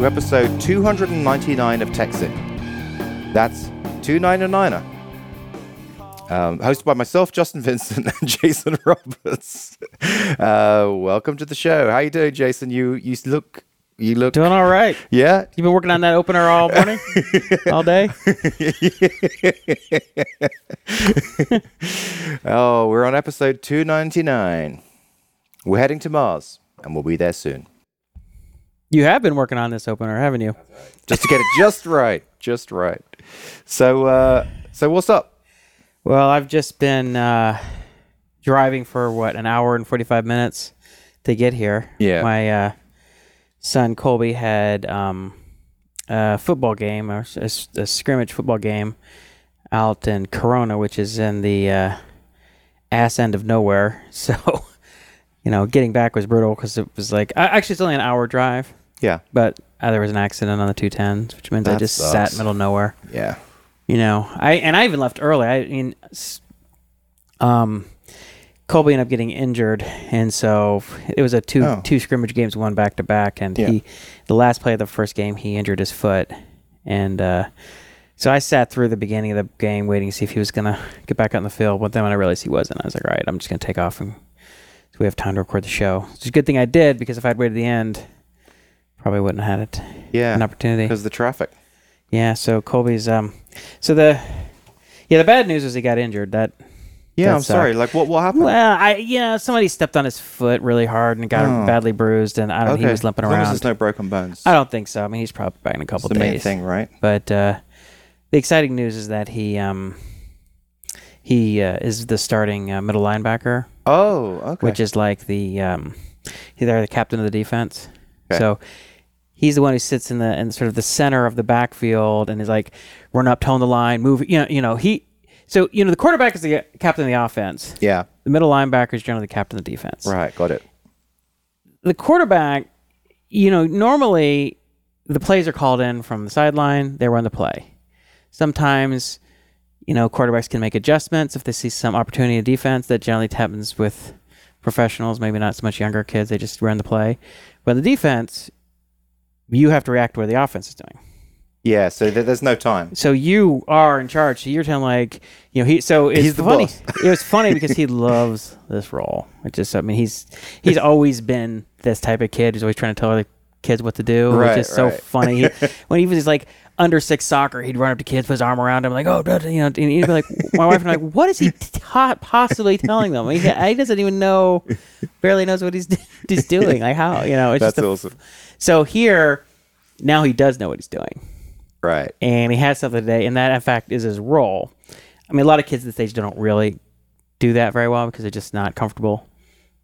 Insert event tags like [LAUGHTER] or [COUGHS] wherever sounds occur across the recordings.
To episode 299 of TechZing. That's 299er. Um, hosted by myself, Justin Vincent, [LAUGHS] and Jason Roberts. Uh, welcome to the show. How you doing, Jason? You you look you look Doing all right. yeah. You've been working on that opener all morning, [LAUGHS] all day. [LAUGHS] Oh, we're on episode 299. We're heading to Mars, and we'll be there soon. You have been working on this opener, haven't you? Just to get it just right, just right. So, uh, so what's up? Well, I've just been uh, driving for what an hour and forty-five minutes to get here. Yeah. My uh, son Colby had um, a football game, a a, a scrimmage football game, out in Corona, which is in the uh, ass end of nowhere. [LAUGHS] So, you know, getting back was brutal because it was like actually it's only an hour drive. Yeah, but uh, there was an accident on the 210s, which means I That just sucks. sat middle of nowhere. yeah, You know, I and I even left early. I mean, s- um, Colby ended up getting injured, and so it was a two Oh. two scrimmage games, one back to back, and Yeah. he the last play of the first game he injured his foot, and uh, so I sat through the beginning of the game waiting to see if he was gonna get back out in the field. But then when I realized he wasn't, I was like, all right, I'm just gonna take off and so we have time to record the show. It's a good thing I did because if I'd waited to the end, probably wouldn't have had it yeah. an opportunity. Because of the traffic. Yeah, so Colby's um so the yeah, the bad news is he got injured. That Yeah, I'm sorry. Like, what what happened? well, I you know, somebody stepped on his foot really hard and got Oh. badly bruised and I don't know, he was limping as long as around. there's no broken bones. I don't think so. I mean, he's probably back in a That's couple the main days. thing, right? But uh the exciting news is that he um he uh, is the starting uh, middle linebacker, Oh, okay. which is like the um he's the captain of the defense. Okay. So he's the one who sits in the in sort of the center of the backfield and is like run up, tone the line, move. You know, you know he. So you know the quarterback is the captain of the offense. yeah, The middle linebacker is generally the captain of the defense. right. Got it. The quarterback, you know, normally the plays are called in from the sideline. They run the play. Sometimes, you know, quarterbacks can make adjustments if they see some opportunity in defense. That generally happens with professionals, maybe not so much younger kids. They just run the play. But the defense, you have to react to what the offense is doing. Yeah. So th- there's no time. So you are in charge. So you're telling like you know he. So it's He's the funny. [LAUGHS] it was funny because he loves this role. It just I mean he's he's [LAUGHS] always been this type of kid who's always trying to tell other kids what to do. Right, It's just so funny. He, [LAUGHS] when he was like under six soccer, he'd run up to kids, put his arm around them, like oh, duh, duh," you know, and he'd be like, my wife and I, like, what is he ta- possibly telling them? He, he doesn't even know, barely knows what he's he's doing. Like how you know? It's That's just a- awesome. So here. Now he does know what he's doing Right. and he had something today, and that in fact is his role. I mean, a lot of kids at this age don't really do that very well because they're just not comfortable.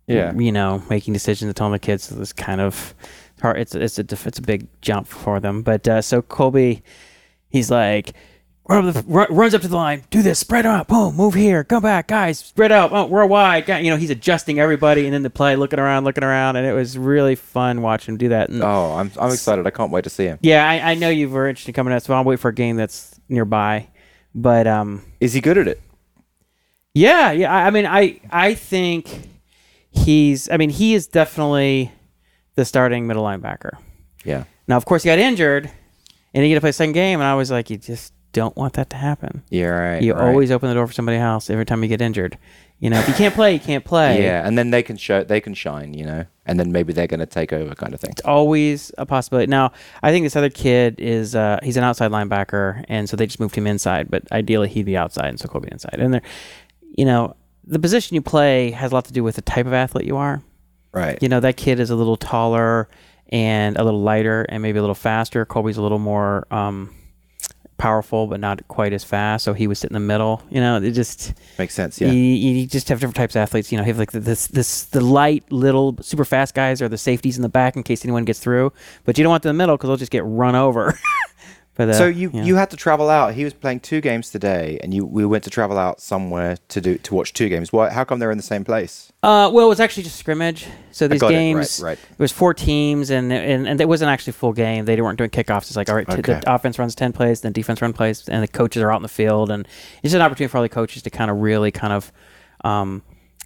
Yeah. you know, making decisions and telling the kids this kind of hard. It's it's a it's a big jump for them. But uh, so Colby, he's like. Run the, run, runs up to the line. Do this. Spread out. Boom. Move here. Come back, guys. Spread out. Oh, we're wide. You know, he's adjusting everybody, and then the play, looking around, looking around, and it was really fun watching him do that. And Oh, I'm I'm excited. I can't wait to see him. yeah, I, I know you were interested in coming out, so I'll wait for a game that's nearby. But um, Is he good at it? yeah, yeah. I, I mean, I I think he's. I mean, he is definitely the starting middle linebacker. Yeah. Now, of course, he got injured, and he got to play a second game, and I was like, you just don't want that to happen. Yeah. Right. You right. always open the door for somebody else every time you get injured. You know, if you can't play, you can't play. [LAUGHS] Yeah, and then they can show they can shine, you know, and then maybe they're going to take over, kind of thing. It's always a possibility. Now, I think this other kid is uh, he's an outside linebacker, and so they just moved him inside. But ideally, he'd be outside, and so Colby inside. And there, you know, the position you play has a lot to do with the type of athlete you are. Right. You know, that kid is a little taller and a little lighter, and maybe a little faster. Colby's a little more um, powerful, but not quite as fast. So he would sit in the middle. You know, it just Makes sense. Yeah. you, you just have different types of athletes. You know, you have like the- this, this, the light little super fast guys are the safeties in the back in case anyone gets through. But you don't want them in the middle because they'll just get run over. [LAUGHS] but, uh, so you yeah. you had to travel out. He was playing two games today, and you we went to travel out somewhere to do to watch two games. Why? How come they're in the same place? Uh, well, it was actually just scrimmage. So these got it. Right, games, right. It was four teams, and and and it wasn't actually a full game. They weren't doing kickoffs. It's like all right, t- Okay. the offense runs ten plays, then defense run plays, and the coaches are out in the field, and it's an opportunity for all the coaches to kind of really kind of, um,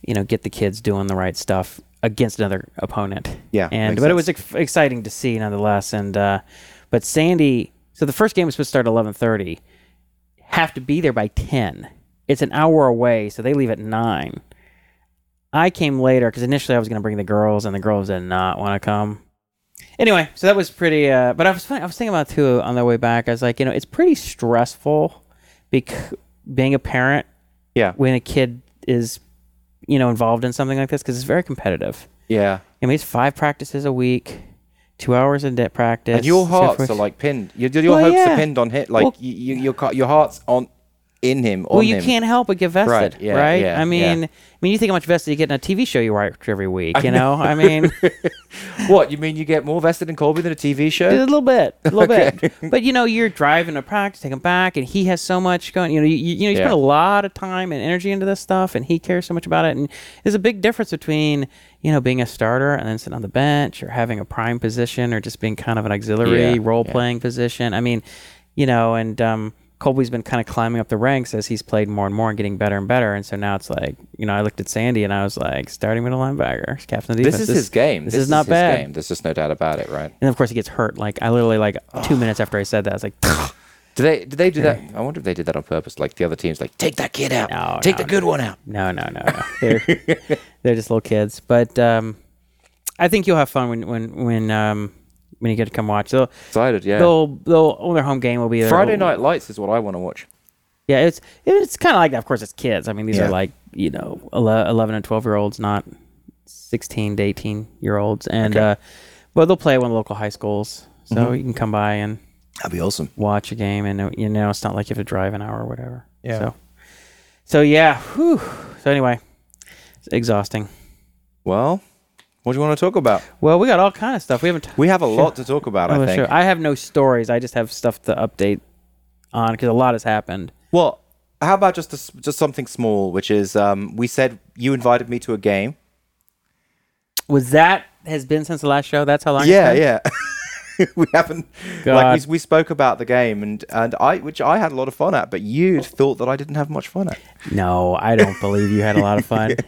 you know, get the kids doing the right stuff. against another opponent. Yeah, and but it was ex- exciting to see nonetheless. And uh, but Sandy, so the first game was supposed to start at eleven thirty. Have to be there by ten. It's an hour away, so they leave at nine. I came later because initially I was going to bring the girls, and the girls did not want to come. Anyway, so that was pretty. Uh, but I was I was thinking about it too on the way back. I was like, you know, it's pretty stressful, bec- being a parent Yeah. when a kid is, you know, involved in something like this because it's very competitive. Yeah. I mean, it's five practices a week, two hours a day practice. And your hearts forth. are like pinned. Your, your Well, hopes yeah. are pinned on hit. Like Well- you, you, your your heart's on in him. Well, you him. can't help but get vested, Right, yeah, right? yeah, I mean, yeah. I mean, you think how much vested you get in a TV show you watch every week. You know, I mean, [LAUGHS] What you mean? You get more vested in Colby than a TV show? a little bit, a little [LAUGHS] Okay. bit. But you know, you're driving to practice, taking him back, and he has so much going. You know, you, you, know, you spend a lot of time and energy into this stuff, and he cares so much about it. And there's a big difference between you know being a starter and then sitting on the bench, or having a prime position, or just being kind of an auxiliary role playing position. I mean, you know, and um, Colby's been kind of climbing up the ranks as he's played more and more and getting better and better. And so now it's like, you know, I looked at Sandy and I was like, starting middle linebacker, captain of the defense. This is his game. This, is not his bad. Game. There's just no doubt about it, right? And of course, he gets hurt. Like I literally like two minutes after I said that, I was like, Do they? Did they do that? [LAUGHS] I wonder if they did that on purpose. Like the other teams, like take that kid out, No, take no, the good one out. no, no, no, no. [LAUGHS] They're they're just little kids. But um, I think you'll have fun when when when um when you get to come watch. They'll Excited, yeah. they'll they'll on their home game will be there. Friday Night Lights is what I want to watch. Yeah, it's it's kind of like that. Of course, it's kids. I mean, these Yeah. are like you know ele- eleven and twelve year olds, not sixteen to eighteen year olds. And Okay. uh, but they'll play one of the local high schools, so Mm-hmm. you can come by and That'd be awesome. watch a game, and uh, you know it's not like you have to drive an hour or whatever. Yeah. So, so yeah. Whew. So anyway, it's exhausting. Well, what do you want to talk about? Well, we got all kind of stuff. We haven't. We have a lot to talk about. Oh, I think. sure. I have no stories. I just have stuff to update on because a lot has happened. Well, how about just a just something small, which is um, we said you invited me to a game. Was that has been since the last show? That's how long? Yeah, yeah. [LAUGHS] we haven't God. like we, we spoke about the game and and I which I had a lot of fun at, but you thought that I didn't have much fun at. No, I don't believe you had a lot of fun. [LAUGHS]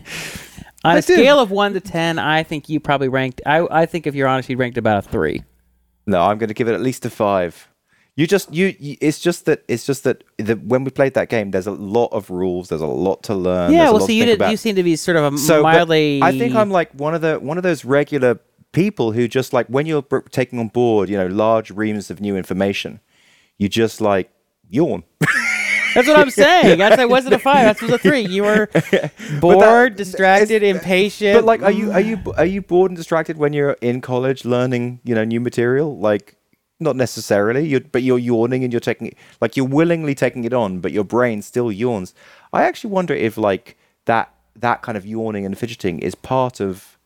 On I a did. scale of one to ten, I think you probably ranked. I I think if you're honest, you ranked about a three. No, I'm going to give it at least a five. You just you, you it's just that it's just that the, when we played that game, there's a lot of rules. There's a lot to learn. yeah, there's a well, lot see, you did. about. You seem to be sort of a so mildly. I think I'm like one of the one of those regular people who just like when you're br- taking on board, you know, large reams of new information, you just like yawn. [LAUGHS] That's what I'm [LAUGHS] saying. That's I wasn't a five. That was a three. You were [LAUGHS] bored, distracted, impatient. but like, are you are you mm. are you bored and distracted when you're in college learning, you know, new material? Like, not necessarily. You but you're yawning and you're taking it like you're willingly taking it on, but your brain still yawns. I actually wonder if like that that kind of yawning and fidgeting is part of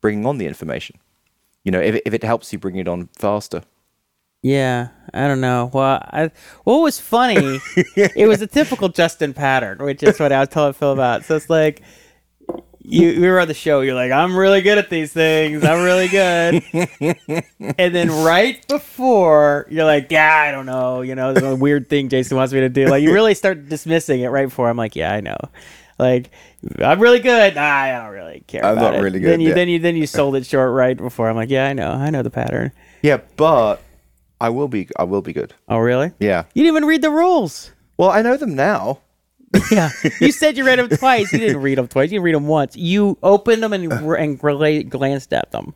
bringing on the information. You know, if if it helps you bring it on faster. Yeah, I don't know. Well, I, what was funny? [LAUGHS] it was a typical Justin pattern, which is what I was telling Phil about. So it's like you we were on the show. You're like, I'm really good at these things. I'm really good. [LAUGHS] and then right before, you're like, Yeah, I don't know. You know, there's a weird thing Jason wants me to do. Like you really start dismissing it right before. I'm like, Yeah, I know. Like I'm really good. Nah, I don't really care. I'm about not it. really Then you yeah. then you then you sold it short right before. I'm like, Yeah, I know. I know the pattern. Yeah, but I will be I will be good. Oh, really? Yeah. You didn't even read the rules. Well, I know them now. [LAUGHS] Yeah, you said you read them twice. You didn't read them twice. You read them once. You opened them and and gla- glanced at them.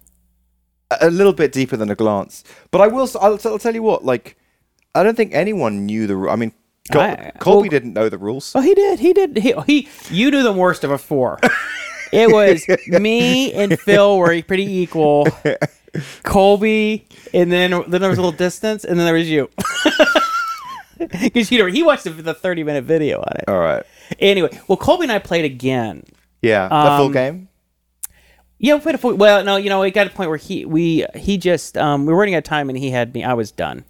a little bit deeper than a glance. But I will. I'll, I'll tell you what. Like, I don't think anyone knew the. I mean, Col- I- Colby well- didn't know the rules. Oh, he did. He did. He, he you knew the worst of a four. [LAUGHS] It was me and Phil were pretty equal. [LAUGHS] Colby, and then then there was a little distance, and then there was you. [LAUGHS] Because you know he watched the, the thirty minute video on it. All right. Anyway, well, Colby and I played again Yeah. The full Um, game. Yeah, we played a full, well, no, you know, it got to a point where he we he just um we were running out of time and he had me. I was done.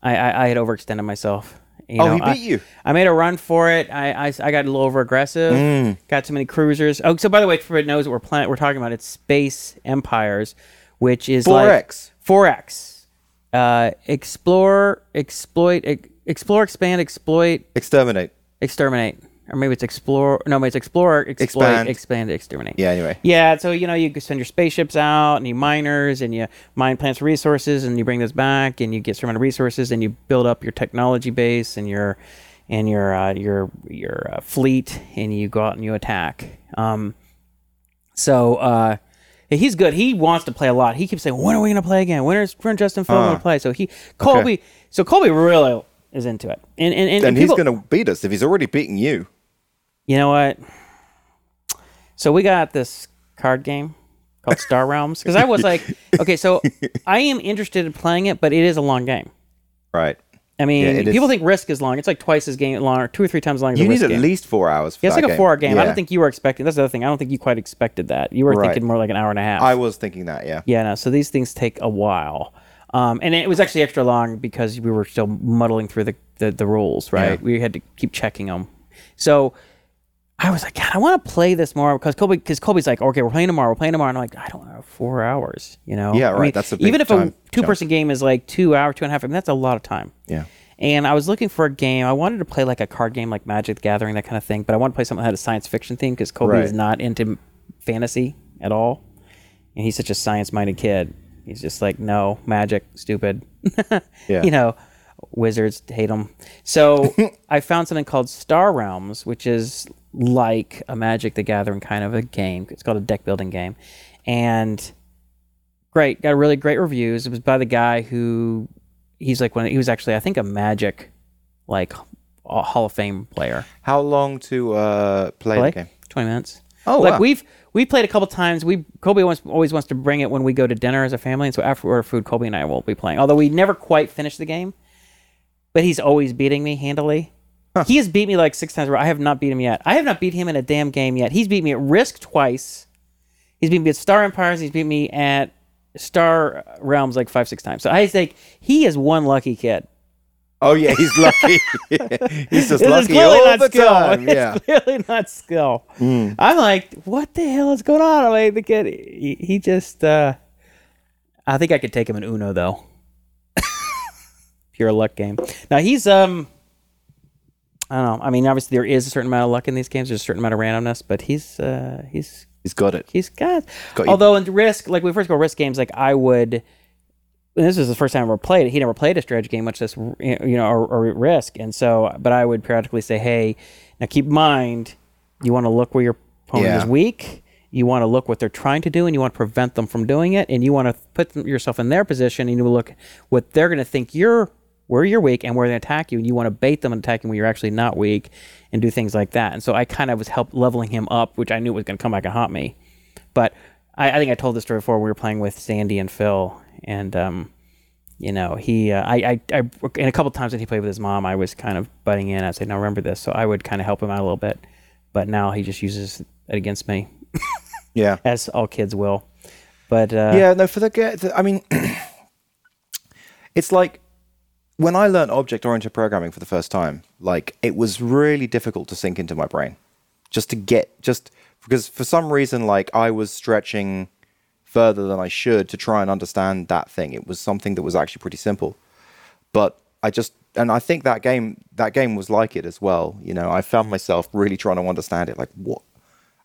I I, I had overextended myself. You Oh, know, he beat I, you. I made a run for it. I, I, I got a little over aggressive. Mm. Got too many cruisers. Oh, so by the way, for it knows what we're playing, we're talking about it's Space Empires, which is Four like X. four X. Uh, explore, exploit, ex- explore, expand, exploit, Exterminate. exterminate. or maybe it's explore. No, maybe it's explore, exploit, Expand. expand, exterminate. Yeah. Anyway. Yeah, so you know you send your spaceships out and you miners and you mine plants resources and you bring those back and you get some amount of resources and you build up your technology base and your and your uh, your your uh, fleet and you go out and you attack. Um, so uh, he's good. He wants to play a lot. He keeps saying, "When are we going to play again? When is when Justin Phil going to play?" So he Colby. So Colby really is into it, and and, and, And people, he's going to beat us if he's already beating you. you know what? So we got this card game called Star [LAUGHS] Realms because I was like, okay, so [LAUGHS] I am interested in playing it, but it is a long game. Right. I mean, Yeah, people think Risk is long. It's like twice as game long, or two or three times as long as You a need at game. least four hours. For yeah, it's like a four-hour game. I Yeah. don't think you were expecting. That's the other thing. I don't think you quite expected that. You were Right. thinking more like an hour and a half. I was thinking that. Yeah. Yeah, no. So these things take a while, um, and it was actually extra long because we were still muddling through the the, the rules. Right, Yeah. we had to keep checking them. So I was like, God, I want to play this more because Colby, because Colby's like, okay, we're playing tomorrow, we're playing tomorrow, and I'm like, I don't have four hours, you know? Yeah, I right, mean, that's a big even if a two person game is like two hour, two and a half. I mean, that's a lot of time. Yeah. And I was looking for a game. I wanted to play like a card game, like Magic the Gathering, that kind of thing. But I want to play something that had a science fiction theme because Colby Right. is not into fantasy at all, and he's such a science-minded kid. He's just like, no, magic, stupid. [LAUGHS] Yeah. you know, wizards hate them. So [LAUGHS] I found something called Star Realms, which is like a Magic the Gathering kind of a game. It's called a deck building game, and great, got really great reviews. It was by the guy who he's like when he was actually I think a Magic like a Hall of Fame player. How long to uh, play, Play the game? twenty minutes. Oh, like wow. we've we played a couple times. We Colby always, always wants to bring it when we go to dinner as a family, and so after we order food, Colby and I will be playing. Although we never quite finish the game, but he's always beating me handily. [LAUGHS] He has beat me like six times. I have not beat him yet. I have not beat him in a damn game yet. He's beat me at Risk twice. He's beat me at Star Empires. He's beat me at Star Realms like five, six times. So I think he is one lucky kid. Oh yeah, he's [LAUGHS] lucky. [LAUGHS] he's just This is lucky all not the skill. time. It's clearly not skill. I'm like, what the hell is going on? I mean, the kid, he, he just, uh, I think I could take him in Uno though. Pure luck game. Now he's, um, I don't know. I mean, obviously there is a certain amount of luck in these games. There's a certain amount of randomness, but he's, uh, he's, He's got it. he's got. Got. Although in Risk, like we first go Risk games, like I would. This is the first time I ever played it. He never played a strategy game, much less you know or, or Risk. And so, but I would periodically say, "Hey, now keep in mind, you want to look where your opponent Yeah. is weak. You want to look what they're trying to do, and you want to prevent them from doing it. And you want to put them- yourself in their position, and you look what they're going to think you're where you're weak and where they attack you, and you want to bait them and attack you when you're actually not weak, and do things like that. And so I kind of was help leveling him up, which I knew was going to come back and haunt me. But I, I think I told this story before. We were playing with Sandy and Phil, and um, you know, he, uh, I, I, I, and a couple times when he played with his mom, I was kind of butting in. I'd say, "No, remember this." So I would kind of help him out a little bit. But now he just uses it against me, [LAUGHS] Yeah. as all kids will. But uh, yeah, no, for the the- I mean, [CLEARS THROAT] it's like when I learned object oriented programming for the first time, like it was really difficult to sink into my brain just to get, just because for some reason, like I was stretching further than I should to try and understand that thing. It was something that was actually pretty simple, but I just, and I think that game, that game was like it as well. You know, I found mm. myself really trying to understand it. Like, what?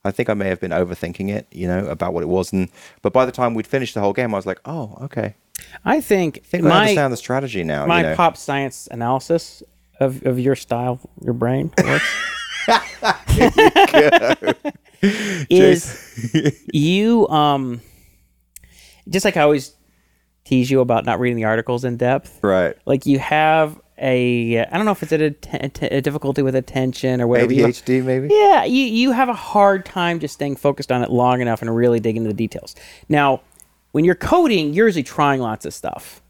I think I may have been overthinking it, you know, about what it was. And but by the time we'd finished the whole game, I was like, oh, okay. I think, I think I my understand the strategy now. my you know? pop science analysis of, of your style, your brain [LAUGHS] works. is [LAUGHS] you um just like I always tease you about not reading the articles in depth. right. Like you have a I don't know if it's a, a difficulty with attention or whatever. you- ADHD, maybe. yeah, you you have a hard time just staying focused on it long enough and really digging into the details. Now, when you're coding, you're usually trying lots of stuff.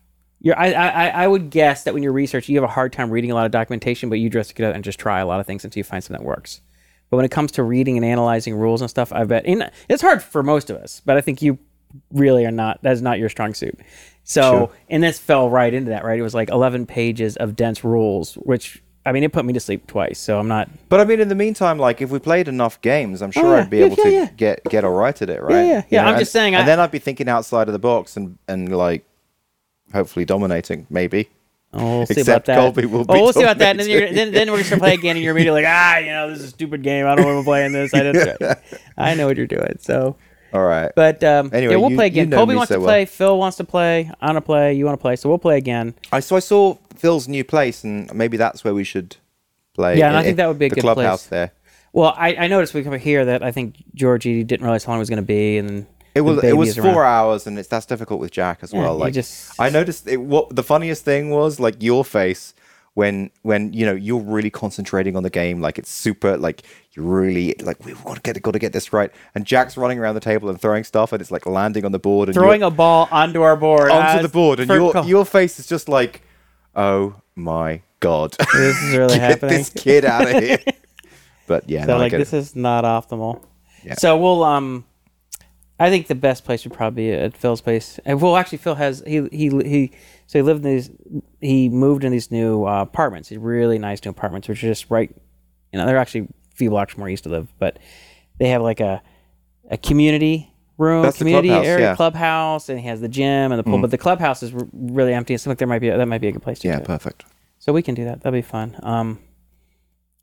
You're, I, I, I would guess that when you're researching, you have a hard time reading a lot of documentation, but you just get out and just try a lot of things until you find something that works. But when it comes to reading and analyzing rules and stuff, I bet and it's hard for most of us. But I think you really are not. That's not your strong suit. So, Sure. and this fell right into that. Right, it was like 11 pages of dense rules, which I mean, it put me to sleep twice. So I'm not. But I mean, in the meantime, like if we played enough games, I'm sure Oh, yeah. I'd be Yeah, able yeah, to yeah. get get all right at it, right? yeah. You Yeah, I'm and- just saying, And I- then I'd be thinking outside of the box and and like hopefully dominating, maybe. Oh, we'll see Except about that. Colby will oh, we'll see about that. And then, you're, then, then we're gonna start playing again, and you're immediately like, [LAUGHS] ah, you know, this is a stupid game. I don't want to play in this. I don't. [LAUGHS] I know what you're doing. So, All right. but um, Anyway, yeah, we'll you- play you again. know Colby wants so to well. play. Phil wants to play. I want to play. You want to play. So we'll play again. I so I saw Phil's new place, and maybe that's where we should play. Yeah, and I think that would be a the good clubhouse place. there. Well, I, I noticed we come here that I think Georgie didn't realize how long it was going to be, and It was it was four around. hours, and it's that's difficult with Jack as Yeah, well. Like just- I noticed, it, what the funniest thing was like your face when when you know you're really concentrating on the game, like it's super, like you're really like we've got to get got to get this right, and Jack's running around the table and throwing stuff, and it's like landing on the board and Throwing a ball onto our board. onto the board, and your your face is just like, oh my god, This is [LAUGHS] really happening. get happening. this kid out of [LAUGHS] here. But yeah, So no, like this is not optimal. Yeah. So we'll um I think the best place would probably be at Phil's place. And well actually Phil has he he he so he lived in these he moved in these new uh, apartments. These really nice new apartments which are just right you know, they're actually a few blocks from where he used to live, but they have like a a community room, That's community clubhouse, area yeah. Mm. clubhouse, and he has the gym and the pool. But the clubhouse is r- really empty. It seems like there might be a, that might be a good place to yeah, do it. perfect. So we can do that. That'd be fun. Um,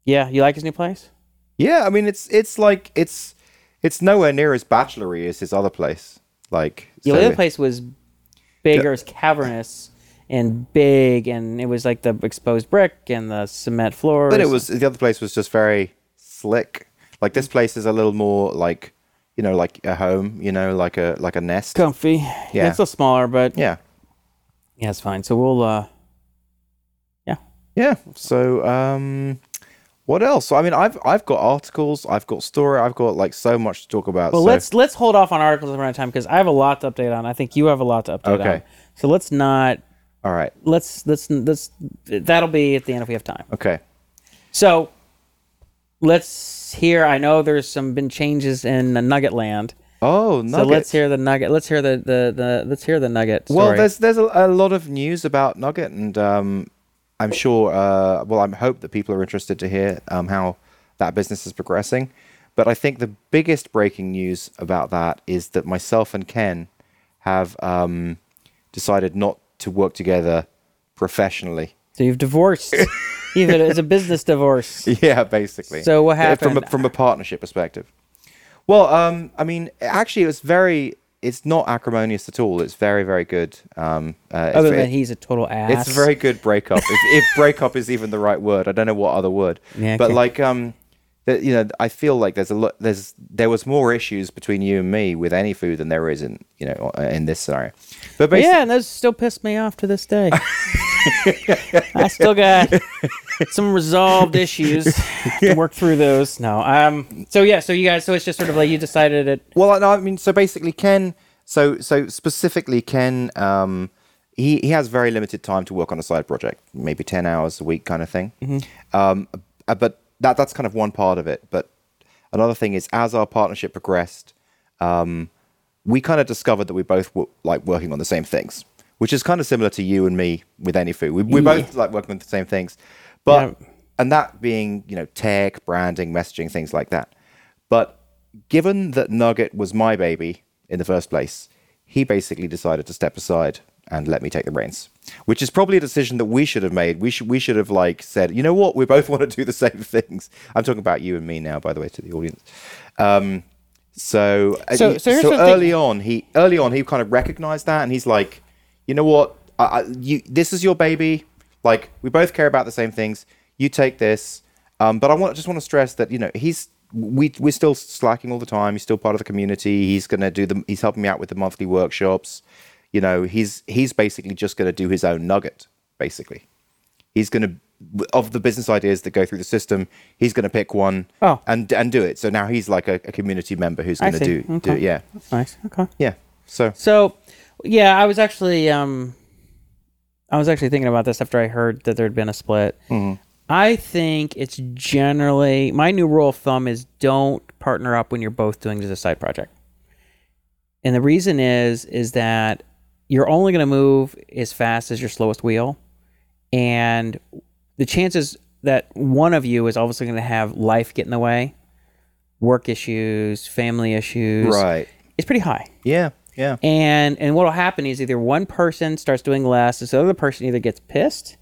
yeah, you like his new place? Yeah, I mean it's it's like it's it's nowhere near as bachelory as his other place. Like The so- other place was bigger, it was cavernous and big, and it was like the exposed brick and the cement floors. but it was the other place was just very slick. Like this place is a little more like you know like a home, you know, like a like a nest. comfy. Yeah, Yeah. it's a smaller, but Yeah. yeah, it's fine. So we'll, uh, yeah, Yeah. So um what else? I mean I've I've got articles, I've got story, I've got like so much to talk about. well, so- let's let's hold off on articles around time because I have a lot to update on. I think you have a lot to update on. Okay. So let's not all right. let's let's let's that'll be at the end if we have time. Okay. So let's hear. I know there's some been changes in Nugget Land. Oh, So let's hear the Nugget. Let's hear the the, the let's hear the Nugget. Story. Well, there's there's a, a lot of news about Nugget, and um, I'm sure. Uh, well, I hope that people are interested to hear um, how that business is progressing. But I think the biggest breaking news about that is that myself and Ken have um, decided not to work together professionally. So you've divorced. [LAUGHS] Even it's a business divorce. Yeah, basically. So what Yeah, From happened? a, from a partnership perspective. Well, um, I mean, actually, it was very. It's not acrimonious at all. It's very, very good. Um, uh, Other than he's a total ass. It's a very good breakup. if, if breakup is even the right word, I don't know what other word. [LAUGHS] Yeah, but okay. like, um, that you know, I feel like there's a lot. There's there was more issues between you and me with any food than there is in you know uh, in this scenario. But basically, Yeah, and those still piss me off to this day. [LAUGHS] I still got some resolved issues to work through those. No, um. So yeah, so you guys, so it's just sort of like you decided it. Well, no, I mean, so basically, Ken. So, so specifically, Ken. Um, he he has very limited time to work on a side project, maybe ten hours a week, kind of thing. Um, uh, but that that's kind of one part of it. But another thing is, as our partnership progressed, um, we kind of discovered that we both were like working on the same things, which is kind of similar to you and me with any food. We we Yeah. both like working on the same things, but Yeah. and that being you know tech, branding, messaging, things like that. But given that Nugget was my baby in the first place, he basically decided to step aside and let me take the reins, which is probably a decision that we should have made. We should we should have like said, you know what, we both [LAUGHS] want to do the same things. I'm talking about you and me now, by the way, to the audience. Um, so uh, So- so here's the thing- early on, he early on he kind of recognized that, and he's like, you know what, I, I, you this is your baby. Like we both care about the same things. You take this, um, but I want just want to stress that you know he's we we're still slacking all the time. He's still part of the community. He's gonna do the. He's helping me out with the monthly workshops. You know, he's he's basically just gonna do his own nugget. Basically, he's gonna of the business ideas that go through the system. He's gonna pick one Oh. and and do it. So now he's like a, a community member who's gonna see. do do it. Yeah, That's nice. Okay. yeah. So So, yeah, I was actually um, I was actually thinking about this after I heard that there had been a split. I think it's generally my new rule of thumb is don't partner up when you're both doing just a side project. And the reason is is that you're only going to move as fast as your slowest wheel, and the chances that one of you is obviously going to have life get in the way, work issues, family issues, right, is pretty high. yeah, Yeah. And and what'll happen is either one person starts doing less, and the other person either gets pissed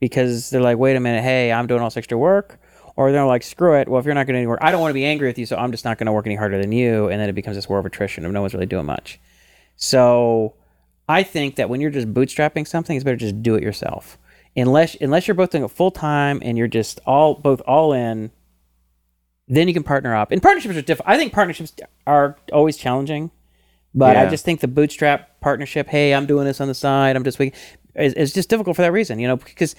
because they're like, wait a minute, hey, I'm doing all this extra work. Or they're like, screw it. Well, if you're not going to any work, I don't want to be angry with you, so I'm just not going to work any harder than you. And then it becomes this war of attrition of no one's really doing much. So I think that when you're just bootstrapping something, it's better just do it yourself. Unless unless you're both doing it full time and you're just all both all in, then you can partner up. And partnerships are different. I think partnerships are always challenging, but I just think the bootstrap partnership, hey, I'm doing this on the side, I'm just is, is just difficult for that reason, you know, because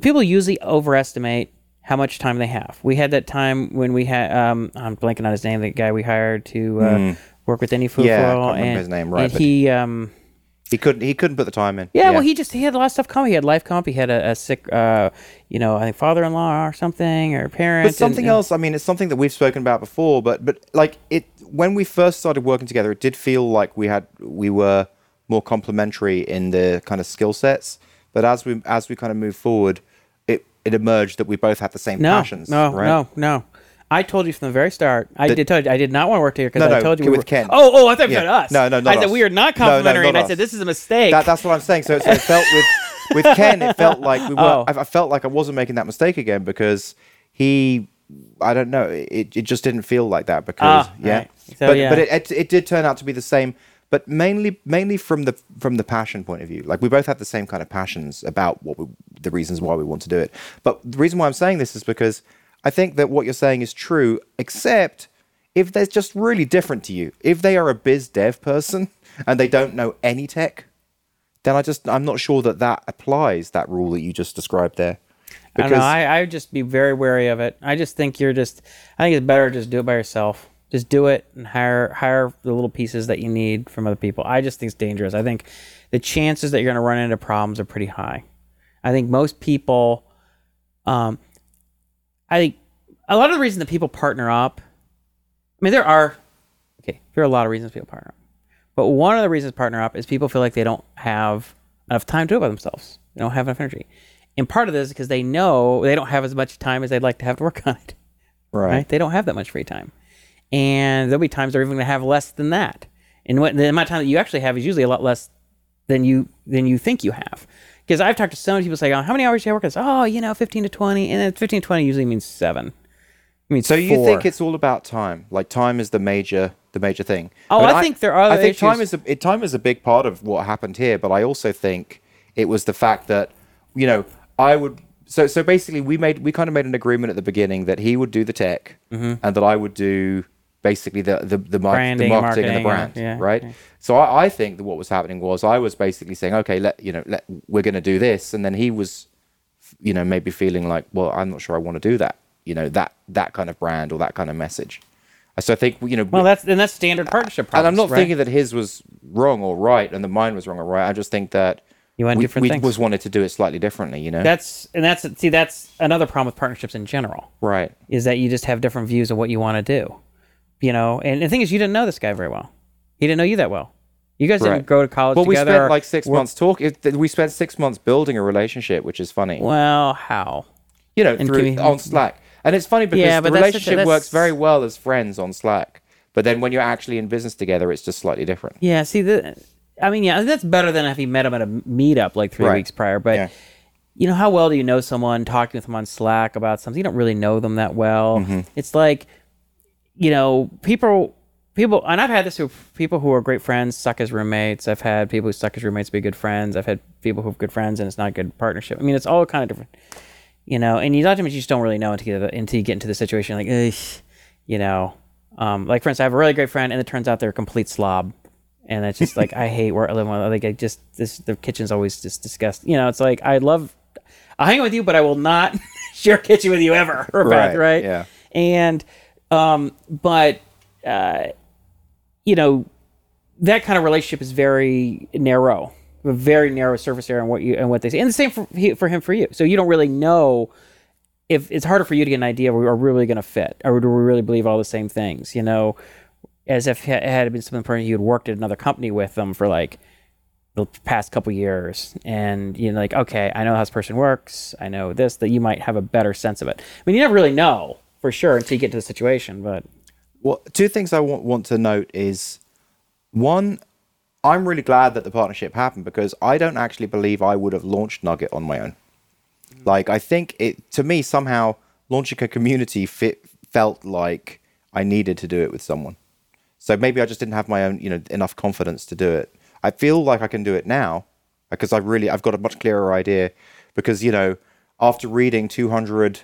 people usually overestimate how much time they have. We had that time when we had, um, I'm blanking on his name, the guy we hired to uh, work with any food. Yeah, can't remember and, his name, right, and he, um, He couldn't. He couldn't put the time in. yeah, well, he just he had a lot of stuff coming. He had life comp. He had a, a sick, uh, you know, I think father-in-law or something or parent. But something and- else. I mean, it's something that we've spoken about before. But but like it when we first started working together, it did feel like we had we were more complementary in the kind of skill sets. But as we as we kind of move forward, it it emerged that we both had the same No, passions. no, right? no, no. I told you from the very start. I did tell you I did not want to work together because No, I no, told you with were, Ken. Oh, oh, I thought you Yeah. said us. No, no, not I said us. we are not No, no, complimentary, and not I said this is a mistake. That, that's what I'm saying. So, so it felt with [LAUGHS] with Ken, it felt like we were. Oh. I, I felt like I wasn't making that mistake again because he. I don't know. It, it just didn't feel like that because Ah, yeah. right. So, but yeah. but it, it it did turn out to be the same. But mainly mainly from the from the passion point of view. Like we both had the same kind of passions about what we, the reasons why we want to do it. But the reason why I'm saying this is because I think that what you're saying is true, except if they're just really different to you. If they are a biz dev person [LAUGHS] and they don't know any tech, then I just I'm not sure that that applies that rule that you just described there. I don't know. I, I would just be very wary of it. I just think you're just. I think it's better just do it by yourself. Just do it and hire hire the little pieces that you need from other people. I just think it's dangerous. I think the chances that you're going to run into problems are pretty high. I think most people, um, I think a lot of the reason that people partner up. I mean, there are okay. There are a lot of reasons people partner up, but one of the reasons partner up is people feel like they don't have enough time to do it by themselves. They don't have enough energy. And part of this is because they know they don't have as much time as they'd like to have to work [LAUGHS] on it. Right? They don't have that much free time. And there'll be times they're even going to have less than that. And what, the amount of time that you actually have is usually a lot less than you than you think you have. Because I've talked to so many people say, oh, how many hours do you work? I say, oh, you know, 15 to 20. And then 15 to 20 usually means seven. I mean, So you think it's all about time? Like time is the major the major thing. Oh, But I think there are I think time is a it, time is a big part of what happened here, but I also think it was the fact that you know I would. So so basically, we made we kind of made an agreement at the beginning that he would do the tech mm-hmm. and that I would do basically the the the, mar- the Branding, marketing and the brand, yeah, right? yeah. So I, I think that what was happening was I was basically saying, okay, let you know, let, we're going to do this, and then he was you know maybe feeling like well i'm not sure i want to do that you know that that kind of brand or that kind of message so i think you know Well, that's and that's standard partnership and i'm not right? thinking that his was wrong or right and that mine was wrong or right i just think that You want we, different we things. was wanted to do it slightly differently you know that's and that's see that's another problem with partnerships in general. right is that you just have different views of what you want to do. You know, and the thing is, you didn't know this guy very well. He didn't know you that well. You guys didn't go to college well we spent like six work- months talking we spent six months building a relationship which is funny Well, how? you know through we- on slack and it's funny because Yeah, the but that's such a- relationship works very well as friends on slack but then when you're actually in business together it's just slightly different Yeah. See, the, I mean, yeah, that's better than if you met him at a meetup like three Right. weeks prior. But Yeah. you know, how well do you know someone? Talking with them on Slack about something, you don't really know them that well. Mm-hmm. It's like, you know, people. People and I've had this with people who are great friends suck as roommates. I've had people who suck as roommates be good friends. I've had people who have good friends and it's not a good partnership. I mean, it's all kind of different, you know. And you sometimes you just don't really know until you get, until you get into the situation. Like, Ugh, you know, um, like for instance, I have a really great friend, and it turns out they're a complete slob, and it's just like I [LAUGHS] hate where I live. Like I just this the kitchen's always just disgusting. You know, it's like I love I'll hang with you, but I will not [LAUGHS] share kitchen with you ever. [LAUGHS] Or back, Right, right? yeah. And um, but uh, you know, that kind of relationship is very narrow, a very narrow surface area, and what you and what they say, and the same for for him for you. So you don't really know if it's harder for you to get an idea. We are we really going to fit, or do we really believe all the same things? You know, as if it had been something you had worked at another company with them for like the past couple years and you know like okay i know how this person works i know this that you might have a better sense of it i mean you never really know for sure until you get to the situation but Well, two things I want want to note is one, I'm really glad that the partnership happened because I don't actually believe I would have launched Nugget on my own. Like I think it to me somehow launching a community fit felt like I needed to do it with someone. So maybe I just didn't have my own, you know, enough confidence to do it. I feel like I can do it now because I really I've got a much clearer idea because you know after reading 200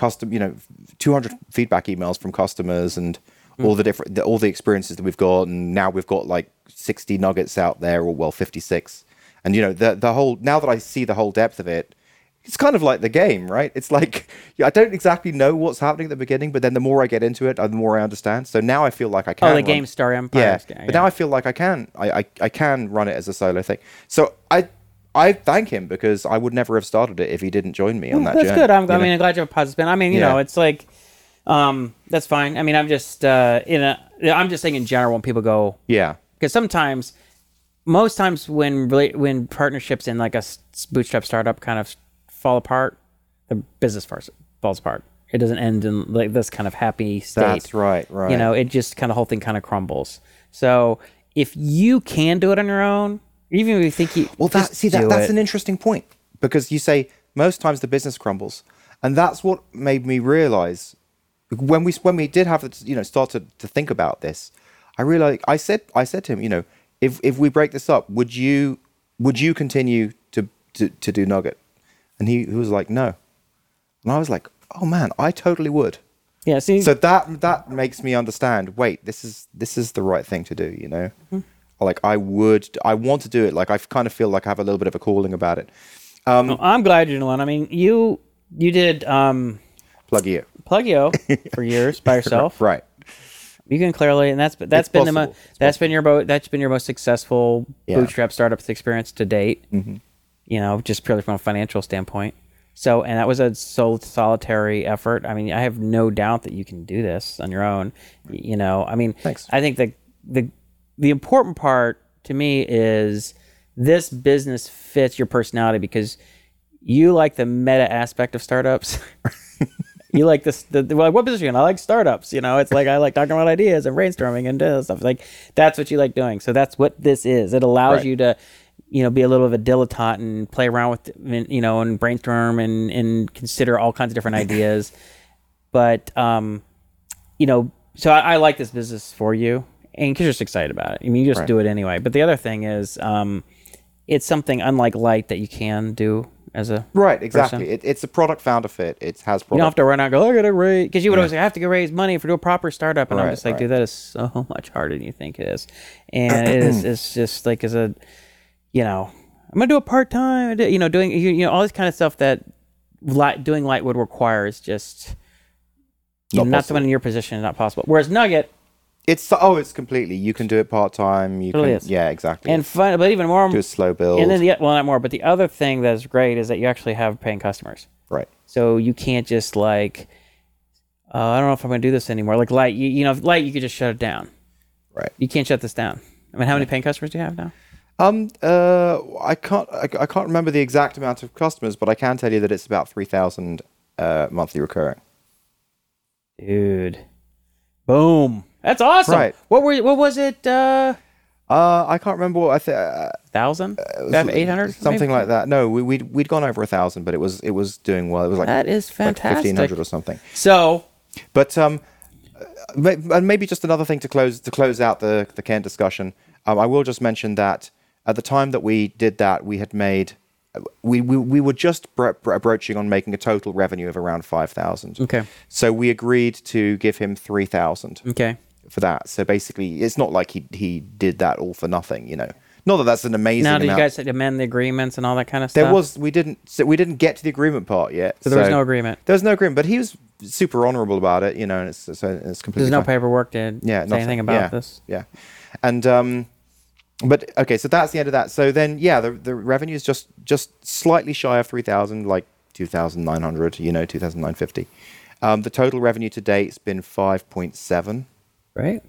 custom, you know, 200 feedback emails from customers and hmm. all the different the, all the experiences that we've got and now we've got like 60 nuggets out there or well 56 and you know the the whole now that I see the whole depth of it it's kind of like the game, right? It's like [LAUGHS] I don't exactly know what's happening at the beginning, but then the more I get into it, uh, the more I understand. So now I feel like I oh, can. Oh, the game Star yeah, Empire. but now I feel like I can. I, I I can run it as a solo thing. So I I thank him because I would never have started it if he didn't join me on that That's journey. good. I'm, you I know? mean, I'm glad you have a positive spin. I mean, you Yeah. know, it's like, um, that's fine. I mean, I'm just uh, in a. I'm just saying in general when people go yeah, because sometimes, most times when rela- when partnerships in like a s- bootstrap startup kind of fall apart, the business falls falls apart. It doesn't end in like this kind of happy state. that's right, right. You know, it just kind of whole thing kind of crumbles. So if you can do it on your own, even if you think you Well, that see that that's it. an interesting point because you say most times the business crumbles, and that's what made me realize when we when we did have to you know start to, to think about this. I realized I said I said to him, you know, if if we break this up, would you would you continue to to, to do Nugget? And he, he was like, no, and I was like, oh man, I totally would. yeah. See, So that that makes me understand. Wait, this is this is the right thing to do. You know, mm-hmm. Like I would, I want to do it. Like I kind of feel like I have a little bit of a calling about it. Well, I'm glad you're doing. I mean, you you did um, Plug you, Pluggio [LAUGHS] for years by yourself. [LAUGHS] right? You can clearly, and that's that's It's been the mo- possible. That's been your mo- that's been your most successful Yeah. Mm-hmm. bootstrap startups experience to date. You know, just purely from a financial standpoint. So, and that was a sole solitary effort. I mean, I have no doubt that you can do this on your own. You know, I mean, Thanks. I think the the the important part to me is this business fits your personality because you like the meta aspect of startups. [LAUGHS] you like this the, the like, what position? I like startups you know? It's like i like talking about ideas and brainstorming and stuff. Like that's what you like doing. So that's what this is. It allows Right. you to you know be a little of a dilettante and play around with you know and brainstorm and and consider all kinds of different [LAUGHS] ideas. But um you know so i, I like this business for you and because you're just excited about it i mean you just Right. do it anyway but the other thing is um it's something unlike light that you can do as a Right, exactly. It, it's a product founder fit. It has product. You don't have to run out and go, I gotta raise because you would always say, I have to go raise money for do a proper startup. And I'm just like, right. dude, that is so [LAUGHS] much harder than you think it is. And it is it's just like as a you know, I'm gonna do a part time you know, doing you, you know, all this kind of stuff that light doing light would require is just Not not someone in your position, not possible. Whereas Nugget It's oh, it's completely. You can do it part time. You can, is. yeah, exactly. and fun but even more do a slow build. and then the well not more, but the other thing that's great is that you actually have paying customers. right. So you can't just like, uh, I don't know if I'm going to do this anymore. Like light, you, you know, light, you could just shut it down. Right. You can't shut this down. I mean, how many paying customers do you have now? Um. Uh. I can't. I, I can't remember the exact amount of customers, but I can tell you that it's about three thousand uh, monthly recurring. Dude, boom, that's awesome. Right. What were what was it? Uh, Uh, I can't remember what I think. Uh, thousand, was eight hundred, something like that. No, we, we'd we'd gone over a thousand, but it was it was doing well. It was like That is fantastic. fifteen hundred or something. So But um, uh, and maybe just another thing to close to close out the the Ken discussion. Um, I will just mention that at the time that we did that, we had made we we, we were just bro- bro- broaching on making a total revenue of around five thousand. Okay. So we agreed to give him three thousand okay, for that. So basically, it's not like he he did that all for nothing. You know, not that that's an amazing. now did you amount. guys amend the agreements and all that kind of stuff? There was we didn't so we didn't get to the agreement part yet. so there was no agreement. There was no agreement, but he was super honorable about it. You know, and it's so it's completely There's no fine. paperwork to Yeah, say nothing. anything about yeah, this. Yeah, and um, but okay, so that's the end of that. So then, yeah, the the revenue is just just slightly shy of three thousand, like two thousand nine hundred. You know, two thousand nine fifty. Um, the total revenue to date's been five point seven, Right.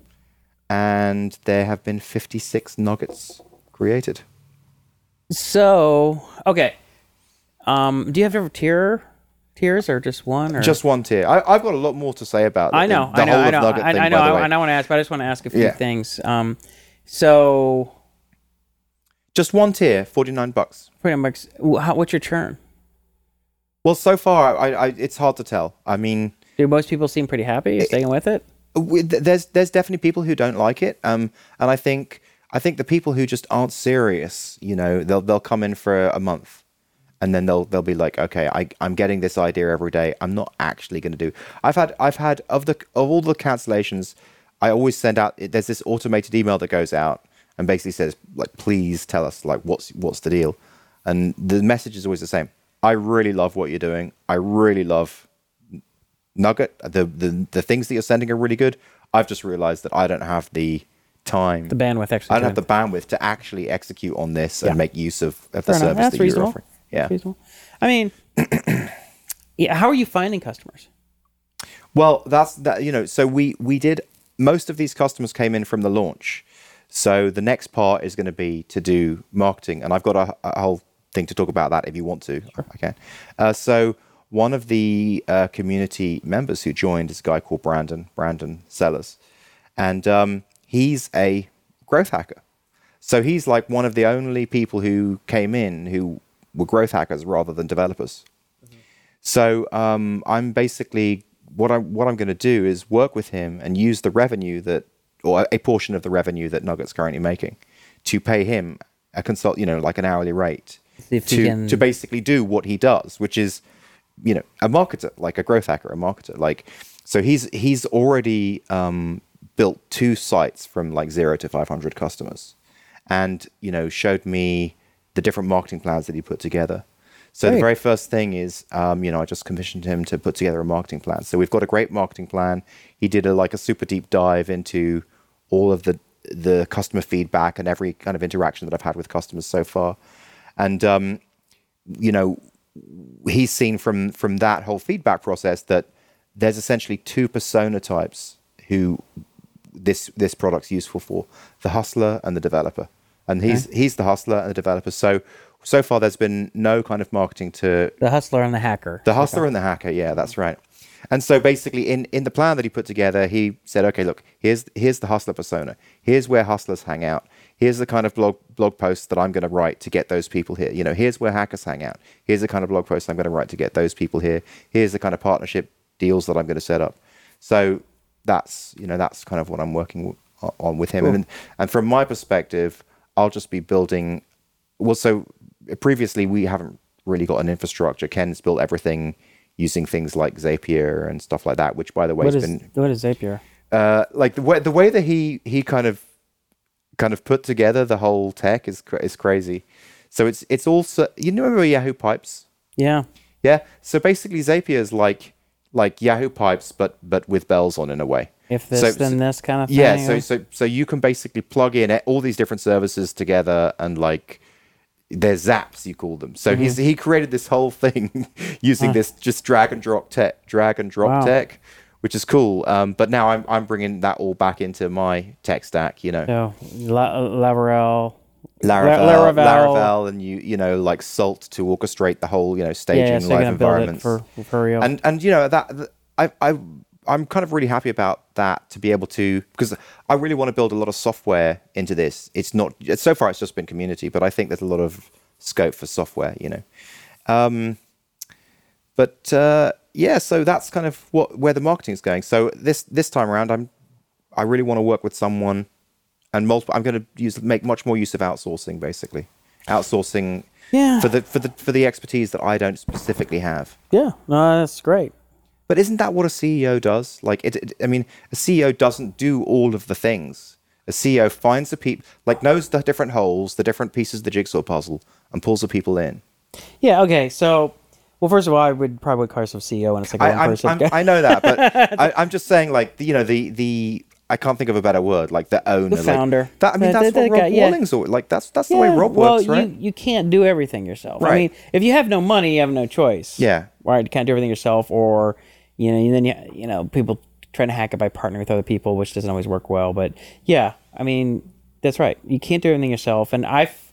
and there have been fifty six nuggets created. So okay, um, do you have ever tier tiers or just one or Just one tier. I, I've got a lot more to say about I know, the I know, whole I know, Nugget I, thing. I know, the I, way. I know. I want to ask, but I just want to ask a few Yeah. things. Um, so Just one tier, forty nine bucks. Forty nine bucks. How, what's your churn? Well, so far, I, I it's hard to tell. I mean, Do most people seem pretty happy staying with it? There's there's definitely people who don't like it. Um, and I think I think the people who just aren't serious, you know, they'll they'll come in for a month, and then they'll they'll be like, okay, I I'm getting this idea every day. I'm not actually going to do. I've had I've had of the of all the cancellations, I always send out. There's this automated email that goes out and basically says like, please tell us like what's what's the deal, and the message is always the same. I really love what you're doing. I really love Nugget. The the the things that you're sending are really good. I've just realized that I don't have the time. The bandwidth actually. I don't have the bandwidth to actually execute on this Yeah. and make use of, of the Fair enough. service That's that you're offering. Yeah. reasonable. I mean, [CLEARS THROAT] yeah. How are you finding customers? Well, that's that. You know, so we we did most of these customers came in from the launch. So the next part is going to be to do marketing, and I've got a, a whole thing to talk about that if you want to. I can. Uh, so one of the uh, community members who joined is a guy called Brandon Brandon Sellers, and um, he's a growth hacker. So he's like one of the only people who came in who were growth hackers rather than developers. So um, I'm basically what I what I'm going to do is work with him and use the revenue that or a portion of the revenue that Nugget's currently making to pay him a consult, you know, like an hourly rate See if he to can- to basically do what he does, which is you know a marketer, like a growth hacker, a marketer. Like so he's he's already um, built two sites from like zero to 500 customers, and you know showed me the different marketing plans that he put together. So the very first thing is, um, you know, I just commissioned him to put together a marketing plan. So we've got a great marketing plan. He did a like a super deep dive into all of the the customer feedback and every kind of interaction that I've had with customers so far, and um, you know, he's seen from from that whole feedback process that there's essentially two persona types who this this product's useful for: the hustler and the developer. And he's he's the hustler and the developer. So so far, there's been no kind of marketing to The hustler and the hacker. the hustler and the hacker, yeah, that's right. And so basically, in, in the plan that he put together, he said, okay, look, here's here's the hustler persona. Here's where hustlers hang out. Here's the kind of blog blog posts that I'm going to write to get those people here. You know, here's where hackers hang out. Here's the kind of blog posts I'm going to write to get those people here. Here's the kind of partnership deals that I'm going to set up. So that's you know that's kind of what I'm working on with him. And and from my perspective, I'll just be building. Well, so previously we haven't really got an infrastructure. Ken's built everything using things like Zapier and stuff like that, which by the way what has is been what is Zapier? uh, like the way the way that he he kind of kind of put together the whole tech is is crazy. So it's it's also you know remember Yahoo Pipes? Yeah. Yeah. So basically Zapier is like like Yahoo Pipes but but with bells on in a way. If this, So- then so- this kind of thing. Yeah, so or- so so you can basically plug in all these different services together and like they're zaps you call them. So he's Mm-hmm. he created this whole thing [LAUGHS] using this just drag and drop tech, drag and drop Wow. tech, which is cool. Um, but now I'm I'm bringing that all back into my tech stack. You know, So La- Lavarel. Laravel, Laravel. Laravel, and you you know like Salt to orchestrate the whole you know staging Yeah, so live gonna build it environments for for real. and and you know that, that I I I'm kind of really happy about that to be able to because I really want to build a lot of software into this. It's not so far it's just been community, but I think there's a lot of scope for software. You know, um, but uh, yeah, so that's kind of what where the marketing is going. So this this time around, I'm I really want to work with someone and multiple. I'm going to use make much more use of outsourcing, basically outsourcing Yeah. for the for the for the expertise that I don't specifically have. yeah, no, that's great. But isn't that what a CEO does? Like, it, it- I mean, a CEO doesn't do all of the things. A CEO finds the people, like knows the different holes, the different pieces of the jigsaw puzzle, and pulls the people in. Yeah. Okay. So, well, first of all, I would probably call myself CEO and it's like a I, one I'm, person. I'm, I know that, but [LAUGHS] I, I'm just saying, like, the, you know, the the I can't think of a better word, like the owner, like- founder. that, I mean, The- that's the- what the Rob guy, yeah. Walling's all like. That's that's the way Rob Walling, works, right? you you can't do everything yourself. I Right. mean, if you have no money, you have no choice. Yeah. Right. You can't do everything yourself, or you know, and then you you know people trying to hack it by partnering with other people, which doesn't always work well. But yeah, I mean, that's right. You can't do everything yourself, and I've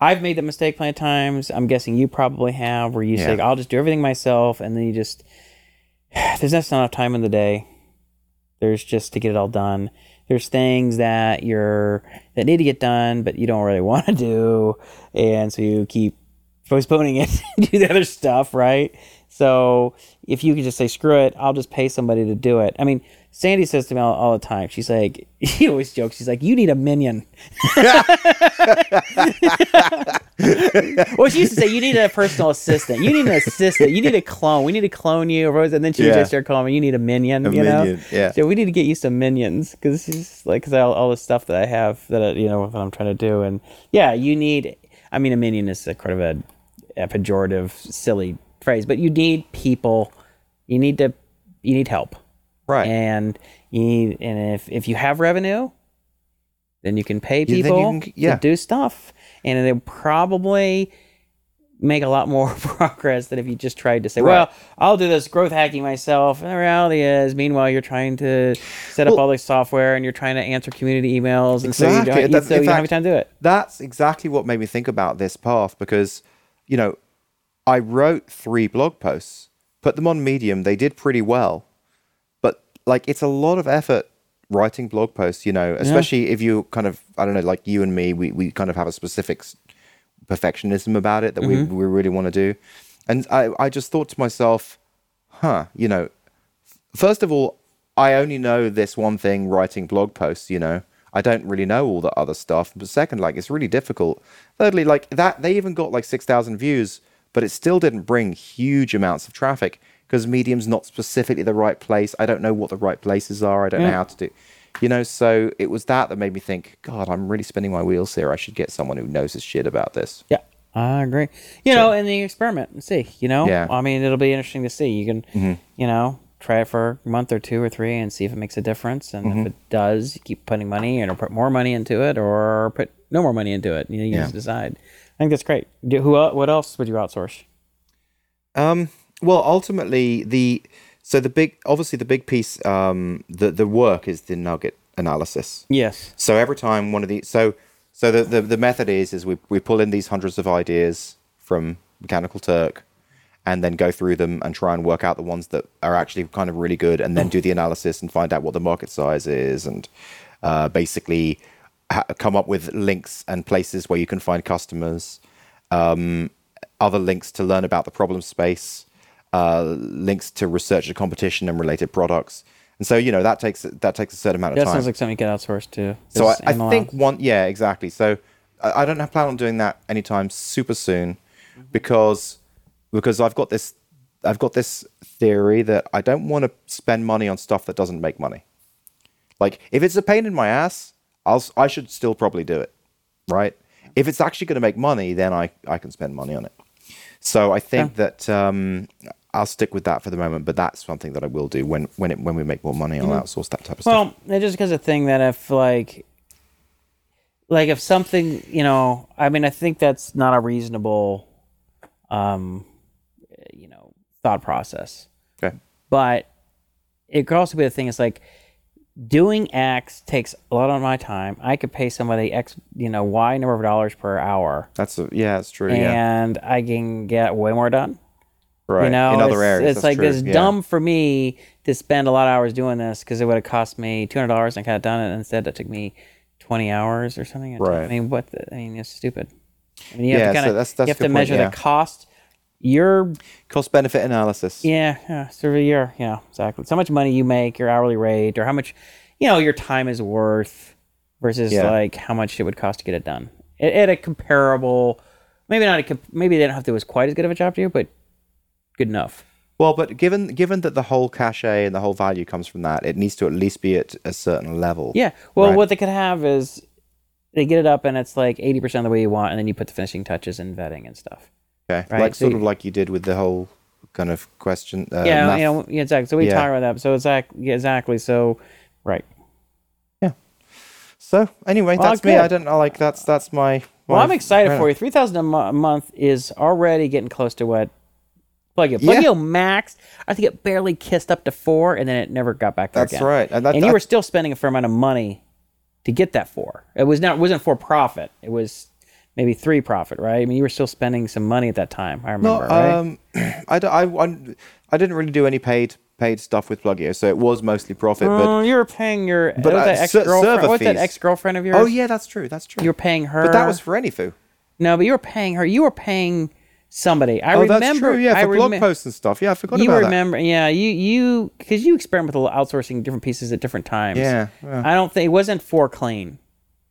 I've made that mistake plenty of times. I'm guessing you probably have, where you say, "I'll just do everything myself," and then you just [SIGHS] there's just not enough time in the day. There's just to get it all done. there's things that you're that need to get done, but you don't really [LAUGHS] want to do, and so you keep postponing it, [LAUGHS] do the other stuff, right? So if you could just say screw it, I'll just pay somebody to do it. I mean, Sandy says to me all, all the time. She's like, [LAUGHS] he always jokes. She's like, you need a minion. [LAUGHS] well, she used to say, you need a personal assistant. You need an assistant. You need a clone. We need to clone you. And then she would just start calling me, you need a minion. A you know? minion, yeah. So we need to get you some minions because she's like, because all, all the stuff that I have that, I, you know, what I'm trying to do. And yeah, you need, I mean, a minion is a kind of a, a pejorative, silly phrase, but you need people. You need to, you need help Right. and you need, and if if you have revenue, then you can pay people can- yeah. to do stuff, and it'll probably make a lot more [LAUGHS] progress than if you just tried to say, Right. "Well, I'll do this growth hacking myself." And the reality is, meanwhile, you're trying to set up Well- all this software, and you're trying to answer community emails, and so you Exactly. don't, That's- so you don't have time to do it. That's exactly what made me think about this path because, you know, I wrote three blog posts, put them on Medium. They did pretty well, but like it's a lot of effort writing blog posts. You know, especially if you kind of I don't know, like you and me, we we kind of have a specific perfectionism about it that we mm-hmm. we really want to do, and I I just thought to myself, huh, you know, first of all, I only know this one thing writing blog posts, you know. I don't really know all the other stuff. But second, like it's really difficult. Thirdly, like that they even got like 6,000 views, but it still didn't bring huge amounts of traffic because Medium's not specifically the right place. I don't know what the right places are. I don't know how to do. You know, so it was that that made me think, God, I'm really spinning my wheels here. I should get someone who knows his shit about this. Yeah, I agree. You know, in the experiment and see. You know, Yeah. I mean, it'll be interesting to see. You can, mm-hmm. you know, try it for a month or two or three and see if it makes a difference. And if mm-hmm. it does, you keep putting money and or put more money into it or put no more money into it. You, know, you Yeah. just decide. I think that's great. Do, who? What else would you outsource? Um, well, ultimately, the so the big obviously the big piece, um, the the work is the nugget analysis. Yes. So every time one of the so so the, the the method is is we we pull in these hundreds of ideas from Mechanical Turk, and then go through them and try and work out the ones that are actually kind of really good, and then do the analysis and find out what the market size is, and uh, basically ha- come up with links and places where you can find customers, um, other links to learn about the problem space, uh, links to research the competition and related products. And so you know that takes that takes a certain amount of That time. That sounds like something you could outsource to. So I, I think one, yeah, exactly. So I, I don't have plan on doing that anytime super soon, because because I've got this I've got this theory that I don't want to spend money on stuff that doesn't make money. Like if it's a pain in my ass, I'll I should still probably do it, right? If it's actually going to make money, then I I can spend money on it. So I think that um, I'll stick with that for the moment, but that's something that I will do when when it when we make more money. I'll outsource that type of stuff. Well, it just because a thing that if like, like if something, you know, I mean, I think that's not a reasonable, um, you know, thought process. Okay. But it could also be the thing is like doing X takes a lot of my time. I could pay somebody X, you know, Y number of dollars per hour, That's a, yeah, that's true. yeah. and I can get way more done. right You know, in other it's, areas. it's like true, it's yeah. dumb for me to spend a lot of hours doing this because it would have cost me two hundred dollars and I could have done it. Instead, that took me twenty hours or something. Right. I mean, what? The, I mean, it's stupid. I mean, you have Yeah, to kind so of that's- that's you have to point, measure yeah. the cost. Your cost benefit analysis. yeah, yeah, sort of your yeah, exactly. So how much money you make, your hourly rate, or how much you know your time is worth versus Yeah. like how much it would cost to get it done at, at a comparable. Maybe not a. comp- Maybe they don't have to do as quite as good of a job to you, but good enough. Well, but given given that the whole cachet and the whole value comes from that, it needs to at least be at a certain level. Yeah. Well, Right. what they could have is they get it up and it's like 80% of the way you want, and then you put the finishing touches and vetting and stuff. Okay. Right, Like so sort of like you did with the whole kind of question. Uh, yeah, math- you know, yeah, exactly. So we Yeah. about that. So exactly, yeah, exactly. So, right. Yeah. So anyway, Well, that's me. good. I don't know. Like that's that's my. Well, I'm excited yeah. for you. 3000 a mo- a month is already getting close to what Pluggio. Yeah. Pluggio Max, I think it barely kissed up to four, and then it never got back there That's again. right. And, that, And you that- were still spending a fair amount of money to get that four. It was not. It wasn't for profit. It was maybe three profit, right? I mean, you were still spending some money at that time. I No, remember, right? um, [CLEARS THROAT] I, I, I, I didn't really do any paid paid stuff with Pluggio, so it was mostly profit. but Oh, you were paying your. But, uh, that ex girlfriend. What's that ex girlfriend of yours? oh yeah, that's true. That's true. You were paying her. but that was for anything. no, but you were paying her. You were paying somebody. I Oh, remember. that's true. Yeah, I for blog remem- posts and stuff. Yeah, I forgot You about remember? Yeah, you you because you experiment with outsourcing different pieces at different times. Yeah, yeah. I don't think it wasn't for clean that.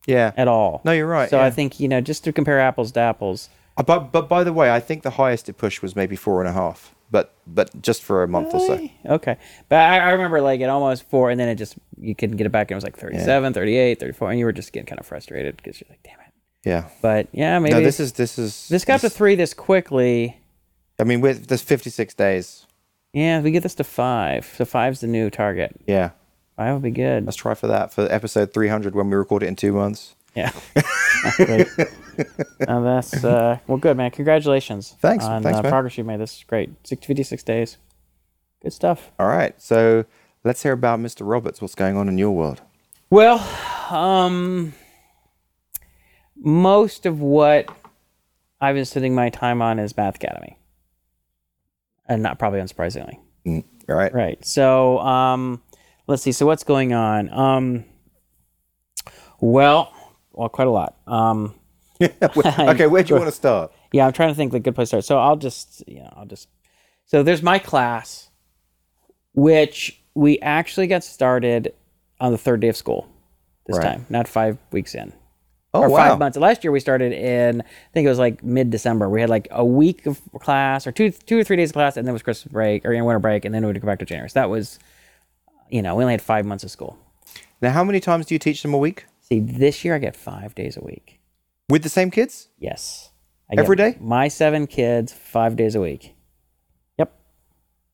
Yeah. at all. No, you're right. So yeah. I think you know just to compare apples to apples. Uh, But but by the way, I think the highest it pushed was maybe four and a half. But but just for a month or so. Okay. But I, I remember like at almost four, and then it just, you couldn't get it back, and it was like 37, 38, 34, and you were just getting kind of frustrated because you're like, damn it. Yeah. But yeah, maybe No, this is this is this got to three this quickly. I mean, with this 56 days. Yeah, we get this to five. So five's the new target. Yeah. Five would be good. Let's try for that for episode 300 when we record it in two months. Yeah. Great. [LAUGHS] Now that's, uh, well, good, man. Congratulations. Thanks. On Thanks, uh, man. progress you made. This is great. Six, 56 days. Good stuff. All right. So let's hear about Mr. Roberts. What's going on in your world? Well, um, most of what I've been spending my time on is Math Academy, and not probably unsurprisingly. Mm, All right. Right. So, um, let's see. So, what's going on? Um, well, well, quite a lot. Um, [LAUGHS] [LAUGHS] okay. Where do you want to start? yeah, I'm trying to think the good place to start. So, I'll just, you know, I'll just. So, there's my class, which we actually got started on the third day of school this Right. time, not five weeks in. Oh or wow. five months. Last year we started in, I think it was like mid December. We had like a week of class or two, two or three days of class, and then it was Christmas break or winter break, and then we would go back to January. So that was, you know, we only had five months of school. Now, how many times do you teach them a week See, this year I get five days a week. with the same kids? Yes, I Every day? My seven kids, five days a week. Yep.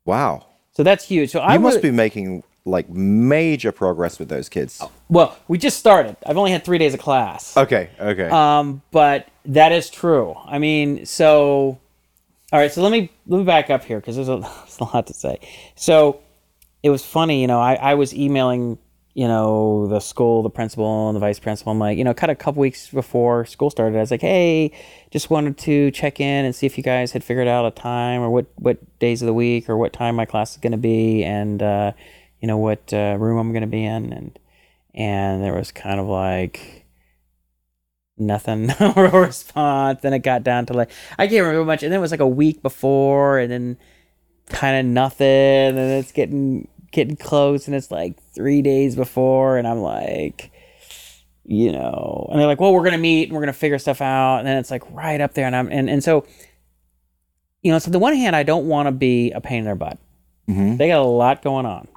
Wow. So that's huge. So I You must be making like major progress with those kids. well. We just started. I've only had three days of class. Okay. Okay. Um, but that is true. I mean, so all right. So let me let me back up here because there's a, [LAUGHS] there's a lot to say. So it was funny, you know. I I was emailing, you know, the school, the principal, and the vice principal. I'm like, you know, kind of a couple weeks before school started. I was like, hey, just wanted to check in and see if you guys had figured out a time or what what days of the week or what time my class is going to be and uh, you know what uh, room I'm going to be in and and there was kind of like nothing [LAUGHS] no response then it got down to like i can't remember much and then it was like a week before and then kind of nothing and it's getting getting close and it's like three days before and i'm like you know and they're like well we're gonna meet and we're gonna figure stuff out and then it's like right up there and i'm and, and so you know so on the one hand i don't want to be a pain in their butt Mhm. they got a lot going on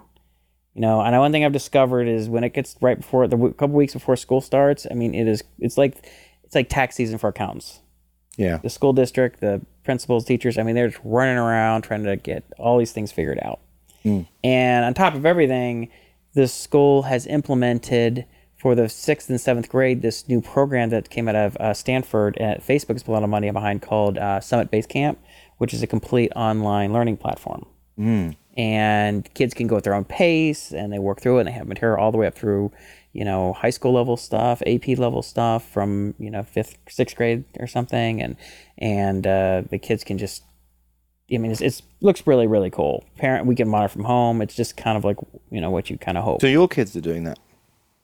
you know, and one thing I've discovered is when it gets right before the w- couple weeks before school starts. I mean, it is it's like it's like tax season for accountants. yeah. The school district, the principals, teachers. I mean, they're just running around trying to get all these things figured out. And on top of everything, the school has implemented for the sixth and seventh grade this new program that came out of uh, Stanford. And Facebook's put a lot of money behind called uh, Summit Base Camp, which is a complete online learning platform. And kids can go at their own pace and they work through it and they have material all the way up through you know high school level stuff ap level stuff from you know fifth sixth grade or something. And and uh, the kids can just i mean it's, it's looks really really cool parent we can monitor from home it's just kind of like you know what you kind of hope So your kids are doing that.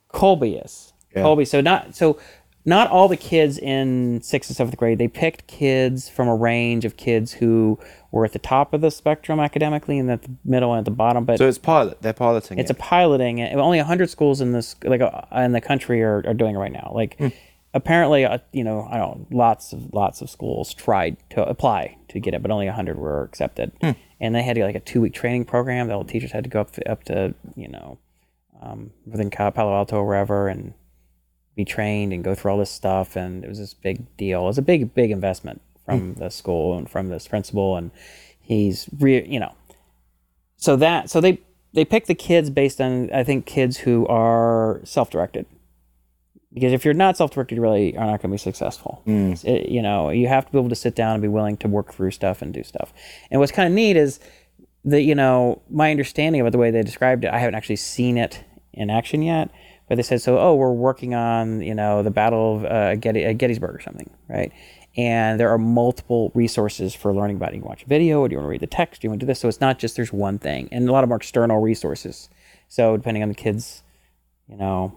Colby is. Yeah. Colby. So not so not all the kids in sixth and seventh grade. They picked kids from a range of kids who were at the top of the spectrum academically and at the middle and at the bottom. But So it's pilot. They're piloting it's it. a piloting. Only hundred schools in this like uh, in the country are, are doing it right now. Like Hmm. Apparently, uh, you know, I don't lots of lots of schools tried to apply to get it, but only hundred were accepted. Hmm. And they had like a two week training program. The old teachers had to go up up to you know um, within Palo Alto or wherever and be trained and go through all this stuff. And it was this big deal. It was a big, big investment from the school and from this principal. And he's, re- you know, so that, so they, they pick the kids based on, I think, kids who are self directed. Because if you're not self directed, you really are not going to be successful. It- you know, you have to be able to sit down and be willing to work through stuff and do stuff. And what's kind of neat is that you know my understanding of it, the way they described it, I haven't actually seen it in action yet. But they said so. Oh, we're working on you know the Battle of uh, Getty, uh, Gettysburg or something, right? and there are multiple resources for learning about it. You can watch a video, or do you want to read the text? Do you want to do this? So it's not just there's one thing, and a lot of are external resources. So depending on the kids, you know,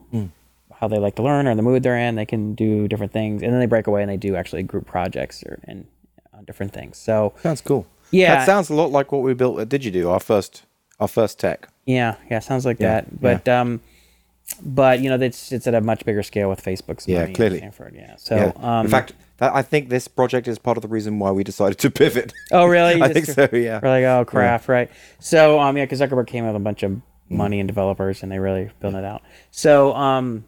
how they like to learn or the mood they're in, they can do different things, and then they break away and they do actually group projects or and on different things. So Sounds cool. Yeah. That sounds a lot like what we built at Digido, our first our first tech. yeah, yeah, sounds like Yeah, that. But um, but you know, it's it's at a much bigger scale with Facebook's Yeah, clearly. Stanford. Yeah. So Yeah. um, In fact, that, I think this project is part of the reason why we decided to pivot. oh really? [LAUGHS] I Just- think so, yeah. We're like, oh, craft, right? So, um, yeah, because Zuckerberg came with a bunch of Mm. money and developers, and they really built it out. So, um,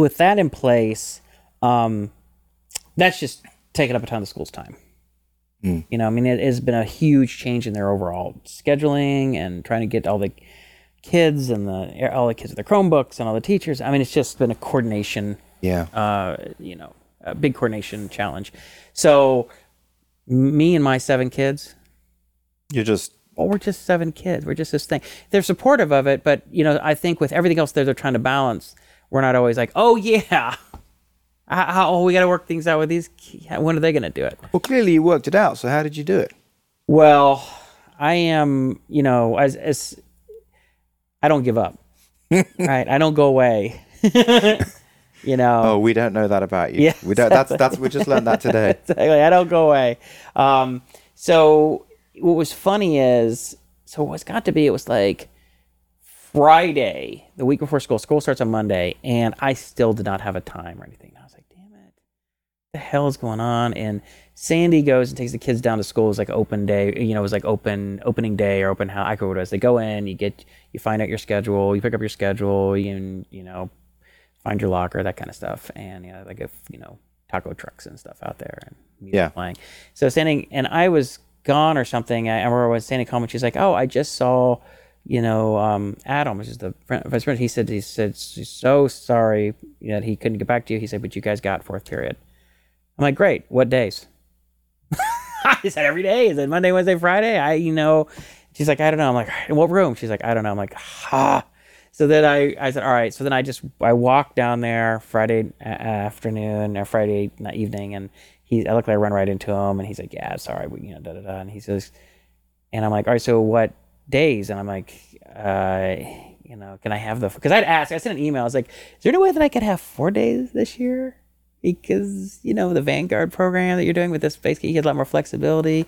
with that in place, um, that's just taken up a ton of the school's time. Mm. You know, I mean, it has been a huge change in their overall scheduling and trying to get all the kids and the all the kids with their Chromebooks and all the teachers. I mean, it's just been a coordination Yeah. uh, you know, a big coordination challenge. So, me and my seven kids, You're just well, we're just seven kids. We're just this thing. They're supportive of it, but you know, I think with everything else that they're trying to balance, we're not always like, oh yeah, [LAUGHS] how, oh, we got to work things out with these. When are they going to do it? well. Clearly, you worked it out. So how did you do it? Well, I am, you know, as as I don't give up. [LAUGHS] right, I don't go away. [LAUGHS] you know. Oh, we don't know that about you. Yeah, we don't. That's that's we just learned that today. exactly. I don't go away. Um, so what was funny is, so what's got to be, it was like Friday, the week before school. School starts on Monday, and I still did not have a time or anything. I was like, damn it, what the hell is going on? And Sandy goes and takes the kids down to school. It was like open day, you know, it was like open opening day or open house. I it was. They go in, you get, you find out your schedule, you pick up your schedule, you can, you know, find your locker, that kind of stuff, and you know, like if you know taco trucks and stuff out there and music Yeah. playing. So standing, and I was gone or something. I I remember when Sandy called me. She's like, "Oh, I just saw, you know, um, Adam, which is the friend, vice president. He said he said he's so sorry that he couldn't get back to you. He said, but you guys got fourth period. I'm like, great. What days? [LAUGHS] I said every day. Is it Monday, Wednesday, Friday? I, you know, she's like, I don't know. I'm like, in what room? She's like, I don't know. I'm like, ha. So then I, I said, all right. So then I just, I walked down there Friday afternoon or Friday evening, and he, I luckily I run right into him, and he's like, yeah, sorry, we, you know, da da da. And he says, and I'm like, all right, so what days? And I'm like, uh, you know, can I have the? Because I'd ask. I sent an email. I was like, is there any way that I could have four days this year? Because you know the Vanguard program that you're doing with this, basically, you get a lot more flexibility.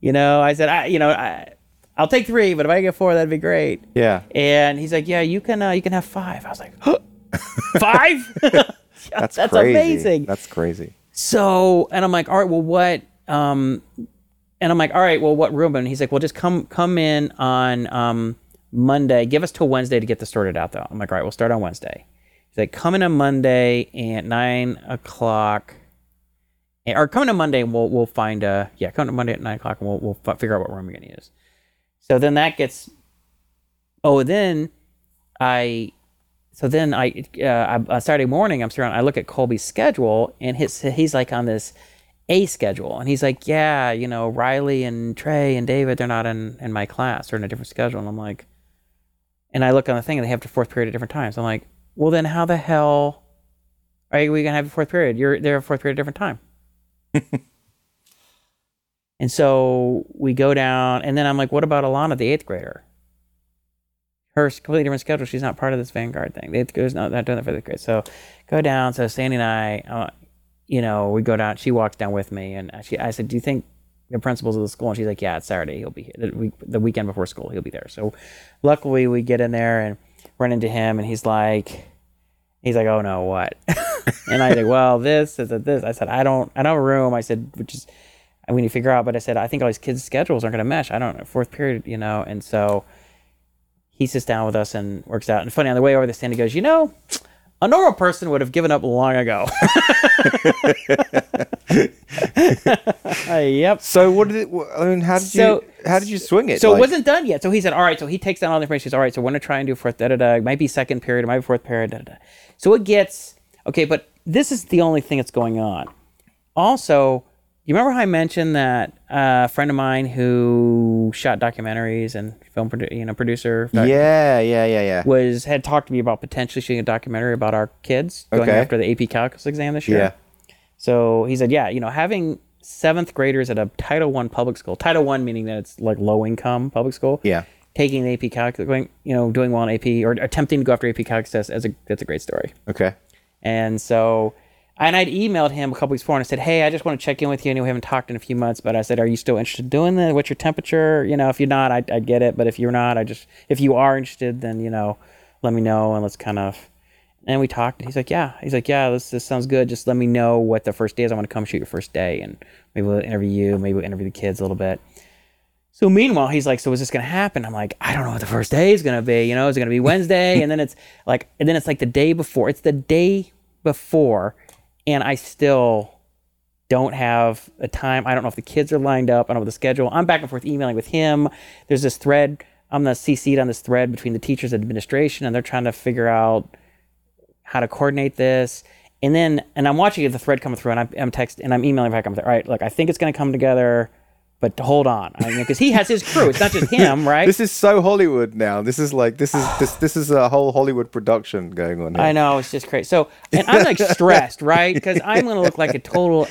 You know, I said, I, you know, I, I'll take three, but if I get four, that'd be great. Yeah. And he's like, yeah, you can, uh, you can have five. I was like, five? [LAUGHS] That's, That's crazy. amazing. That's crazy. So, and I'm like, all right, well, what? Um, and I'm like, all right, well, what room? And he's like, well, just come come in on um, Monday. Give us till Wednesday to get this sorted out, though. I'm like, all right, we'll start on Wednesday. He's like, come in on Monday at nine o'clock, or come in on Monday and we'll we'll find a yeah, come to Monday at nine o'clock and we'll we'll fi- figure out what room you're gonna use. So then that gets. Oh, then I so then I, uh, I- uh, Saturday morning, I'm around, I look at Colby's schedule and his, he's like on this A schedule. And he's like, yeah, you know, Riley and Trey and David, they're not in, in my class. They're in a different schedule. And I'm like, and I look on the thing and they have the fourth period at different times. I'm like, well, then how the hell are we going to have a fourth period? You're they're a fourth period at a different time. [LAUGHS] and so we go down and then I'm like, what about Alana, the eighth grader? her completely different schedule. She's not part of this Vanguard thing. The eighth grader's not, not doing that for the grade. So go down. So Sandy and I, uh, you know, we go down. She walks down with me, and she, I said, "Do you think the principal's of the school?" And she's like, "Yeah, it's Saturday. He'll be here. The, week, the weekend before school, he'll be there." So luckily, we get in there and run into him, and he's like, he's like, "Oh no, what?" [LAUGHS] and I said, "Well, this is this." I said, "I don't, I don't have a room." I said, "Which is." We need to figure out, but I said I think all these kids' schedules aren't going to mesh. I don't know fourth period, you know, and so he sits down with us and works out. And funny, on the way over, the stand, he goes, "You know, a normal person would have given up long ago." [LAUGHS] Yep. So what did it? I mean, how did So- you? How did you swing it? So Like- it wasn't done yet. So he said, "All right." So he takes down all the information. He's all right. So we're gonna try and do fourth. Da da da. It might be second period. It might be fourth period. Da da da. So it gets okay. But this is the only thing that's going on. Also, you remember how I mentioned that uh, a friend of mine who shot documentaries and film, produ- you know, producer, doc- Yeah, yeah, yeah, yeah. was had talked to me about potentially shooting a documentary about our kids going Okay. after the AP Calculus exam this year. Yeah. So he said, yeah, you know, having seventh graders at a Title One public school, Title One meaning that it's like low income public school, Yeah. taking the AP calculus, going, you know, doing well in AP or attempting to go after AP calculus test, as a, that's a great story. Okay. And so, and I'd emailed him a couple weeks before and I said, Hey, I just want to check in with you. I know we haven't talked in a few months, but I said, Are you still interested in doing this? What's your temperature? You know, if you're not, I, I get it. But if you're not, I just, if you are interested, then, you know, let me know and let's kind of, and we talked. And he's like, Yeah. He's like, Yeah, this, this sounds good. Just let me know what the first day is. I want to come shoot your first day. And maybe we'll interview you. Maybe we'll interview the kids a little bit. So meanwhile, he's like, "So is this gonna happen?" I'm like, "I don't know what the first day is gonna be. You know, is it gonna be Wednesday?" and then it's like, and then it's like the day before. It's the day before, and I still don't have a time. I don't know if the kids are lined up. I don't know the schedule. I'm back and forth emailing with him. There's this thread. I'm the CC'd on this thread between the teachers and administration, and they're trying to figure out how to coordinate this. And then, and I'm watching the thread coming through, and I'm, I'm texting, and I'm emailing back. I'm like, all right, look, I think it's going to come together, but hold on, because he has his crew. It's not just him, [LAUGHS] right? This is so Hollywood now. This is like this is this this is a whole Hollywood production going on here. I know it's just crazy. So, and I'm like stressed, right? Because I'm going to look like a total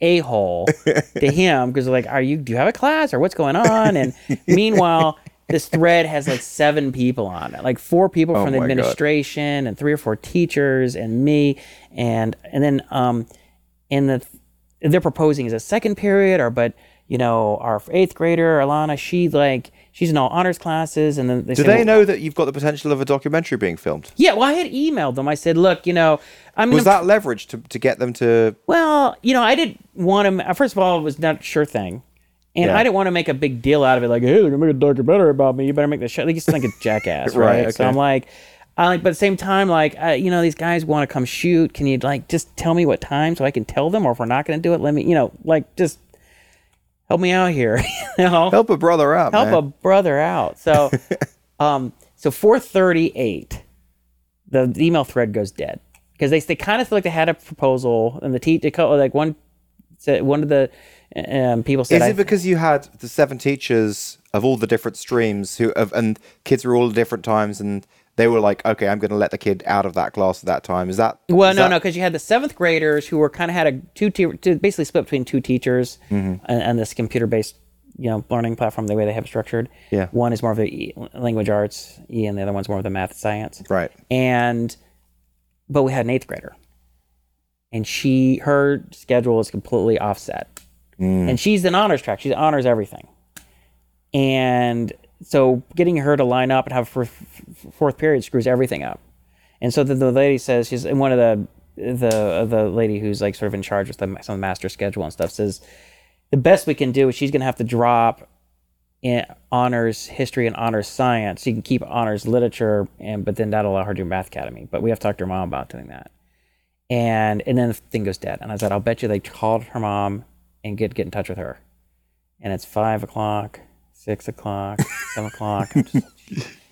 a hole to him. Because like, are you? Do you have a class or what's going on? And [LAUGHS] meanwhile, this thread has like seven people on it, like four people from the Oh my God. administration and three or four teachers and me, and and then um, and the they're proposing as a second period, or but you know, our eighth grader Alana, she like she's in all honors classes, and then they Do say, they well, know that you've got the potential of a documentary being filmed? Yeah, well, I had emailed them. I said, look, you know, I mean, Was that leverage to, to get them to? well, you know, I didn't want to. First of all, it was not a sure thing, and Yeah. I didn't want to make a big deal out of it. Like, hey, they're gonna make a documentary about me. You better make the show. Like, you sound like a [LAUGHS] jackass, right? Right, So. I'm like, I like, but at the same time, like, uh, you know, these guys want to come shoot. Can you like just tell me what time so I can tell them, or if we're not gonna do it, let me, you know, like just help me out here. [LAUGHS] you know, Help a brother out. help man. a brother out. So, [LAUGHS] um, so 438, the, the email thread goes dead because they, they kind of feel like they had a proposal and the teacher, like one said, one of the um, people said, Is it because you had the seven teachers of all the different streams who of, and kids were all at different times and they were like, okay, I'm going to let the kid out of that class at that time. Is that well, is no, that- no, because you had the seventh graders who were kind of had a two basically split between two teachers Mm-hmm. and, and this computer based, you know, learning platform, the way they have structured. Yeah. One is more of the e- language arts, E, and the other one's more of the math science. right? and but we had an eighth grader and she her schedule is completely offset and she's an honors track she honors everything and so getting her to line up and have a fourth period screws everything up and so the, the lady says she's and one of the the uh, the lady who's like sort of in charge with the, some of the master schedule and stuff says the best we can do is she's going to have to drop in honors history and honors science. She can keep honors literature, and but then that'll allow her to do math academy. But we have to talk to her mom about doing that. And and then the thing goes dead. And I said, I'll bet you they called her mom and get get in touch with her. And it's five o'clock, six o'clock, seven o'clock. I'm just [LAUGHS]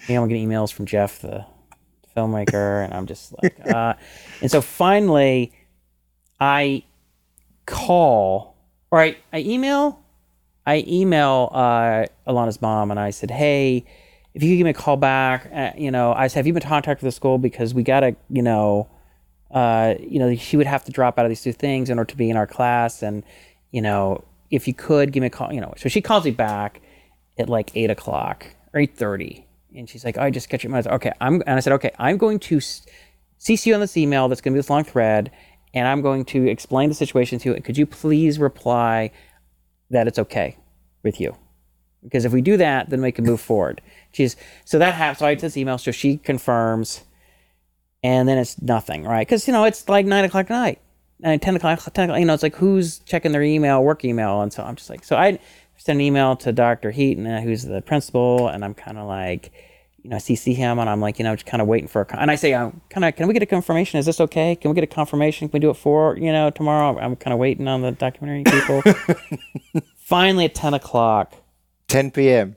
you know, I'm getting emails from Jeff, the filmmaker, and I'm just like, uh, and so finally, I call or I, I email I email uh, Alana's mom and I said, "Hey, if you could give me a call back, uh, you know, I said, have you been in contact with the school because we gotta, you know, uh, you know, she would have to drop out of these two things in order to be in our class, and you know, if you could give me a call, you know." So she calls me back at like eight o'clock or eight thirty, and she's like, "Oh, "I just catch your mind." Okay, I'm, and I said, "Okay, I'm going to CC you on this email that's going to be this long thread." And I'm going to explain the situation to you. Could you please reply that it's okay with you. Because if we do that, then we can move forward. She's so that happens. So I this email, so she confirms, and then it's nothing, right? Because you know it's like nine o'clock at night, and ten o'clock, ten o'clock. You know, it's like who's checking their email, work email, and so I'm just like, so I send an email to Dr. Heaton, uh, who's the principal, and I'm kind of like, you know, I CC him, and I'm like, you know, just kind of waiting for a, con- and I say, I'm kind of, can we get a confirmation? Is this okay? Can we get a confirmation? Can we do it for, you know, tomorrow? I'm kind of waiting on the documentary people. [LAUGHS] Finally, at 10 o'clock, 10 p.m.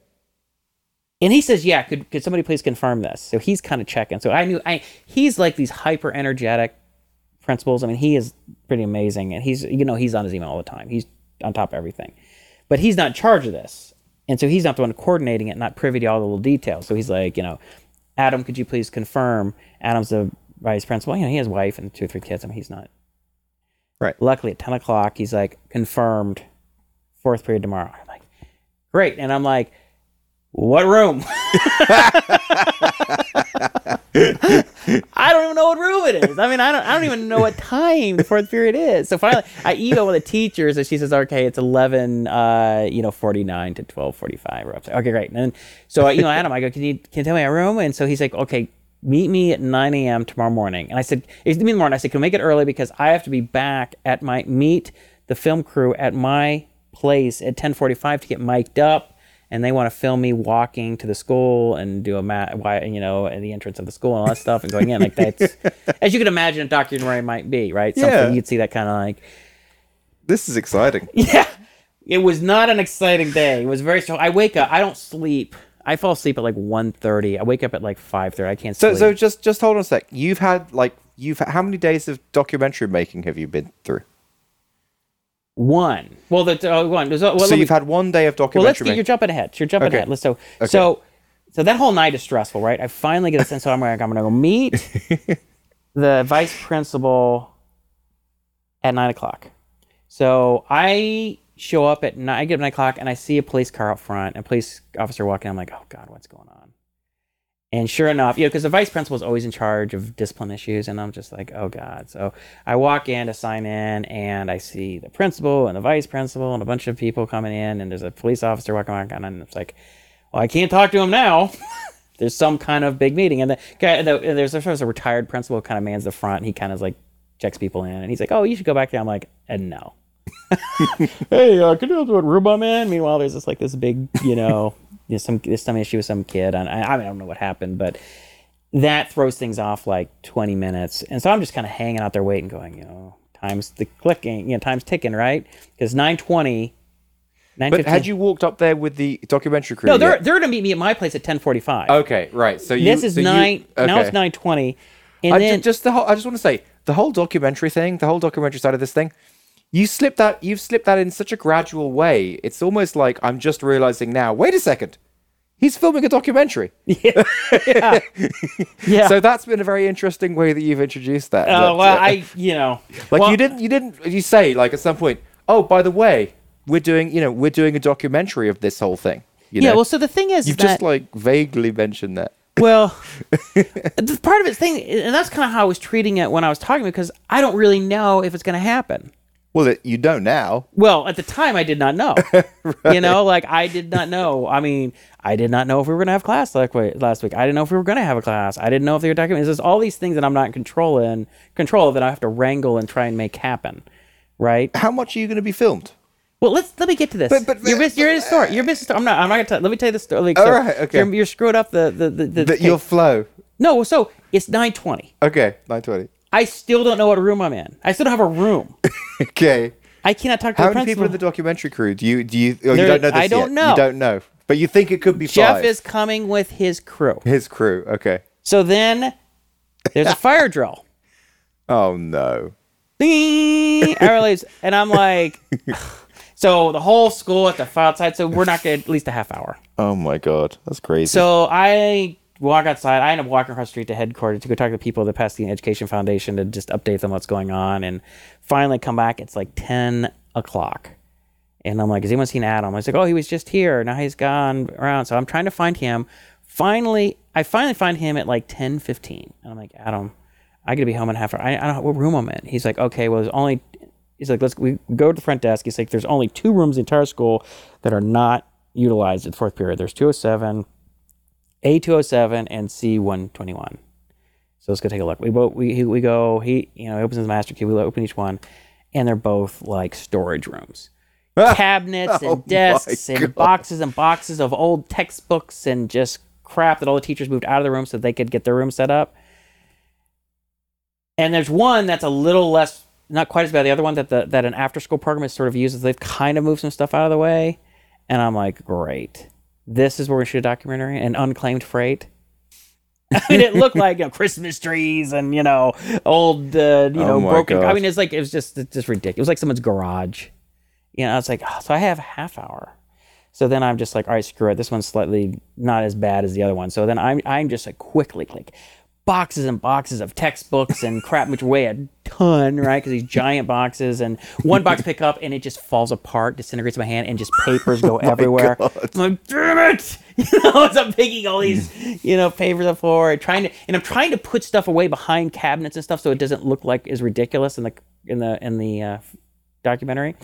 and he says, "Yeah, could could somebody please confirm this?" So he's kind of checking. So I knew I he's like these hyper energetic principals. I mean, he is pretty amazing, and he's you know he's on his email all the time. He's on top of everything, but he's not in charge of this, and so he's not the one coordinating it, not privy to all the little details. So he's like, you know, Adam, could you please confirm? Adam's the vice principal. You know, he has wife and two or three kids. I mean, he's not. Right. Luckily, at 10 o'clock, he's like, confirmed, fourth period tomorrow. I'm like, great. And I'm like, what room? [LAUGHS] [LAUGHS] I don't even know what room it is. I mean, I don't, I don't even know what time the fourth period is. So finally, I email one of the teachers, and she says, "Okay, it's eleven, uh, you know, forty nine to twelve forty five. Or upstairs. Okay, great. And then, so I email Adam. I go, "Can you can you tell me a room?" And so he's like, "Okay, meet me at nine a.m. tomorrow morning." And I said, "It's me the morning." I said, "Can we make it early because I have to be back at my meet the film crew at my place at ten forty five to get mic'd up." And they want to film me walking to the school and do a mat, why you know, at the entrance of the school and all that [LAUGHS] stuff and going in like that's as you can imagine a documentary might be, right? Something Yeah. you'd see that kind of like This is exciting. [LAUGHS] yeah. It was not an exciting day. It was very strong. I wake up. I don't sleep. I fall asleep at like 1.30. I wake up at like five thirty. I can't So sleep. so just just hold on a sec. You've had like you've how many days of documentary making have you been through? One. Well, the uh, one. There's, uh, well, so me- you've had one day of Well, let's documentary get you're jumping ahead. You're jumping Okay. ahead. Let's so so so that whole night is stressful, right? I finally get a sense. So I'm like, I'm gonna go meet [LAUGHS] the vice principal at nine o'clock. So I show up at nine. I get up at nine o'clock and I see a police car out front, and a police officer walking. I'm like, oh god, what's going on? And sure enough, you know, because the vice principal is always in charge of discipline issues, and I'm just like, oh god. So I walk in to sign in, and I see the principal and the vice principal and a bunch of people coming in, and there's a police officer walking around, and it's like, well, I can't talk to him now. [LAUGHS] there's some kind of big meeting, and the guy, the, there's there's a retired principal kind of mans the front, and he kind of like checks people in, and he's like, oh, you should go back there. I'm like, and no. [LAUGHS] [LAUGHS] hey, uh, can you tell me what room I'm in? Meanwhile, there's just like this big, you know, you know some there's some issue with some kid, and I, I mean I don't know what happened, but that throws things off like 20 minutes, and so I'm just kind of hanging out there waiting, going, you know, time's the clicking, you know, time's ticking, right? Because 9:20, 9:15. But had you walked up there with the documentary crew? No, they're yet? they're gonna meet me at my place at 10:45. okay, right. So you, this is so you- nine. Now it's okay. 9:20, and I then ju- just the whole. I just want to say the whole documentary thing, the whole documentary side of this thing. You slipped that. You've slipped that in such a gradual way. It's almost like I'm just realizing now. Wait a second. He's filming a documentary. [LAUGHS] yeah. [LAUGHS] Yeah. So that's been a very interesting way that you've introduced that. Oh That, well, uh, I you know like well, you didn't. You didn't. You say like at some point. Oh, by the way, we're doing. You know, we're doing a documentary of this whole thing. You Yeah. know? Well, so the thing is you've that just like vaguely mentioned that. Well, [LAUGHS] the part of it's thing, and that's kind of how I was treating it when I was talking because I don't really know if it's going to happen. Well, that you don't now. Well, at the time, I did not know. [LAUGHS] You know, like I did not know. I mean, I did not know if we were going to have class like wa- last week. I didn't know if we were going to have a class. I didn't know if they were documenting. There's all these things that I'm not in control in control of that I have to wrangle and try and make happen. Right. How much are you going to be filmed? Well, let's let me get to this. But- but- you're miss, you're in a story. You're missing. I'm not. I'm not gonna tell. Let me tell you the story. Like, All so right, okay. You're, you're screwed up the the the. the That your flow. no. So it's 9:20. Okay, nine twenty. I still don't know what room I'm in. I still don't have a room. [LAUGHS] Okay. I cannot talk to How the many principal. people in the documentary crew? Do you do you? Oh, you There- don't know this I don't yet. know. You don't know, but you think it could be Jeff five. is coming with his crew. his crew. Okay. So then there's a [LAUGHS] fire drill. Oh no. Ding! [LAUGHS] And I'm like, [SIGHS] so the whole school at the fire outside. So we're not getting at least a half hour. Oh my god, that's crazy. So I walk outside. I end up walking across the street to headquarters to go talk to the people at the Pasadena Education Foundation to just update them what's going on. And finally come back. It's like 10 o'clock. And I'm like, has anyone seen Adam? I was like, oh, he was just here. Now he's gone around. So I'm trying to find him. Finally, I finally find him at like 10 15. And I'm like, Adam, I gotta be home in half hour. I, I don't know what room I'm in. He's like, okay, well, there's only, he's like, let's, we go to the front desk. He's like, there's only two rooms in the entire school that are not utilized at fourth period. There's 207, A207, and C121. So let's go take a look. We both we he- we go. He you know he opens his master key. We open each one, and they're both like storage rooms, [LAUGHS] oh cabinets Oh and desks and boxes and boxes of old textbooks and just crap that all the teachers moved out of the room so they could get their room set up. And there's one that's a little less, not quite as bad. The other one that the, that an after school program is sort of uses. They've kind of moved some stuff out of the way, and I'm like, great. This is where we shoot a documentary and unclaimed freight. [LAUGHS] I mean, it looked like you know, Christmas trees and you know old, uh, you know, Oh my broken. I mean, it's like it was just it's just ridiculous. It was like someone's garage. You know, it's like oh, so I have half hour. So then I'm just like, all right, screw it. This one's slightly not as bad as the other one. So then I'm I'm just like quickly like boxes and boxes of textbooks and crap, which weigh a ton, right? Because these giant boxes, and one box pick up and it just falls apart, disintegrates my hand, and just papers go [LAUGHS] everywhere. I'm like, damn it! [LAUGHS] You know, as I'm picking all these, you know, papers the floor, and trying to, and I'm trying to put stuff away behind cabinets and stuff, so it doesn't look like as ridiculous in the in the in the uh, documentary.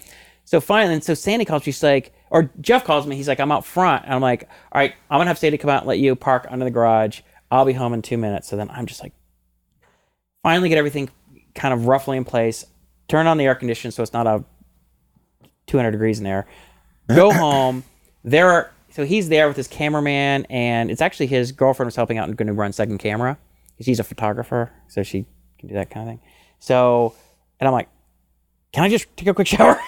So finally, and so Sandy calls. Me, she's like, or Jeff calls me. He's like, I'm out front. And I'm like, all right, I'm gonna have Sandy come out and let you park under the garage. I'll be home in two minutes. So then I'm just like, finally get everything kind of roughly in place. Turn on the air conditioner so it's not a 200 degrees in there. Go [COUGHS] home. There are so he's there with his cameraman, and it's actually his girlfriend was helping out and going to run second camera. because She's a photographer, so she can do that kind of thing. So, and I'm like, can I just take a quick [LAUGHS] shower?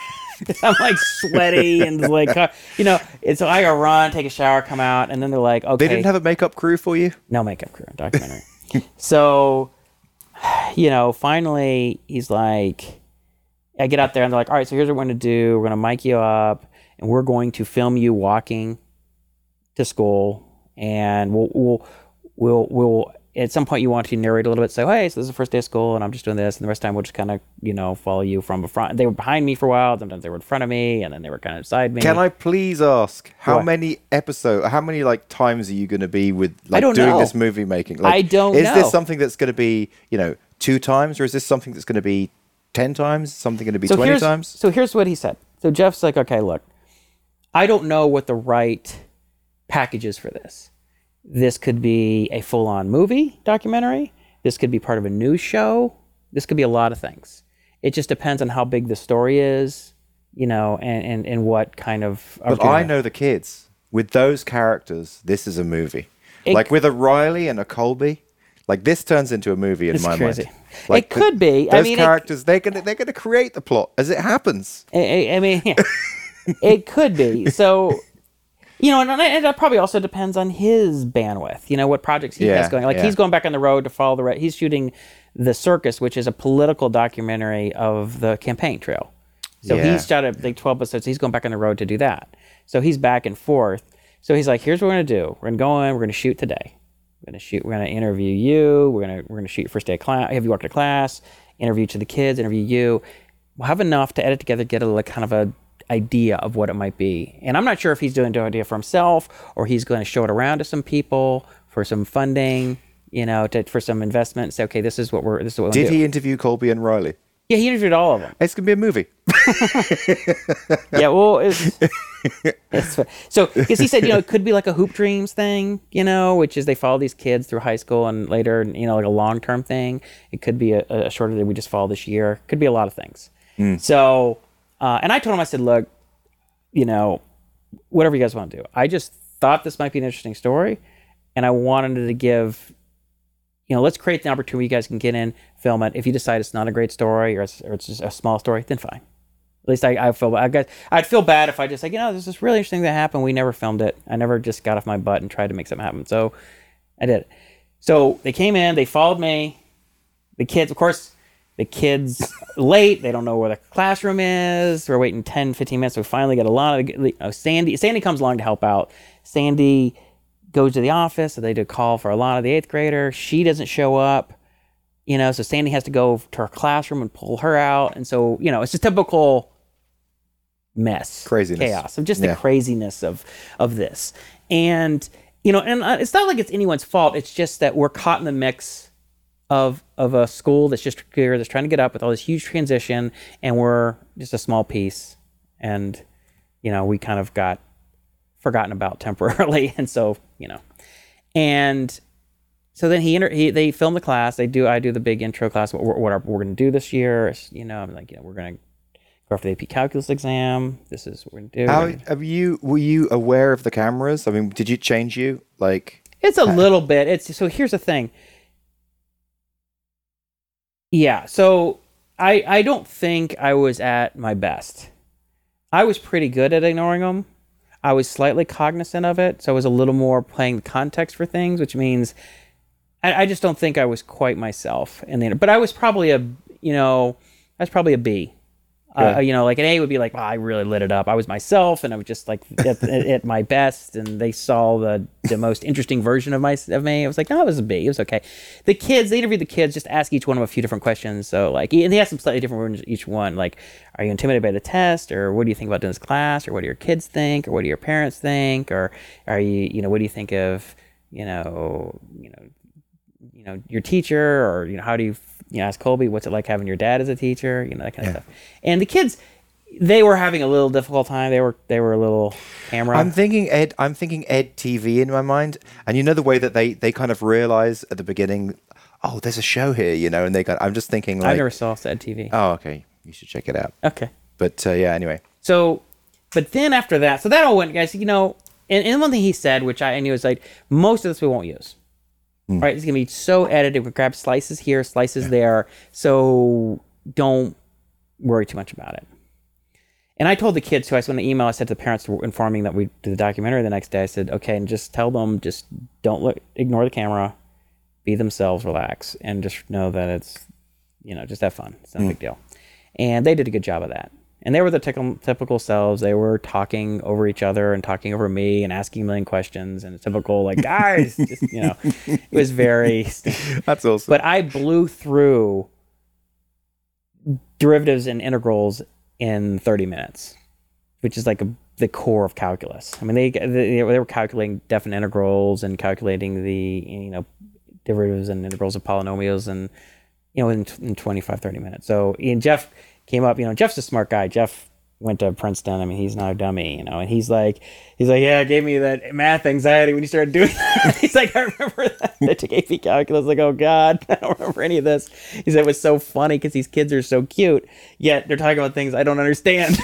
[LAUGHS] I'm like sweaty and like, you know, and so I go run, take a shower, come out, and then they're like, okay. They didn't have a makeup crew for you? No makeup crew in documentary. [LAUGHS] so, you know, finally he's like, I get out there and they're like, all right, so here's what we're going to do. We're going to mic you up and we're going to film you walking to school and we'll, we'll, we'll, we'll, at some point you want to narrate a little bit, say, hey, so this is the first day of school and I'm just doing this. And the rest of the time we'll just kind of, you know, follow you from the front. They were behind me for a while. Sometimes they were in front of me and then they were kind of beside me. Can I please ask how What? many episode, how many like times are you going to be with like doing know. this movie making? Like, I don't Is know. this something that's going to be you know two times, or is this something that's going to be ten times? Something going to be twenty times? So here's what he said. So Jeff's like, okay, look, I don't know what the right package is for this. This could be a full on movie documentary. This could be part of a news show. This could be a lot of things. It just depends on how big the story is, you know, and, and, and what kind of. But I know the kids with those characters. This is a movie. It- like with a Riley and a Colby. Like this turns into a movie in my crazy. mind. Like It could be. I Those mean, it- characters, they're gonna they're gonna create the plot as it happens. I, I- I mean, yeah. [LAUGHS] it could be. So, you know, and, and it probably also depends on his bandwidth. You know, what projects he Yeah, has going. Like yeah. he's going back on the road to follow the. He's shooting the circus, which is a political documentary of the campaign trail. So Yeah. he's shot at like twelve episodes. He's going back on the road to do that. So he's back and forth. So he's like, "Here's what we're gonna do. We're gonna go in. We're gonna shoot today. We're gonna shoot. We're gonna interview you. We're gonna we're gonna shoot your first day of class. Have you walked to class? Interview to the kids. Interview you. We'll have enough to edit together, get a like, kind of a idea of what it might be. And I'm not sure if he's doing the idea for himself or he's going to show it around to some people for some funding. You know, to, for some investment. Say, okay, this is what we're. This is what Did he interview Colby and Riley? Yeah, he interviewed all of them. It's gonna be a movie. [LAUGHS] yeah, well, it's, it's so because he said you know it could be like a hoop dreams thing, you know, which is they follow these kids through high school and later, you know, like a long term thing. It could be a, a shorter that we just follow this year. Could be a lot of things. Hmm. So, uh, and I told him, I said, look, you know, whatever you guys want to do. I just thought this might be an interesting story, and I wanted to give. You know, let's create the opportunity you guys can get in, film it. If you decide it's not a great story or it's, or it's just a small story, then fine. At least I, I feel I guess I'd feel bad if I just like you know this is really interesting thing that happened. We never filmed it. I never just got off my butt and tried to make something happen. So I did. it. So they came in. They followed me. The kids, of course, the kids late. They don't know where the classroom is. We're waiting 10, 15 minutes. We finally get a lot of know, Sandy. Sandy comes along to help out. Sandy goes to the office. So they do a call for a lot of the eighth grader. She doesn't show up you know so sandy has to go to her classroom and pull her out and so you know it's a typical mess Craziness. chaos of just Yeah. the craziness of of this and you know and uh, it's not like it's anyone's fault it's just that we're caught in the mix of of a school that's just here that's trying to get up with all this huge transition and we're just a small piece and you know we kind of got forgotten about [LAUGHS] temporarily and so you know and so then he, inter- he they film the class. They do I do the big intro class. What we're, what are, we're going to do this year? You know, I'm like, you know, we're going to go for the AP calculus exam. This is what we're going to do. How have you? Were you aware of the cameras? I mean, did you change you? Like, It's a little bit. It's so here's the thing. Yeah, so I I don't think I was at my best. I was pretty good at ignoring them. I was slightly cognizant of it, so I was a little more playing the context for things, which means I, I just don't think I was quite myself in the. But I was probably a you know I was probably a B Uh, you know, like an A would be like, well, I really lit it up. I was myself, and I was just like [LAUGHS] at, at my best. And they saw the the most interesting version of my of me. I was like, no, it was a B. It was okay. The kids, they interviewed the kids, just ask each one of them a few different questions. So like, and they asked them slightly different ones each one. Like, are you intimidated by the test, or what do you think about doing this class, or what do your kids think, or what do your parents think, or are you, you know, what do you think of, you know, you know, you know, your teacher, or you know, how do you you know, ask Colby, what's it like having your dad as a teacher? You know, that kind of stuff. And the kids, they were having a little difficult time. They were they were a little camera. I'm thinking Ed. I'm thinking Ed TV in my mind, and you know the way that they they kind of realize at the beginning, oh, there's a show here, you know, and they got. I'm just thinking like, I never saw Ed TV. oh, okay, you should check it out. okay. But uh, yeah, anyway, So, but then after that, so that all went, guys. You know, and, and one thing he said, which I knew was like, most of this we won't use. Mm. Right? It's gonna be so edited. We grab slices here, slices there. So don't worry too much about it. And I told the kids who I sent an email. I said to the parents informing that we did the documentary the next day. I said, okay, and just tell them, just don't look, ignore the camera, be themselves, relax, and just know that it's, you know, just have fun. It's not a mm. big deal. And they did a good job of that. And they were the typical, typical selves. They were talking over each other and talking over me and asking a million questions and typical like guys, just, you know, it was very. [LAUGHS] that's awesome. But I blew through derivatives and integrals in 30 minutes, which is like a, the core of calculus. I mean, they, they they were calculating definite integrals and calculating the you know derivatives and integrals of polynomials and you know in, in 25 30 minutes. So Ian Jeff came up. You know, Jeff's a smart guy. Jeff went to Princeton. I mean, he's not a dummy, you know. And he's like, he's like, yeah, it gave me that math anxiety when you started doing that. [LAUGHS] he's like, I remember that. [LAUGHS] I took AP calculus. Like, oh god, [LAUGHS] I don't remember any of this. He said it was so funny because these kids are so cute, yet they're talking about things I don't understand.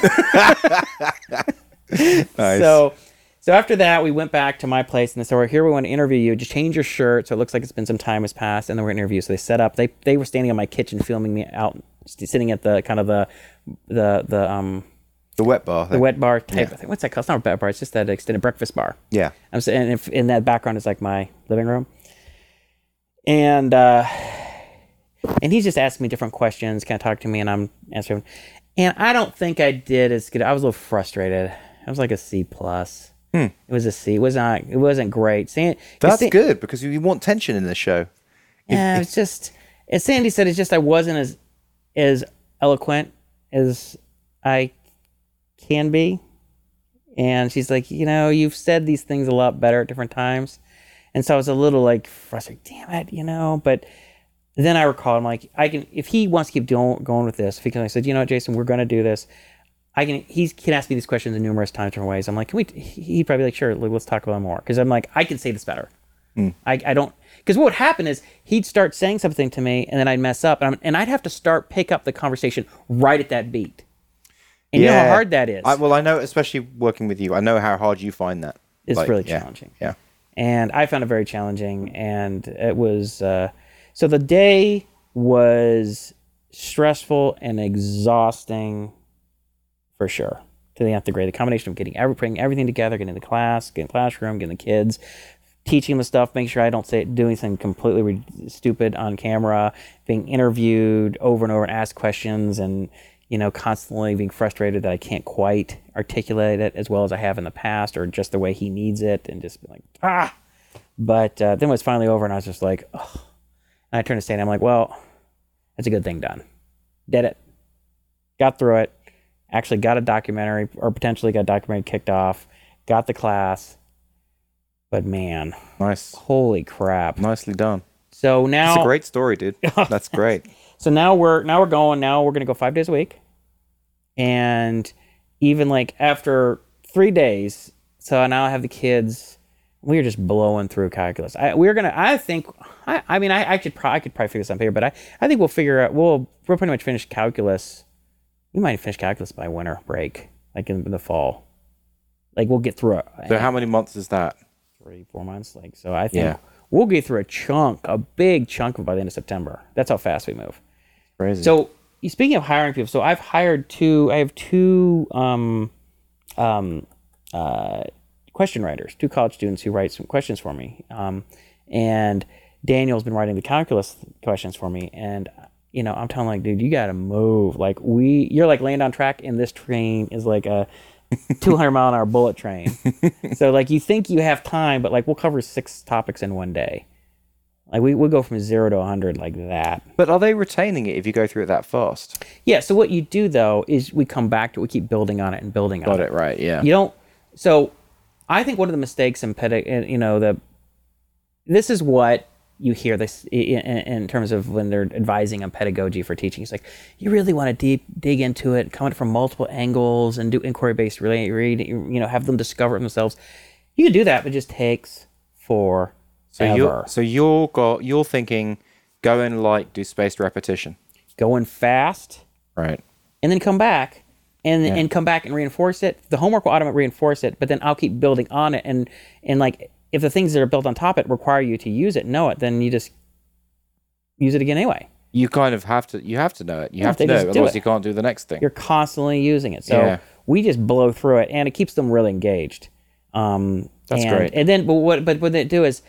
Nice. So, so after that, we went back to my place and they said, "Well, here we want to interview you. Just change your shirt so it looks like it's been some time has passed, and then we're interview." So they set up. They they were standing in my kitchen filming me out, sitting at the kind of the the the um the wet bar. the wet bar type of thing. What's that called? It's not a wet bar. It's just that extended breakfast bar. Yeah. I'm saying, and if in that background is like my living room, and uh, and he's just asking me different questions, kind of talk to me, and I'm answering. And I don't think I did as good. I was a little frustrated. I was like a C plus. It was a C. It was not. It wasn't great. San, That's San- good because you want tension in the show. Yeah, it's just as Sandy said. It's just I wasn't as as eloquent as I can be, and she's like, you know, you've said these things a lot better at different times, and so I was a little like frustrated. Damn it, you know. But then I recall, I'm like, I can if he wants to keep doing, going with this, because I said, you know, what, Jason, we're going to do this. I can he can ask me these questions in numerous times different ways. I'm like, can we? He'd probably be like, sure, let's talk about it more because I'm like, I can say this better. Hmm. I, I don't because what would happen is he'd start saying something to me and then I'd mess up and, I'm, and I'd have to start pick up the conversation right at that beat. And you know how hard that is. I, well, I know, especially working with you, I know how hard you find that. It's Like, really yeah, challenging. Yeah. and I found it very challenging. And it was uh, so the day was stressful and exhausting for sure to the nth degree. The combination of getting every, putting everything together, getting the class, getting the classroom, getting the kids, teaching the stuff, making sure I don't say doing something completely re- stupid on camera, being interviewed over and over and asked questions, and you know constantly being frustrated that I can't quite articulate it as well as I have in the past, or just the way he needs it, and just be like ah. But uh, then it was finally over, and I was just like, oh. and I turned to Sandy, I'm like, well, that's a good thing done. Did it. Got through it. Actually got a documentary, or potentially got a documentary kicked off. Got the class. But man, Nice. holy crap! Nicely done. So now, It's a great story, dude. [LAUGHS] That's great. so now we're now we're going. Now we're gonna go five days a week, and even like after three days. So now I have the kids. We are just blowing through calculus. I, we're gonna. I think. I, I mean, I, I could. Pro, I could probably figure this out here, but I. I think we'll figure out. We'll. We'll pretty much finish calculus. We might finish calculus by winter break, like in the fall. Like we'll get through it. So, how many months is that? Three, four months. Like so, I think Yeah. we'll get through a chunk, a big chunk of by the end of September. That's how fast we move. Crazy. So you- speaking of hiring people, so I've hired two. I have two um, um, uh, question writers, two college students who write some questions for me. Um, and Daniel's been writing the calculus questions for me. And you know, I'm telling like, dude, you got to move. Like we, you're like laying on track, and this train is like a 200 mile an hour bullet train. [LAUGHS] so like you think you have time, but like we'll cover six topics in one day. Like we we'll go from zero to 100 like that. But are they retaining it if you go through it that fast? Yeah. So what you do though is we come back to we keep building on it and building on Got it. it right. Yeah. You don't. So I think one of the mistakes in pedi- you know, the this is what you hear this in, in terms of when they're advising on pedagogy for teaching. It's like you really want to deep dig into it, come at it from multiple angles, and do inquiry based really read. You know, have them discover it themselves. You can do that, but it just takes for So you're so you're got you're thinking go and like do spaced repetition. going fast Right. and then come back and and come back and reinforce it. The homework will automatically reinforce it, but then I'll keep building on it and and like if the things that are built on top of it require you to use it, know it, then you just use it again anyway. You kind of have to you have to know it. You Yeah, have to know, do otherwise it. you can't do the next thing. You're constantly using it, so Yeah. we just blow through it, and it keeps them really engaged. Um, That's and, great. And then, but what but what they do is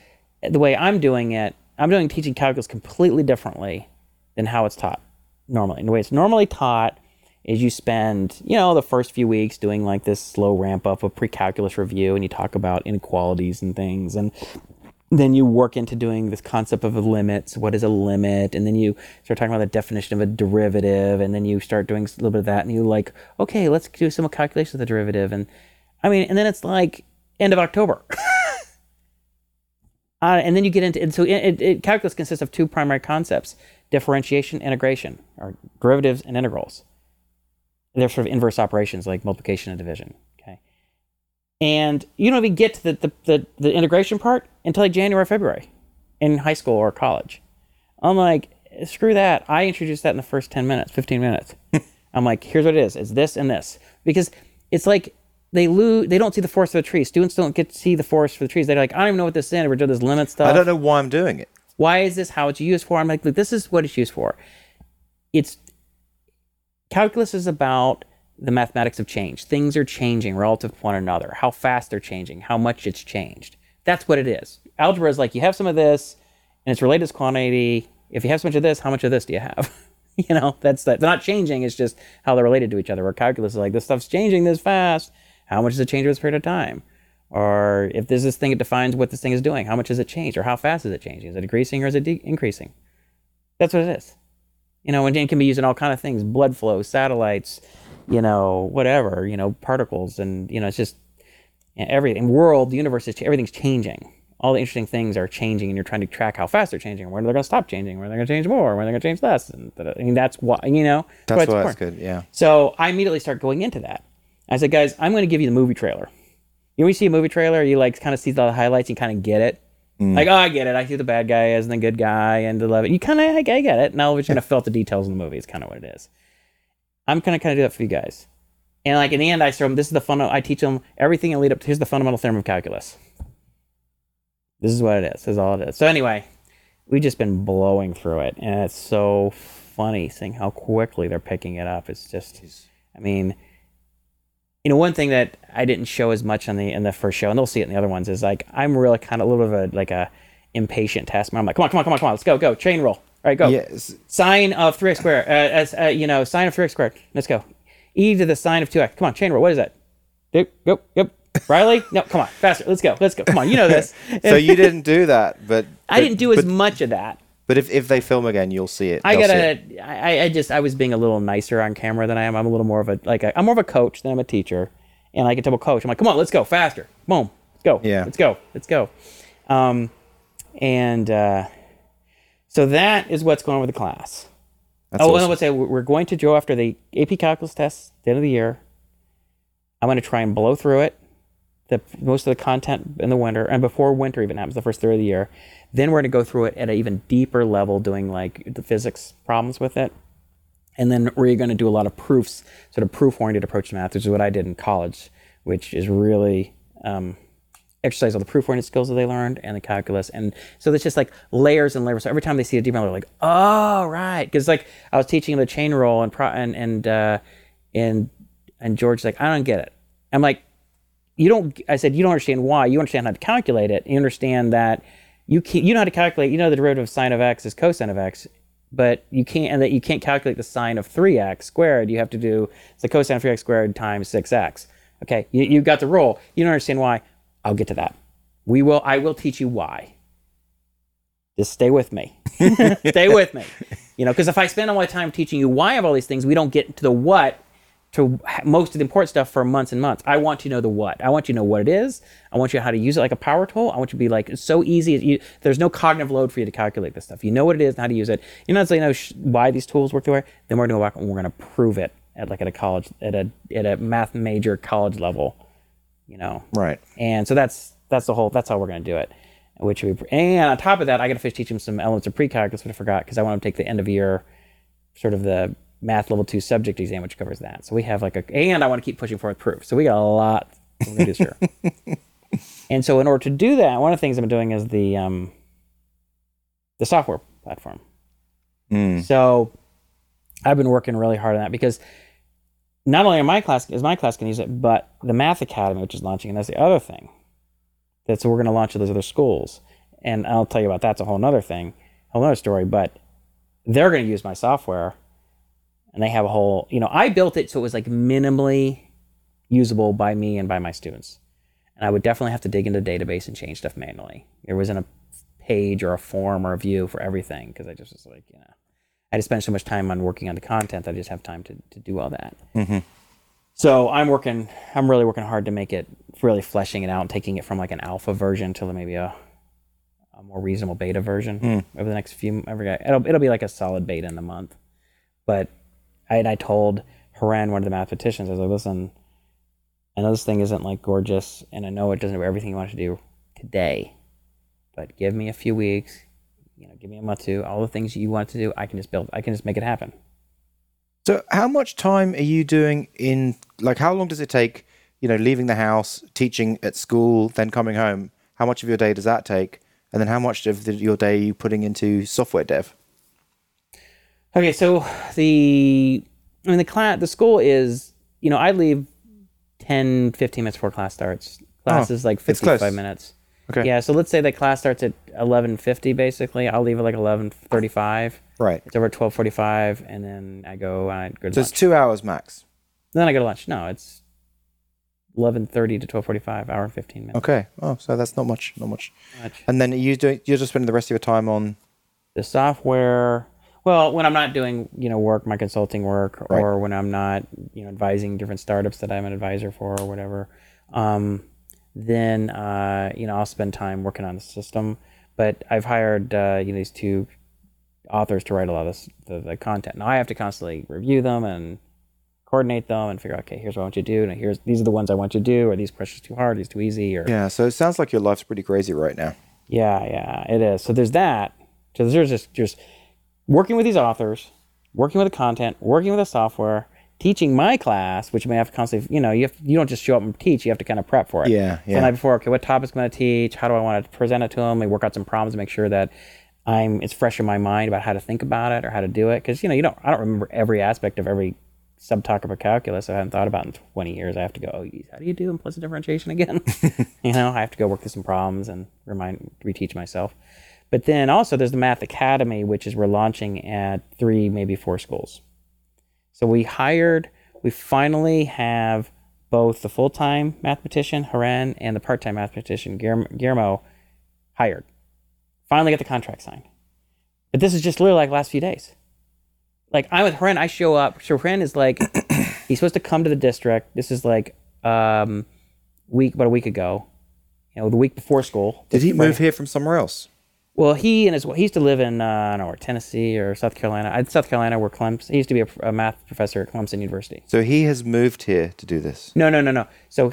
the way I'm doing it. I'm doing teaching calculus completely differently than how it's taught normally. And the way it's normally taught is you spend, you know, the first few weeks doing like this slow ramp up of pre-calculus review, and you talk about inequalities and things, and then you work into doing this concept of limits. What is a limit? And then you start talking about the definition of a derivative, and then you start doing a little bit of that, and you like, okay, let's do some calculations of the derivative, and I mean, and then it's like end of October. [LAUGHS] Uh, and then you get into and so it, it, calculus consists of two primary concepts: differentiation, integration, or derivatives and integrals. They're sort of inverse operations like multiplication and division. Okay, and you don't even get to the the, the, the integration part until like January, February, in high school or college. I'm like, screw that. I introduced that in the first ten minutes, fifteen minutes. [LAUGHS] I'm like, here's what it is: it's this and this because it's like they lose they don't see the forest for the trees students don't get to see the forest for the trees they're like i don't even know what this is we're doing this limit stuff I don't know why I'm doing it. why is this how it's used for i'm like look this is what it's used for it's calculus is about the mathematics of change. Things are changing relative to one another. How fast they're changing how much it's changed. That's what it is. Algebra is like you have some of this and it's related to quantity. If you have so much of this how much of this do you have? [LAUGHS] You know that's that they're not changing it's just how they're related to each other. Where calculus is like this stuff's changing this fast. How much does it change over this period of time? Or if there's this thing it defines what this thing is doing. How much has it changed? Or how fast is it changing? Is it decreasing or is it de- increasing? That's what it is you know and it can be used in all kind of things blood flow satellites you know whatever you know particles and you know it's just everything world the universe is everything's changing all the interesting things are changing and you're trying to track how fast they're changing when they're going to stop changing when they're going to change more when they're going to change less and, I mean, that's why you know That's why it's good. Yeah. So I immediately start going into that. I said, guys, I'm going to give you the movie trailer. You know, when you see a movie trailer, you like kind of see the highlights, you kind of get it. Mm. Like, oh, I get it. I see the bad guy as and the good guy and the love it. You kind of, I, I get it. Now we're just going to fill out the details in the movie. It's kind of what it is. I'm going to kind of do that for you guys. And like in the end, I show them this is the fun. I teach them everything and lead up to here's the fundamental theorem of calculus. This is what it is. This is all it is. So anyway, we've just been blowing through it, and it's so funny seeing how quickly they're picking it up. It's just, I mean, you know, one thing that I didn't show as much on the in the first show, and they'll see it in the other ones, is like I'm really kind of a little bit of a like a impatient taskmaster. I'm like, come on, come on, come on, come on, let's go, go, chain rule. All right, go. Yes. Sine of three x squared, uh, as uh, you know, sine of three x squared. Let's go. E to the sine of two x. Come on, chain rule. What is that? Yep, yep, yep. Riley, no, come on, faster. Let's go, let's go. Come on, you know this. [LAUGHS] So you didn't do that, but I didn't do as much of that. But if, if they film again, you'll see it. I They'll gotta. I, I just. I was being a little nicer on camera than I am. I'm a little more of a like. A, I'm more of a coach than I'm a teacher, and I can tell a coach. I'm like, come on, let's go faster. Boom, let's go. Yeah. let's go. Let's go. Um, and uh, so that is what's going on with the class. That's oh, and I awesome. would say we're going to go after the AP Calculus test at the end of the year. I'm going to try and blow through it, the most of the content in the winter, and before winter even happens, the first third of the year. Then we're going to go through it at an even deeper level, doing like the physics problems with it. And then we're going to do a lot of proofs, sort of proof-oriented approach to math, which is what I did in college, which is really um, exercise all the proof-oriented skills that they learned and the calculus. And so it's just like layers and layers. So every time they see a deep they're like, "Oh, right," because like I was teaching them the chain rule and pro- and and uh, and and George's like, "I don't get it." I'm like, "You don't." I said, "You don't understand why. You understand how to calculate it. You understand that." You, can, you know how to calculate, you know the derivative of sine of x is cosine of x but you can't, and that you can't calculate the sine of 3x squared. You have to do it's the cosine of 3x squared times 6x. Okay, you, you got the rule. You don't understand why. I'll get to that. We will. I will teach you why. Just stay with me. [LAUGHS] stay with me. You know, because if I spend all my time teaching you why of all these things, we don't get to the what to most of the important stuff for months and months. I want you to know the what. I want you to know what it is. I want you how to use it like a power tool. I want you to be like it's so easy. You, there's no cognitive load for you to calculate this stuff. You know what it is and how to use it. You know, so you know sh- why these tools work the way. Then we're going to go back and we're going to prove it at like at a college at a at a math major college level. You know, Right. and so that's that's the whole that's how we're going to do it. Which we and on top of that, I got to finish teaching some elements of pre-calculus, but I forgot because I want to take the end of year, sort of the math level two subject exam, which covers that. So we have like a and I want to keep pushing forward proof. So we got a lot to do year. and so in order to do that, one of the things I'm doing is the um, the software platform. Mm. So I've been working really hard on that because not only my class is my class going to use it, but the Math Academy, which is launching, and that's the other thing. That's we're going to launch at those other schools, and I'll tell you about that's a whole other thing, a whole other story. But they're going to use my software, and they have a whole. You know, I built it so it was like minimally usable by me and by my students, and I would definitely have to dig into the database and change stuff manually. There wasn't a page or a form or a view for everything because I just was like, you know, I just spend so much time on working on the content. that I just have time to, to do all that. Mm-hmm. So I'm working. I'm really working hard to make it really fleshing it out and taking it from like an alpha version to maybe a, a more reasonable beta version mm. over the next few. Every it'll it'll be like a solid beta in a month. But I and I told Haran, one of the mathematicians, I was like, listen, I know this thing isn't like gorgeous, and I know it doesn't do everything you want to do today, but give me a few weeks. You know, give me a month to all the things you want to do. I can just build. I can just make it happen. So, how much time are you doing in? Like, how long does it take? You know, leaving the house, teaching at school, then coming home. How much of your day does that take? And then, how much of the, your day are you putting into software dev? Okay, so the I mean the class the school is you know I leave 10 15 minutes before class starts. Class Oh, is like it's 55 minutes. Okay. Yeah, so let's say that class starts at 11:50 basically. I'll leave at like 11:35. Right. It's over at 12:45 and then I go I go to So it's two hours max. then I go to lunch. No, it's 11:30 to 12:45, hour and 15 minutes. Okay. Oh, so that's not much. Not much. Lunch. And then you doing? You're just spending the rest of your time on. the software well when i'm not doing you know work my consulting work Right. or when i'm not you know advising different startups that i'm an advisor for or whatever um, then uh, you know i'll spend time working on the system but i've hired uh, you know these two authors to write a lot of this, the, the content now i have to constantly review them and coordinate them and figure out okay here's what i want you to do and here's these are the ones i want you to do or these questions too hard these too easy or Yeah. So it sounds like your life's pretty crazy right now. yeah, yeah, it is. So there's that. So there's just just working with these authors, working with the content, working with the software, teaching my class, which may have to constantly, you know, you have, you don't just show up and teach. You have to kind of prep for it. Yeah, So yeah. the night before, okay, what topics am I going to teach? How do I want to present it to them? We work out some problems to make sure that I'm it's fresh in my mind about how to think about it or how to do it. Because you know, you don't I don't remember every aspect of every subtopic of calculus I haven't thought about in 20 years. I have to go, oh, geez, how do you do implicit differentiation again? [LAUGHS] you know, I have to go work through some problems and remind, reteach myself. But then also there's the Math Academy, which is we're launching at three, maybe four schools. So we hired, we finally have both the full time mathematician, Haran, and the part time mathematician, Guillermo, hired. Finally got the contract signed. But this is just literally like last few days. Like I'm with Haran, I show up. So Haran is like, [COUGHS] he's supposed to come to the district. This is like um, week, about a week ago. You know, the week before school. Did he move here from somewhere else? Well, he and his he used to live in uh, I don't know where Tennessee or South Carolina. Uh, South Carolina, where Clemson. He used to be a, a math professor at Clemson University. So he has moved here to do this. No, no, no, no. So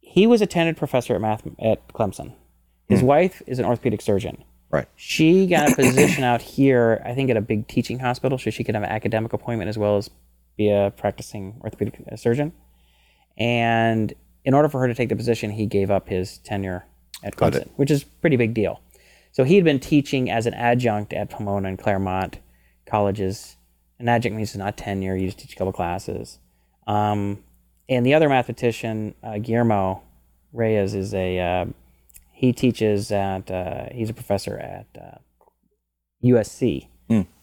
he was a tenured professor at math at Clemson. His wife is an orthopedic surgeon. Right. She got a position out here, I think, at a big teaching hospital, so she could have an academic appointment as well as be a practicing orthopedic uh, surgeon. And in order for her to take the position, he gave up his tenure at Clemson, which is a pretty big deal. So he had been teaching as an adjunct at Pomona and Claremont colleges. An adjunct means it's not tenure; you just teach a couple classes. Um, and the other mathematician, uh, Guillermo Reyes, is a uh, he teaches at uh, he's a professor at uh, USC,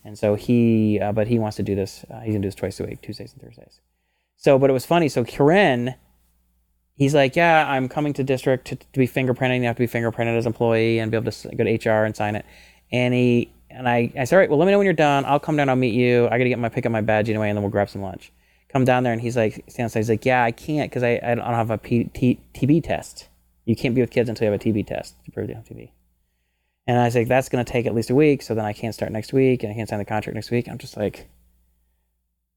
And so he, uh, but he wants to do this. Uh, he's gonna do this twice a week, Tuesdays and Thursdays. So, but it was funny. So Haran, he's like, yeah, I'm coming to district to, to be fingerprinting. You have to be fingerprinted as employee and be able to go to HR and sign it. And he and I, I said, all right, well, let me know when you're done. I'll come down. I'll meet you. I gotta get my pick up my badge anyway, and then we'll grab some lunch. Come down there, and he's like, stands. He's like, yeah, I can't because I, I don't have a P, T, TB test. You can't be with kids until you have a TB test to prove you have TB. And I was like, that's going to take at least a week. So then I can't start next week and I can't sign the contract next week. I'm just like,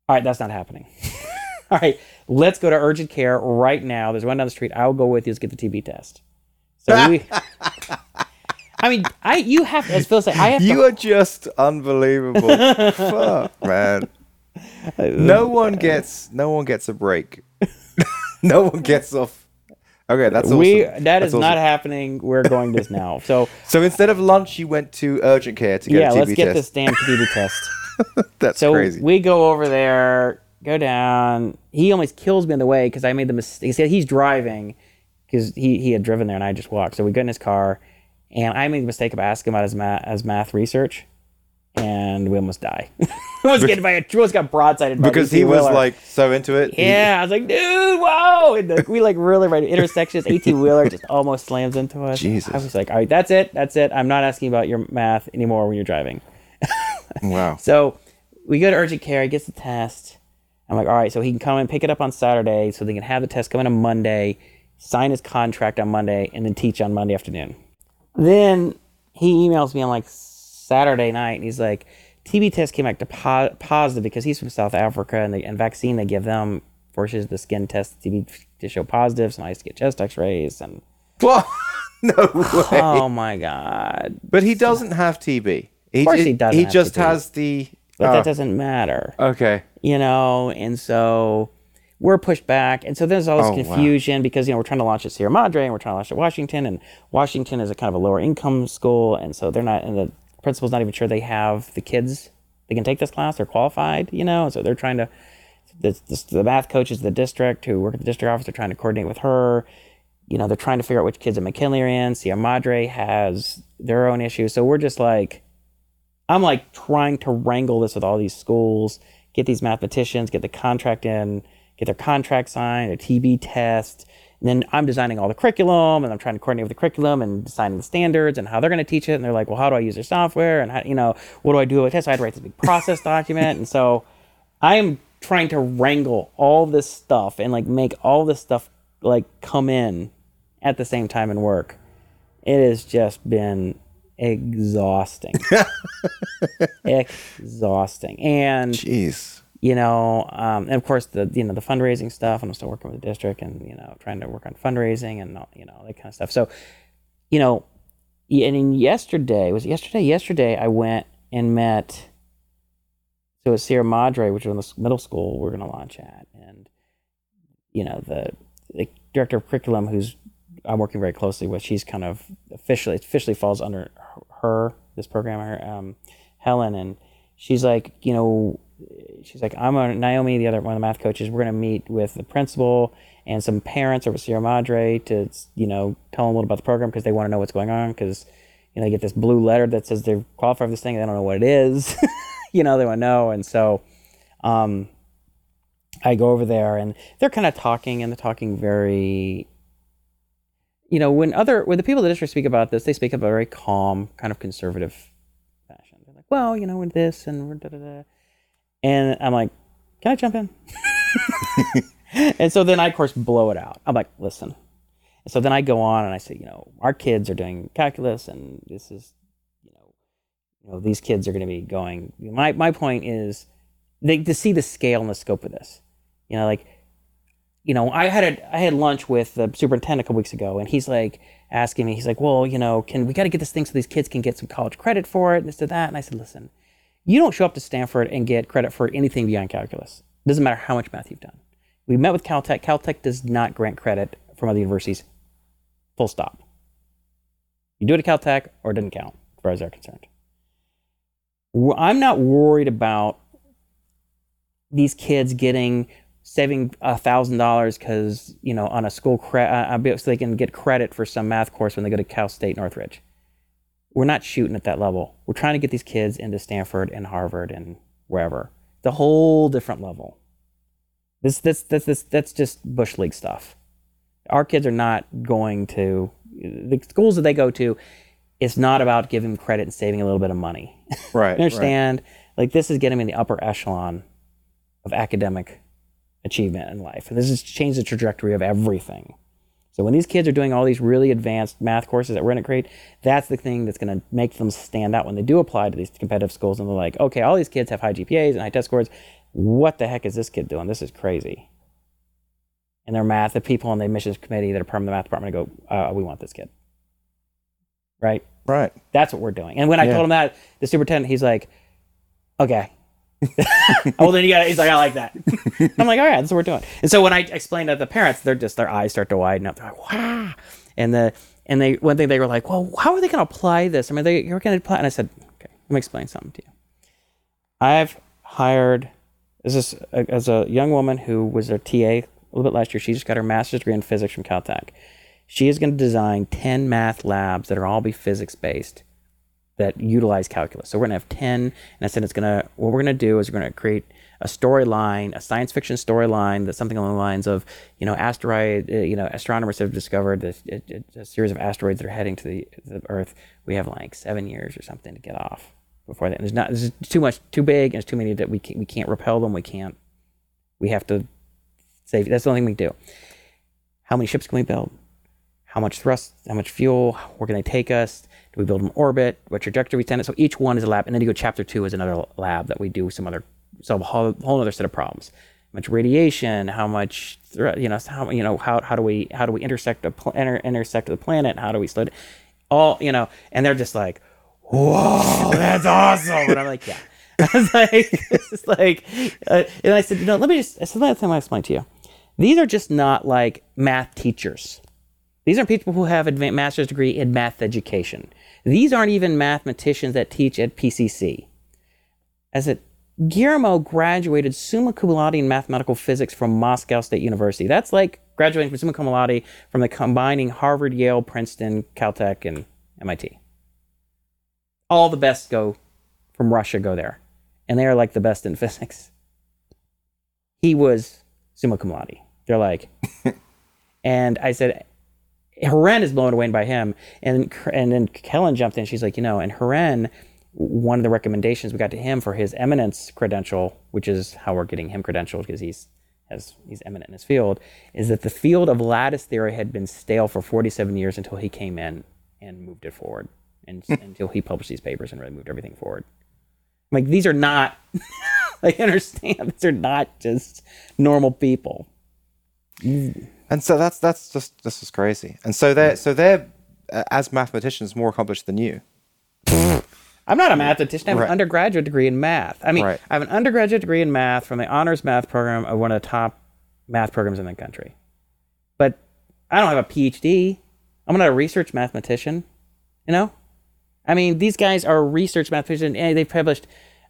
all right, that's not happening. [LAUGHS] all right, let's go to urgent care right now. There's one down the street. I'll go with you. Let's get the TB test. So [LAUGHS] we, I mean, I you have as Phil said, I have You to. are just unbelievable. Fuck, man. No one gets no one gets a break. [LAUGHS] no one gets off. Okay, that's awesome. We that That's is awesome. not happening. We're going this now. [LAUGHS] So So instead of lunch, you went to urgent care to get yeah, let's get test. this damn TB test. That's So crazy. we go over there, go down. He almost kills me on the way because I made the mistake. He said he's driving because he, he had driven there and I just walked. So we got in his car, and I made the mistake of asking about his math, his math research, and we almost die. almost get by a, almost got broadsided by because he was like so into it. Yeah, I was like, dude, whoa! And the, we like really right intersections. Eighteen wheeler just almost slams into us. Jesus. I was like, all right, that's it, that's it. I'm not asking about your math anymore when you're driving. [LAUGHS] wow. So we go to urgent care. He gets the test. I'm like, all right, so he can come and pick it up on Saturday, so they can have the test come in on Monday, sign his contract on Monday, and then teach on Monday afternoon. Then he emails me on like Saturday night, and he's like, TB test came back to po- positive because he's from South Africa, and the and vaccine they give them forces the skin test TB to show positive. So I used to get chest X-rays, and [LAUGHS] What? no way. oh my god, But he doesn't have TB. He, Of course he doesn't He just TB. has the. but oh, that uh, doesn't matter. okay. You know, and so we're pushed back, and so there's all this Oh, wow. confusion because you know we're trying to launch at Sierra Madre and we're trying to launch at Washington, and Washington is a kind of a lower income school, and so they're not, and the principal's not even sure they have the kids they can take this class, they're qualified, you know, and so they're trying to. The, the, the math coaches of the district who work at the district office are trying to coordinate with her. You know, they're trying to figure out which kids at McKinley are in. Sierra Madre has their own issues, so we're just like, I'm like trying to wrangle this with all these schools, get these mathematicians, get the contract in, get their contract signed, a TB test. And then I'm designing all the curriculum and I'm trying to coordinate with the curriculum and designing the standards and how they're going to teach it. And they're like, well, how do I use their software? And how, you know, what do I do with this? I had to write this big process [LAUGHS] document. And so I am trying to wrangle all this stuff and like make all this stuff like come in at the same time and work. It has just been exhausting. [LAUGHS] exhausting. And Jeez. you know, um, and of course the you know the fundraising stuff, and I'm still working with the district, and you know, trying to work on fundraising and all, you know that kind of stuff. So, you know, and then yesterday was it yesterday. Yesterday, I went and met. So it's Sierra Madre, which is in the middle school we're going to launch at, and you know the the director of curriculum, who's I'm working very closely with. She's kind of officially officially falls under her this program, her um, Helen, and she's like, you know, she's like, I'm a Naomi, the other one of the math coaches. We're gonna meet with the principal and some parents over Sierra Madre to, you know, tell them a little about the program because they want to know what's going on because, you know, they get this blue letter that says they're qualified for this thing. and They don't know what it is, [LAUGHS] you know, they want to know, and so, um, I go over there and they're kind of talking and they're talking very you know, when other when the people in the district speak about this, they speak about a very calm, kind of conservative fashion. They're like, "Well, you know, we're this and we're da da da," and I'm like, "Can I jump in?" [LAUGHS] and so then I, of course, blow it out. I'm like, "Listen." And so then I go on and I say, "You know, our kids are doing calculus, and this is, you know, you know, these kids are going to be going." My my point is, they to see the scale and the scope of this. You know, like you know, I had a I had lunch with the superintendent a couple weeks ago, and he's like asking me, he's like, "Well, you know, can we got to get this thing so these kids can get some college credit for it, and this to that?" And I said, "Listen, you don't show up to Stanford and get credit for anything beyond calculus. It doesn't matter how much math you've done. We met with Caltech. Caltech does not grant credit from other universities. Full stop. You do it at Caltech, or it doesn't count, as far as they're concerned. I'm not worried about these kids getting saving a thousand dollars because you know on a school credit uh, so they can get credit for some math course when they go to Cal State Northridge. we're not shooting at that level. We're trying to get these kids into Stanford and Harvard and wherever. The whole different level. This this this this that's just bush league stuff. Our kids are not going to the schools that they go to. It's not about giving them credit and saving a little bit of money. Right. [LAUGHS] You understand? Like this is getting them in the upper echelon of academic achievement in life. And this has changed the trajectory of everything. So when these kids are doing all these really advanced math courses that we're going to create, that's the thing that's going to make them stand out when they do apply to these competitive schools. And they're like, okay, all these kids have high GPAs and high test scores. What the heck is this kid doing? This is crazy. And their math, the people on the admissions committee that are part of the math department go, uh, we want this kid. Right? Right. That's what we're doing. And when I Yeah. told him that, the superintendent, he's like, okay. [LAUGHS] oh, then you got. He's like, I like that. [LAUGHS] I'm like, all right, that's what we're doing. And so when I explained to the parents, they're just their eyes start to widen up. They're like, wow. And the and they one thing they were like, well, how are they going to apply this? I mean, they you're going to apply. And I said, okay, let me explain something to you. I've hired this a, uh, as a young woman who was a TA a little bit last year. She just got her master's degree in physics from Caltech. She is going to design 10 math labs that are all be physics based that utilize calculus. So we're to have 10, and I said it's to, what we're to do is we're to create a storyline, a science fiction storyline that's something along the lines of, you know, asteroid, uh, you know, astronomers have discovered this, a, a- series of asteroids that are heading to the, the Earth. We have like seven years or something to get off before that. And there's not, this is too much, too big, and there's too many that we can't, we can't repel them. We can't, we have to save, that's the only thing we can do. How many ships can we build? how much thrust, how much fuel, where can they take us? Do we build them orbit? What trajectory we send it? So each one is a lab, and then you go chapter two is another lab that we do some other solve a whole, whole other set of problems. How much radiation? How much thre- you know? How you know? How, how do we how do we intersect a pl- inter, intersect the planet? How do we slow it? All you know, and they're just like, whoa, that's awesome. And I'm like, yeah. [LAUGHS] I was like, [LAUGHS] like, uh, and I said, know, let me just. I said, let me explain to you. These are just not like math teachers. These are people who have a master's degree in math education. These aren't even mathematicians that teach at PCC. As it, Guillermo graduated summa cum laude in mathematical physics from Moscow State University. That's like graduating from summa cum laude from the combining Harvard, Yale, Princeton, Caltech, and MIT. All the best go from Russia go there, and they are like the best in [LAUGHS] physics. He was summa cum laude. They're like, [LAUGHS] and I said, Haran is blown away by him, and and then Helen jumped in. She's like, you know, and Haran, one of the recommendations we got to him for his eminence credential, which is how we're getting him credentialed because he's has he's eminent in his field, is that the field of lattice theory had been stale for 47 years until he came in and moved it forward, and until he published these papers and really moved everything forward. Like these are not, [LAUGHS] I understand these are not just normal people. And so that's that's just this is crazy. And so they're so they're uh, as mathematicians more accomplished than you. I'm not a mathematician. I have Right. an undergraduate degree in math. I mean, Right. I have an undergraduate degree in math from the honors math program of one of the top math programs in the country. But I don't have a PhD. I'm not a research mathematician. You know, I mean, these guys are research mathematicians, and they've published.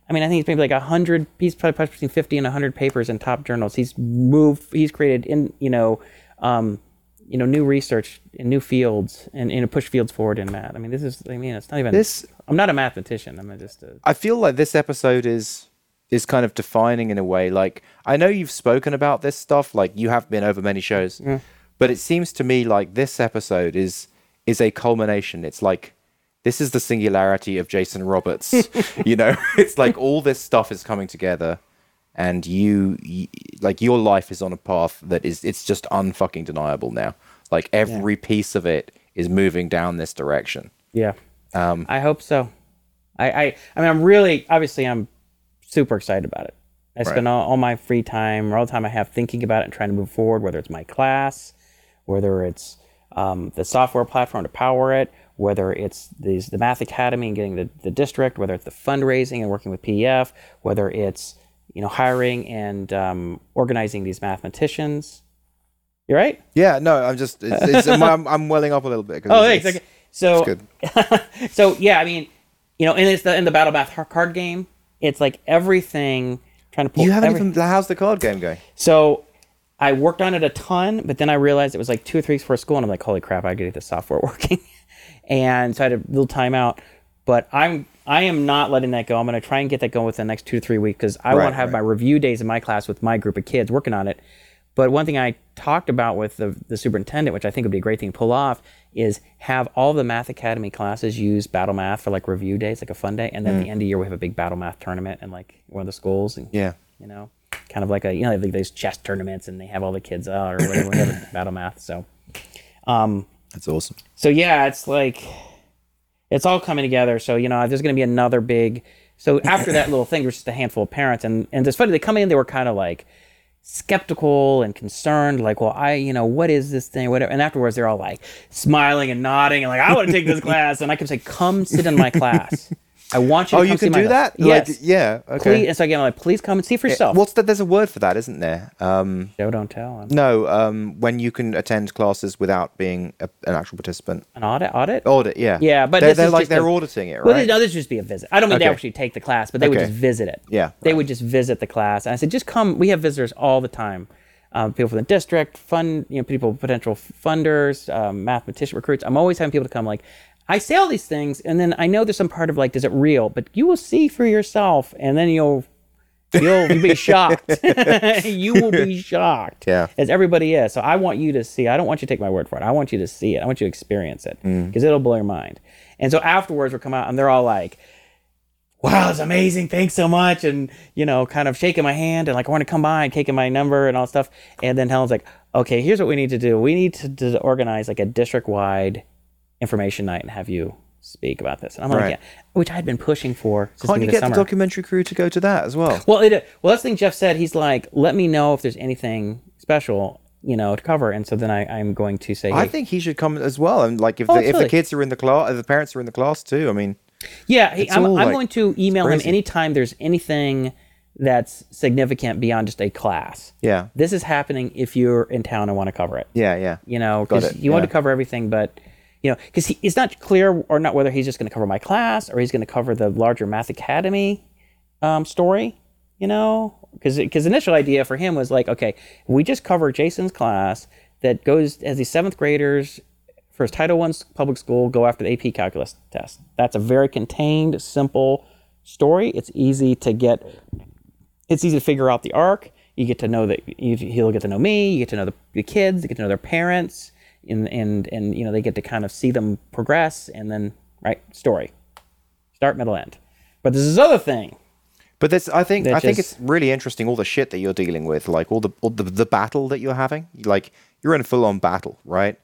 I mean, I think he's maybe like a hundred. He's probably published between fifty and hundred papers in top journals. He's moved. He's created in you know, um, you know, new research in new fields and you know, push fields forward in math. I mean, this is. I mean, it's not even. This I'm not a mathematician. I'm just a. I feel like this episode is is kind of defining in a way. Like I know you've spoken about this stuff, like you have been over many shows, but it seems to me like this episode is is a culmination. It's like this is the singularity of Jason Roberts. [LAUGHS] you know, [LAUGHS] it's like all this stuff is coming together, and you, y like your life is on a path that is it's just unfucking deniable now. Like every piece of it is moving down this direction. Yeah. Um, I hope so. I, I, I mean, I'm really, obviously, I'm super excited about it. I spend all, all my free time, or all the time I have thinking about it and trying to move forward, whether it's my class, whether it's um, the software platform to power it, whether it's these, the Math Academy and getting the, the district, whether it's the fundraising and working with PEF, whether it's, you know, hiring and um, organizing these mathematicians. You're right? Yeah, no, I'm just it's, it's, I'm, I'm welling up a little bit. [LAUGHS] Oh, it's, thanks. Okay. So, good. [LAUGHS] so yeah, I mean, you know, and it's the in the battle math card game. It's like everything trying to pull. you haven't every- even. How's the card game going? So, I worked on it a ton, but then I realized it was like two or three weeks before school, and I'm like, holy crap, I gotta get this software [LAUGHS] working. and so I had a little time out. But I'm I am not letting that go. I'm going to try and get that going within the next two to three weeks because I Right, want to have right. my review days in my class with my group of kids working on it. But one thing I talked about with the, the superintendent, which I think would be a great thing to pull off, is have all the Math Academy classes use Battle Math for like review days, like a fun day, and then at the end of the year we have a big Battle Math tournament in like one of the schools, and Yeah. you know, kind of like a you know like those chess tournaments, and they have all the kids out or whatever, we have [COUGHS] Battle Math. So, um, That's awesome. so yeah, it's like it's all coming together. So you know, there's going to be another big. So after that little thing, there's just a handful of parents, and and it's funny. They come in, they were kind of like skeptical and concerned, like, well, I, you know, what is this thing, whatever. And afterwards, they're all like smiling and nodding, and like, I want to take this [LAUGHS] class. And I can say, come sit in my class. I want you. Oh, to come you can do class." that? Like, Yes. yeah. Okay. Please, and so again, I'm like, please come and see for yourself. What's that? There's a word for that, isn't there? Um, Show don't tell. I'm- no, um, when you can attend classes without being a, an actual participant. An audit, audit. Audit, yeah. Yeah, but they're, they're like they're a- auditing it, Well, right? this, no, this would just be a visit. I don't mean they actually take the class, but they would just visit it. Yeah, They right. would just visit the class. And I said, just come. We have visitors all the time. Um, people from the district, fund, you know, people, potential funders, um, mathematician recruits. I'm always having people to come. Like, I say all these things, and then I know there's some part of like, is it real? But you will see for yourself, and then you'll you'll be [LAUGHS] shocked. [LAUGHS] you will be shocked. Yeah. As everybody is. So I want you to see. I don't want you to take my word for it. I want you to see it. I want you to experience it Mm. because it'll blow your mind. And so afterwards, we'll come out and they're all like, wow, it's amazing. Thanks so much. And, you know, kind of shaking my hand and like, I want to come by and taking my number and all stuff. And then Helen's like, okay, here's what we need to do. We need to, to organize like a district wide information night and have you speak about this. And I'm like, Right. yeah, which I had been pushing for since Can't you get the documentary crew to go to that as well? Well, it well that's the thing Jeff said. He's like, let me know if there's anything special, you know, to cover. And so then I, I'm going to say, I hey, think he should come as well. And like, if Oh, the, if the kids are in the class, if the parents are in the class too. I mean, yeah, hey, I'm, I'm like, going to email him anytime there's anything that's significant beyond just a class. yeah, This is happening if you're in town and want to cover it. yeah, yeah. You know, because you want to cover everything, but you know, because it's not clear or not whether he's just going to cover my class or he's going to cover the larger Math Academy um, story. You know, because because initial idea for him was like, okay, we just cover Jason's class that goes as the seventh graders for his Title One public school go after the AP calculus test. That's a very contained, simple story. It's easy to get it's easy to figure out the arc. You get to know that you, he'll get to know me. You get to know the, the kids. You get to know their parents, and and and you know they get to kind of see them progress, and then right story, start, middle, end. But there's this other thing. But this, I think, I That think just- it's really interesting. All the shit that you're dealing with, like all the all the, the battle that you're having, like you're in a full on battle, right?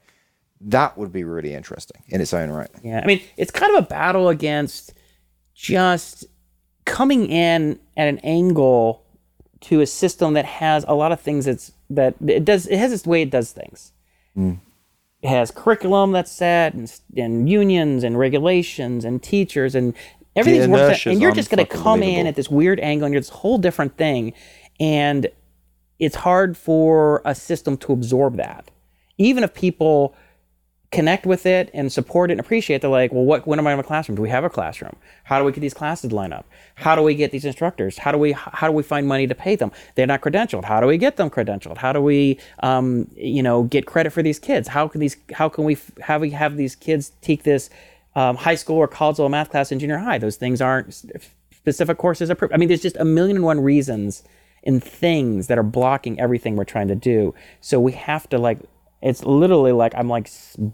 That would be really interesting in its own right. Yeah, I mean it's kind of a battle against just coming in at an angle to a system that has a lot of things that's that it does it has its way it does things. It has curriculum that's set and, and unions and regulations and teachers and everything's worked out, and you're just going to come in at this weird angle and you're this whole different thing and it's hard for a system to absorb that. Even if people connect with it and support it and appreciate they're like, well, what when am I in a classroom? Do we have a classroom? How do we get these classes line up? How do we get these instructors? How do we how do we find money to pay them? They're not credentialed. How do we get them credentialed? How do we um, you know get credit for these kids? How can these how can we how we have these kids take this um, high school or college level math class in junior high? Those things aren't specific courses approved. I mean, there's just a million and one reasons and things that are blocking everything we're trying to do. So we have to like it's literally like I'm like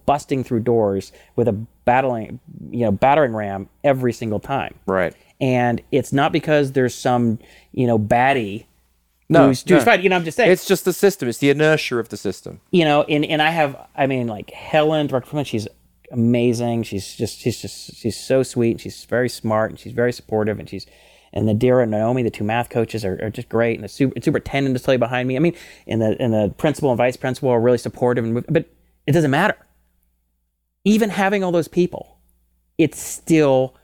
busting through doors with a battling, you know, battering ram every single time. Right. And it's not because there's some, you know, baddie No, who's, who's no. fighting. You know, I'm just saying. It's just the system. It's the inertia of the system. you know, and and I have, I mean, like Helen, Furman, she's amazing. She's just, she's just, she's so sweet. And She's very smart and she's very supportive. And she's, and Nadira and Naomi, the two math coaches, are, are just great. And the super, superintendent is totally behind me. I mean, and the and the principal and vice principal are really supportive. And but it doesn't matter. Even having all those people, it's still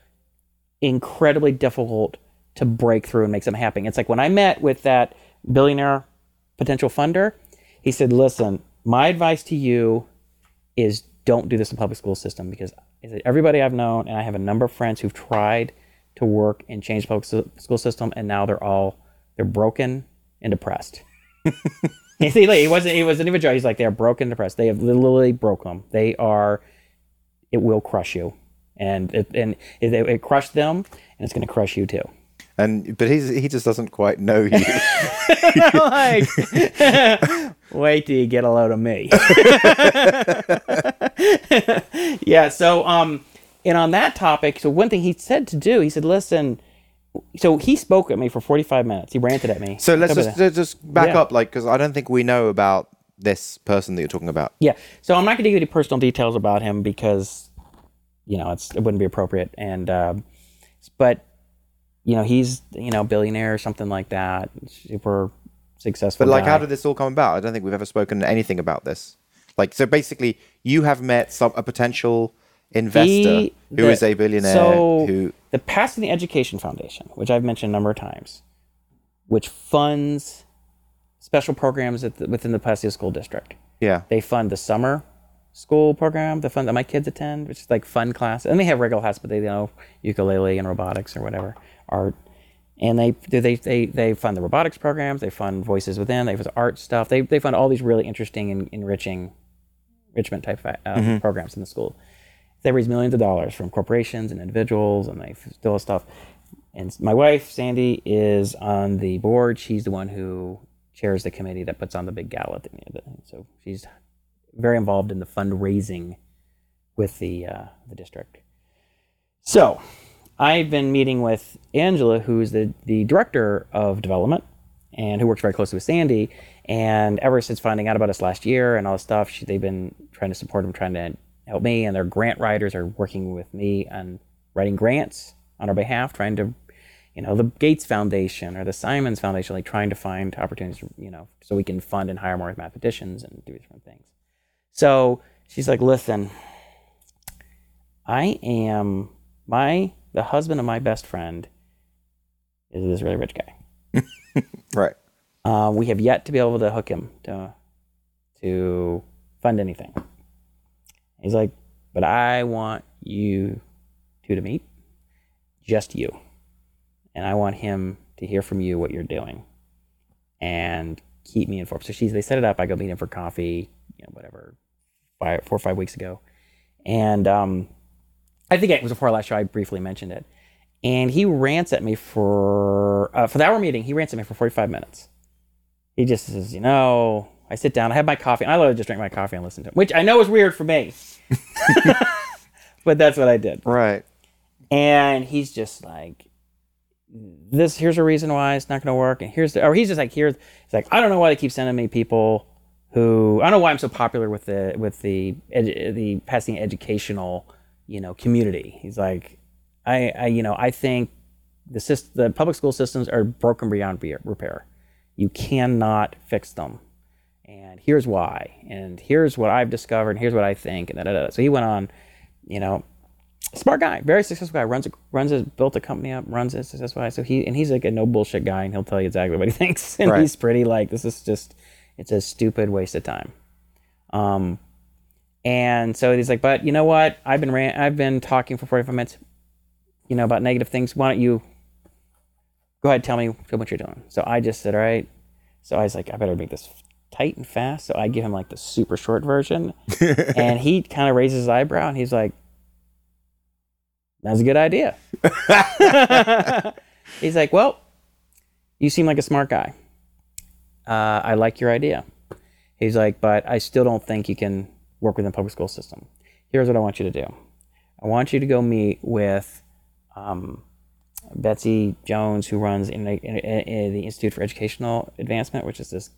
incredibly difficult to break through and make something happen. It's like when I met with that billionaire potential funder, he said, "Listen, my advice to you is don't do this in the public school system because everybody I've known and I have a number of friends who've tried to work and change the public school system and now they're all they're broken and depressed." [LAUGHS] like, he wasn't he wasn't even a joke. He's like they're broken and depressed. They have literally broke them. They are it will crush you, and it, and it, it crushed them, and it's going to crush you too. And but he's he just doesn't quite know you. [LAUGHS] like, [LAUGHS] wait till you get a load of me. yeah. So, um, and on that topic, so one thing he said to do, he said, "Listen." So he spoke at me for forty-five minutes. He ranted at me. so let's just let's just back Yeah. up, like, because I don't think we know about this person that you're talking about. Yeah. So I'm not going to give you any personal details about him because, you know, it's it wouldn't be appropriate. And, um, but, you know, he's you know billionaire or something like that, super successful. But like, how did this all come about? I don't think we've ever spoken anything about this. Like, so basically, you have met some a potential investor He- who is the- a billionaire So who the Pasadena Education Foundation, which I've mentioned a number of times, which funds special programs at the, within the Pasadena School District. yeah They fund the summer school program, the fun that my kids attend, which is like fun class, and they have regular class, but they you know ukulele and robotics or whatever art. And they they they they fund the robotics programs. They fund Voices Within. They fund art stuff. They they fund all these really interesting and enriching, enrichment type uh, Mm-hmm. programs in the school. They raise millions of dollars from corporations and individuals, and they still stuff. And my wife Sandy is on the board. She's the one who chairs the committee that puts on the big gala at the end of it. So she's very involved in the fundraising with the uh, the district. So I've been meeting with Angela, who's the the director of development and who works very closely with Sandy. And ever since finding out about us last year and all this stuff, she, they've been trying to support them, trying to help me. And their grant writers are working with me on writing grants on our behalf, trying to, you know, the Gates Foundation or the Simons Foundation, like trying to find opportunities, you know, so we can fund and hire more mathematicians and do different things. So she's like, listen, I am my the husband of my best friend is this really rich guy. [LAUGHS] right Uh, we have yet to be able to hook him to to fund anything. He's like, but I want you two to meet, just you, and I want him to hear from you what you're doing, and keep me informed. So she's they set it up. I go meet him for coffee, you know, whatever, five, four or five weeks ago, and um, I think it was before our last show. I briefly mentioned it, and he rants at me for uh, for the hour meeting. He rants at me for 45 minutes he just says, you know, I sit down, I have my coffee, and I to just drink my coffee and listen to him, which I know is weird for me. [LAUGHS] but that's what I did. right And he's just like, this, here's a reason why it's not going to work. And here's the, or he's just like, here's, he's like, I don't know why they keep sending me people who, I don't know why I'm so popular with the, with the, edu- the Pasadena educational, you know, community. He's like, I, I you know, I think the syst- the public school systems are broken beyond re- repair. You cannot fix them. And here's why. And here's what I've discovered. And here's what I think. And da, da, da. so he went on, you know, smart guy, very successful guy. Runs a, runs a, built a company up, runs it successful. guy. So he and he's like a no bullshit guy, and he'll tell you exactly what he [LAUGHS] thinks. And Right. he's pretty like this is just it's a stupid waste of time. Um, and so he's like, but you know what? I've been ran- I've been talking for forty five minutes, you know, about negative things. Why don't you go ahead, tell me what you're doing? So I just said, all right. So I was like, I better make this tight and fast. So I give him like the super short version, [LAUGHS] and he kind of raises his eyebrow, and he's like, "That's a good idea." [LAUGHS] he's like, "Well, you seem like a smart guy. Uh, I like your idea." He's like, "But I still don't think you can work within the public school system. Here's what I want you to do. I want you to go meet with." Um, Betsy Jones, who runs in, in, in the Institute for Educational Advancement, which is this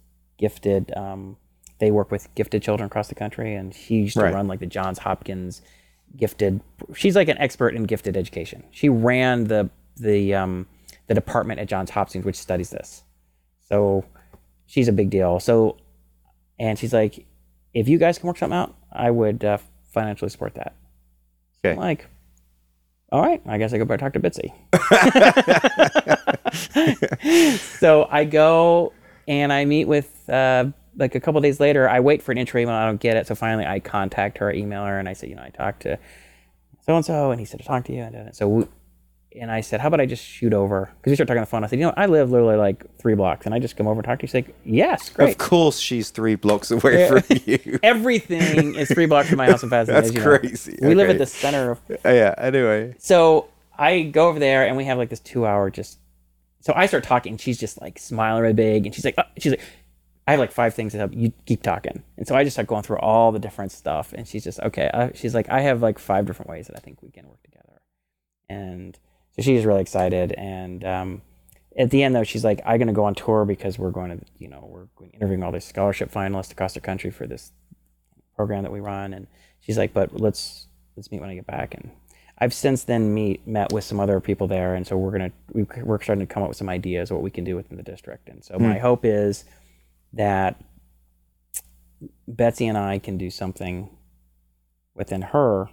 gifted. Um, they work with gifted children across the country, and she used to Right. run like the Johns Hopkins gifted. She's like an expert in gifted education. She ran the the um, the department at Johns Hopkins which studies this. So she's a big deal. So, and she's like, if you guys can work something out, I would uh, financially support that. So I'm Okay. like, all right, I guess I go better talk to Bitsy. [LAUGHS] [LAUGHS] so I go and I meet with uh, like a couple days later. I wait for an intro email. I don't get it. So finally, I contact her, email her, and I say, you know, I talked to so and so, and he said to talk to you. And so we, and I said, how about I just shoot over? Because we started talking on the phone. I said, you know, I live literally like three blocks, and I just come over and talk to you. She's like, yes, great. Of course, she's three blocks away from [LAUGHS] you. Everything is three blocks from my house in Pasadena. That's you know. crazy. We live at the center of Uh, yeah. Anyway. so I go over there and we have like this two hour just. So I start talking. and She's just like smiling really big, and she's like, oh, she's like, I have like five things to help you keep talking. And so I just start going through all the different stuff, and she's just okay. Uh, she's like, I have like five different ways that I think we can work together, and so she's really excited. And um, at the end though, she's like, I'm gonna go on tour because we're going to, you know, we're interviewing all these scholarship finalists across the country for this program that we run, and she's like, but let's let's meet when I get back. And I've since then meet met with some other people there, and so we're gonna we, we're starting to come up with some ideas of what we can do within the district. And so my hope is that Betsy and I can do something within her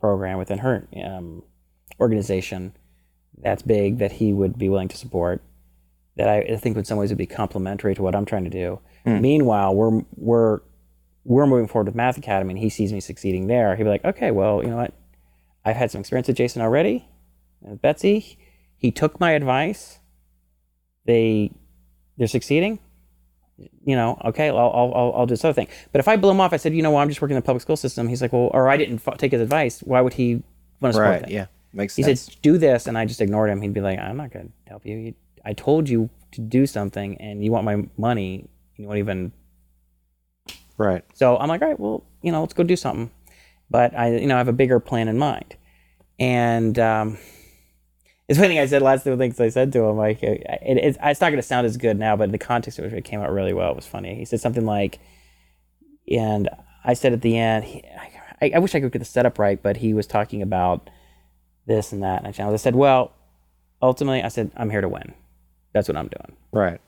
program, within her um, organization that's big that he would be willing to support. That I, I think in some ways would be complementary to what I'm trying to do. Meanwhile, we're we're we're moving forward with Math Academy, and he sees me succeeding there. He'd be like, okay, well, you know what? I've had some experience with Jason already. And with Betsy, he took my advice. They they're succeeding. You know, okay, I'll, I'll, I'll, I'll do this other thing. But if I blow him off, I said, you know, well, I'm just working in the public school system. He's like, well, or I didn't fo- take his advice. Why would he want to support Right. that? Yeah. Makes He sense. said, do this, and I just ignored him. He'd be like, I'm not going to help you. you. I told you to do something, and you want my money. You won't even. right. So I'm like, all right, well, you know, let's go do something. But I, you know, I have a bigger plan in mind. And um, it's funny. I said last two things I said to him. Like, it, it, it's it's not going to sound as good now, but in the context of it, it came out really well. It was funny. He said something like, and I said at the end, he, I, I wish I could get the setup right, but he was talking about this and that. And I challenged. I said, well, ultimately, I said, I'm here to win. That's what I'm doing. Right.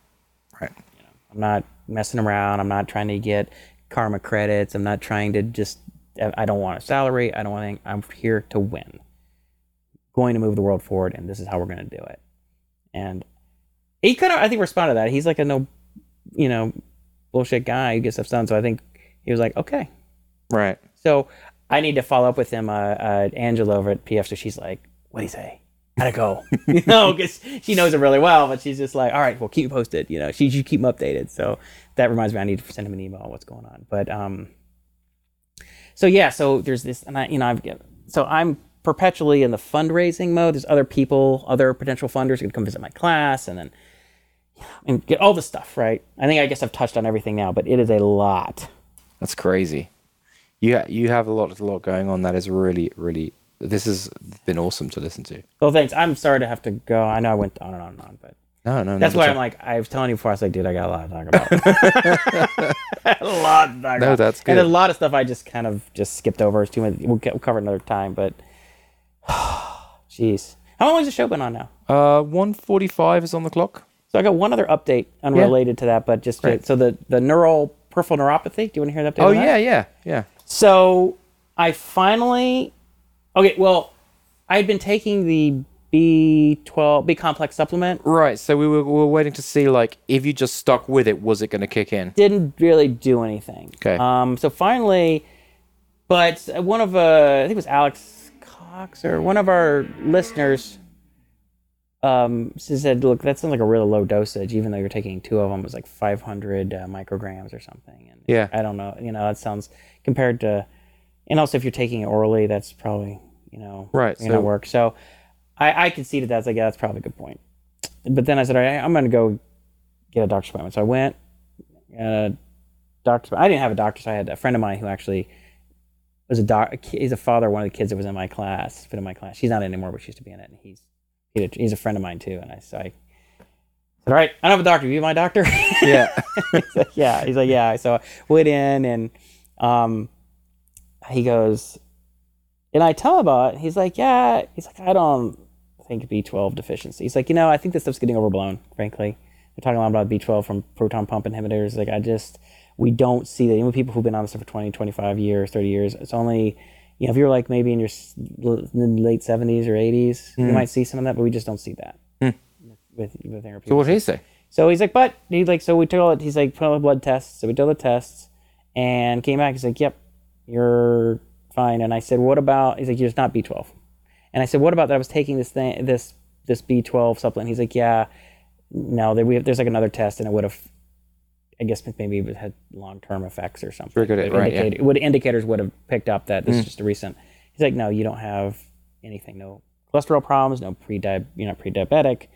Right. You know, I'm not messing around. I'm not trying to get karma credits. I'm not trying to just. I don't want a salary. I don't want anything. I'm here to win. Going to move the world forward, and this is how we're going to do it. And he kind of, I think, responded to that. He's like a no, you know, bullshit guy who gets stuff done. So I think he was like, okay. Right. So I need to follow up with him, uh, uh, Angela over at PF. So she's like, what do you say? How'd it go? [LAUGHS] you know, because she knows it really well, but she's just like, all right, well, keep posted. You know, she should keep him updated. So that reminds me, I need to send him an email on what's going on. But um, so yeah, so there's this, and I, you know, I've so I'm perpetually in the fundraising mode. There's other people, other potential funders who can come visit my class, and then and get all the stuff right. I think I guess I've touched on everything now, but it is a lot. That's crazy. You ha- you have a lot a lot going on. That is really really. This has been awesome to listen to. Well, thanks. I'm sorry to have to go. I know I went on and on and on, but No, no, that's why I'm like, I was telling you before, I was like, dude, I got a lot to talk about. [LAUGHS] [LAUGHS] a lot to talk No, about. that's And a lot of stuff I just kind of just skipped over. It's too much. We'll, get, we'll cover it another time, but [SIGHS] jeez. How long has the show been on now? Uh, one forty-five is on the clock. So I got one other update unrelated to that, but just to, so the the neural peripheral neuropathy. Do you want to hear the update? Oh on that? yeah, yeah, yeah. So I finally, okay. Well, I'd been taking the B12 B complex supplement. Right. So we were, we were waiting to see like if you just stuck with it, was it going to kick in? Didn't really do anything. Okay. Um. So finally, but one of uh, I think it was Alex Cox or one of our listeners. Um, said, "Look, that sounds like a really low dosage, even though you're taking two of them. It was like 500 uh, micrograms or something." And Yeah. I don't know. You know, that sounds compared to, and also if you're taking it orally, that's probably you know Right, to so- work. So, I I conceded that. I was like, yeah, that's probably a good point. But then I said, all right, I'm going to go get a doctor's appointment. So I went. Uh, doctor. I didn't have a doctor, so I had a friend of mine who actually was a doc. He's a father of one of the kids that was in my class, been in my class. She's not anymore, but she used to be in it. And he's he- he's a friend of mine too. And I so I said, all right, I don't have a doctor. Are You my doctor? Yeah. [LAUGHS] he's like, yeah. He's like, yeah. So I went in and um, he goes, and I tell him about it. He's like, yeah. He's like, I don't think B12 deficiency. He's like, you know, I think this stuff's getting overblown, frankly. They're talking a lot about B12 from proton pump inhibitors. Like, I just, we don't see that. Even people who've been on this stuff for 20, 25 years, 30 years, it's only, you know, if you're like maybe in your late 70s or 80s, you hmm. might see some of that, but we just don't see that hmm. with, with therapy. so what did he say? So he's like, but he's like, so we took all. He's like, put all the blood tests. So we did all the tests, and came back. He's like, yep, you're fine. And I said, what about? He's like, you're just not B12. And I said, what about that? I was taking this thing, this this B12 supplement. He's like, yeah, no, there, we have, there's like another test, and it would have, I guess maybe it had long term effects or something. Triggered it, right, yeah. Would indicators would have picked up that this is just a recent. He's like, no, you don't have anything, no cholesterol problems, no pre you're not pre diabetic,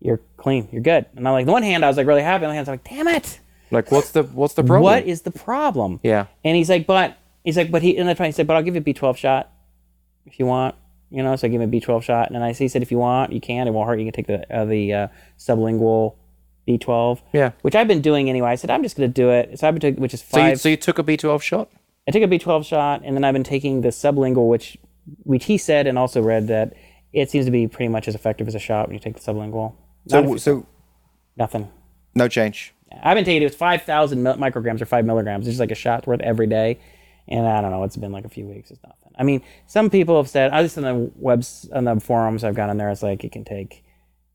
you're clean, you're good. And I'm like, the one hand I was like really happy, on the other hand I was like, damn it, Like, what's the what's the problem? what is the problem? Yeah. And he's like, but he's like, but he and that's why he said, but I'll give you a B12 shot if you want. You know, so I give him a B12 shot, and then I he said, if you want, you can. It won't hurt. You can take the uh, the uh, sublingual B12. Yeah. Which I've been doing anyway. I said I'm just going to do it. So I've been taking, which is So you, five. so you took a B12 shot? I took a B12 shot, and then I've been taking the sublingual, which which he said and also read that it seems to be pretty much as effective as a shot when you take the sublingual. Not So if- so nothing. no change. I've been taking it was five thousand micrograms or five milligrams. It's just like a shot worth every day, and I don't know. It's been like a few weeks. It's nothing. I mean, some people have said. I just on the webs on the forums I've got on there. It's like it can take,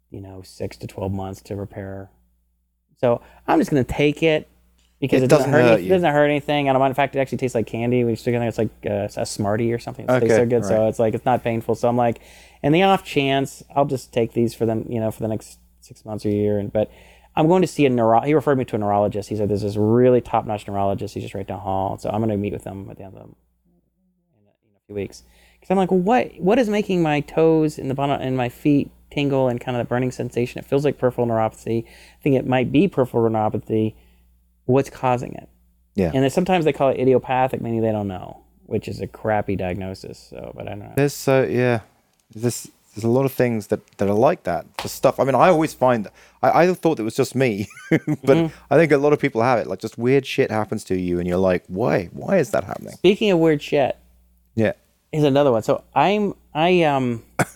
you know, six to twelve months to repair. So I'm just gonna take it because It it, doesn't, doesn't hurt. hurt it doesn't hurt anything. I don't mind. In fact, it actually tastes like candy. We still think it's like uh, a Smartie or something. It tastes so good. So it's like it's not painful. So I'm like, in the off chance, I'll just take these for them. You know, for the next six months or a year. And but I'm going to see a neuro. He referred me to a neurologist. He said there's this really top notch neurologist. He's just right down the hall. So I'm going to meet with him at the end of the, in a, in a few weeks. Because I'm like, well, what what is making my toes and the bottom and my feet tingle and kind of the burning sensation? It feels like peripheral neuropathy. I think it might be peripheral neuropathy. What's causing it? Yeah. And then sometimes they call it idiopathic, meaning they don't know, which is a crappy diagnosis. So, but I don't know. There's so yeah. There's there's a lot of things that, that are like that. The stuff. I mean, I always find I, I thought it was just me, [LAUGHS] but Mm-hmm. I think a lot of people have it. Like just weird shit happens to you, and you're like, why? Why is that happening? Speaking of weird shit, Yeah. Here's another one. So I'm I um [LAUGHS]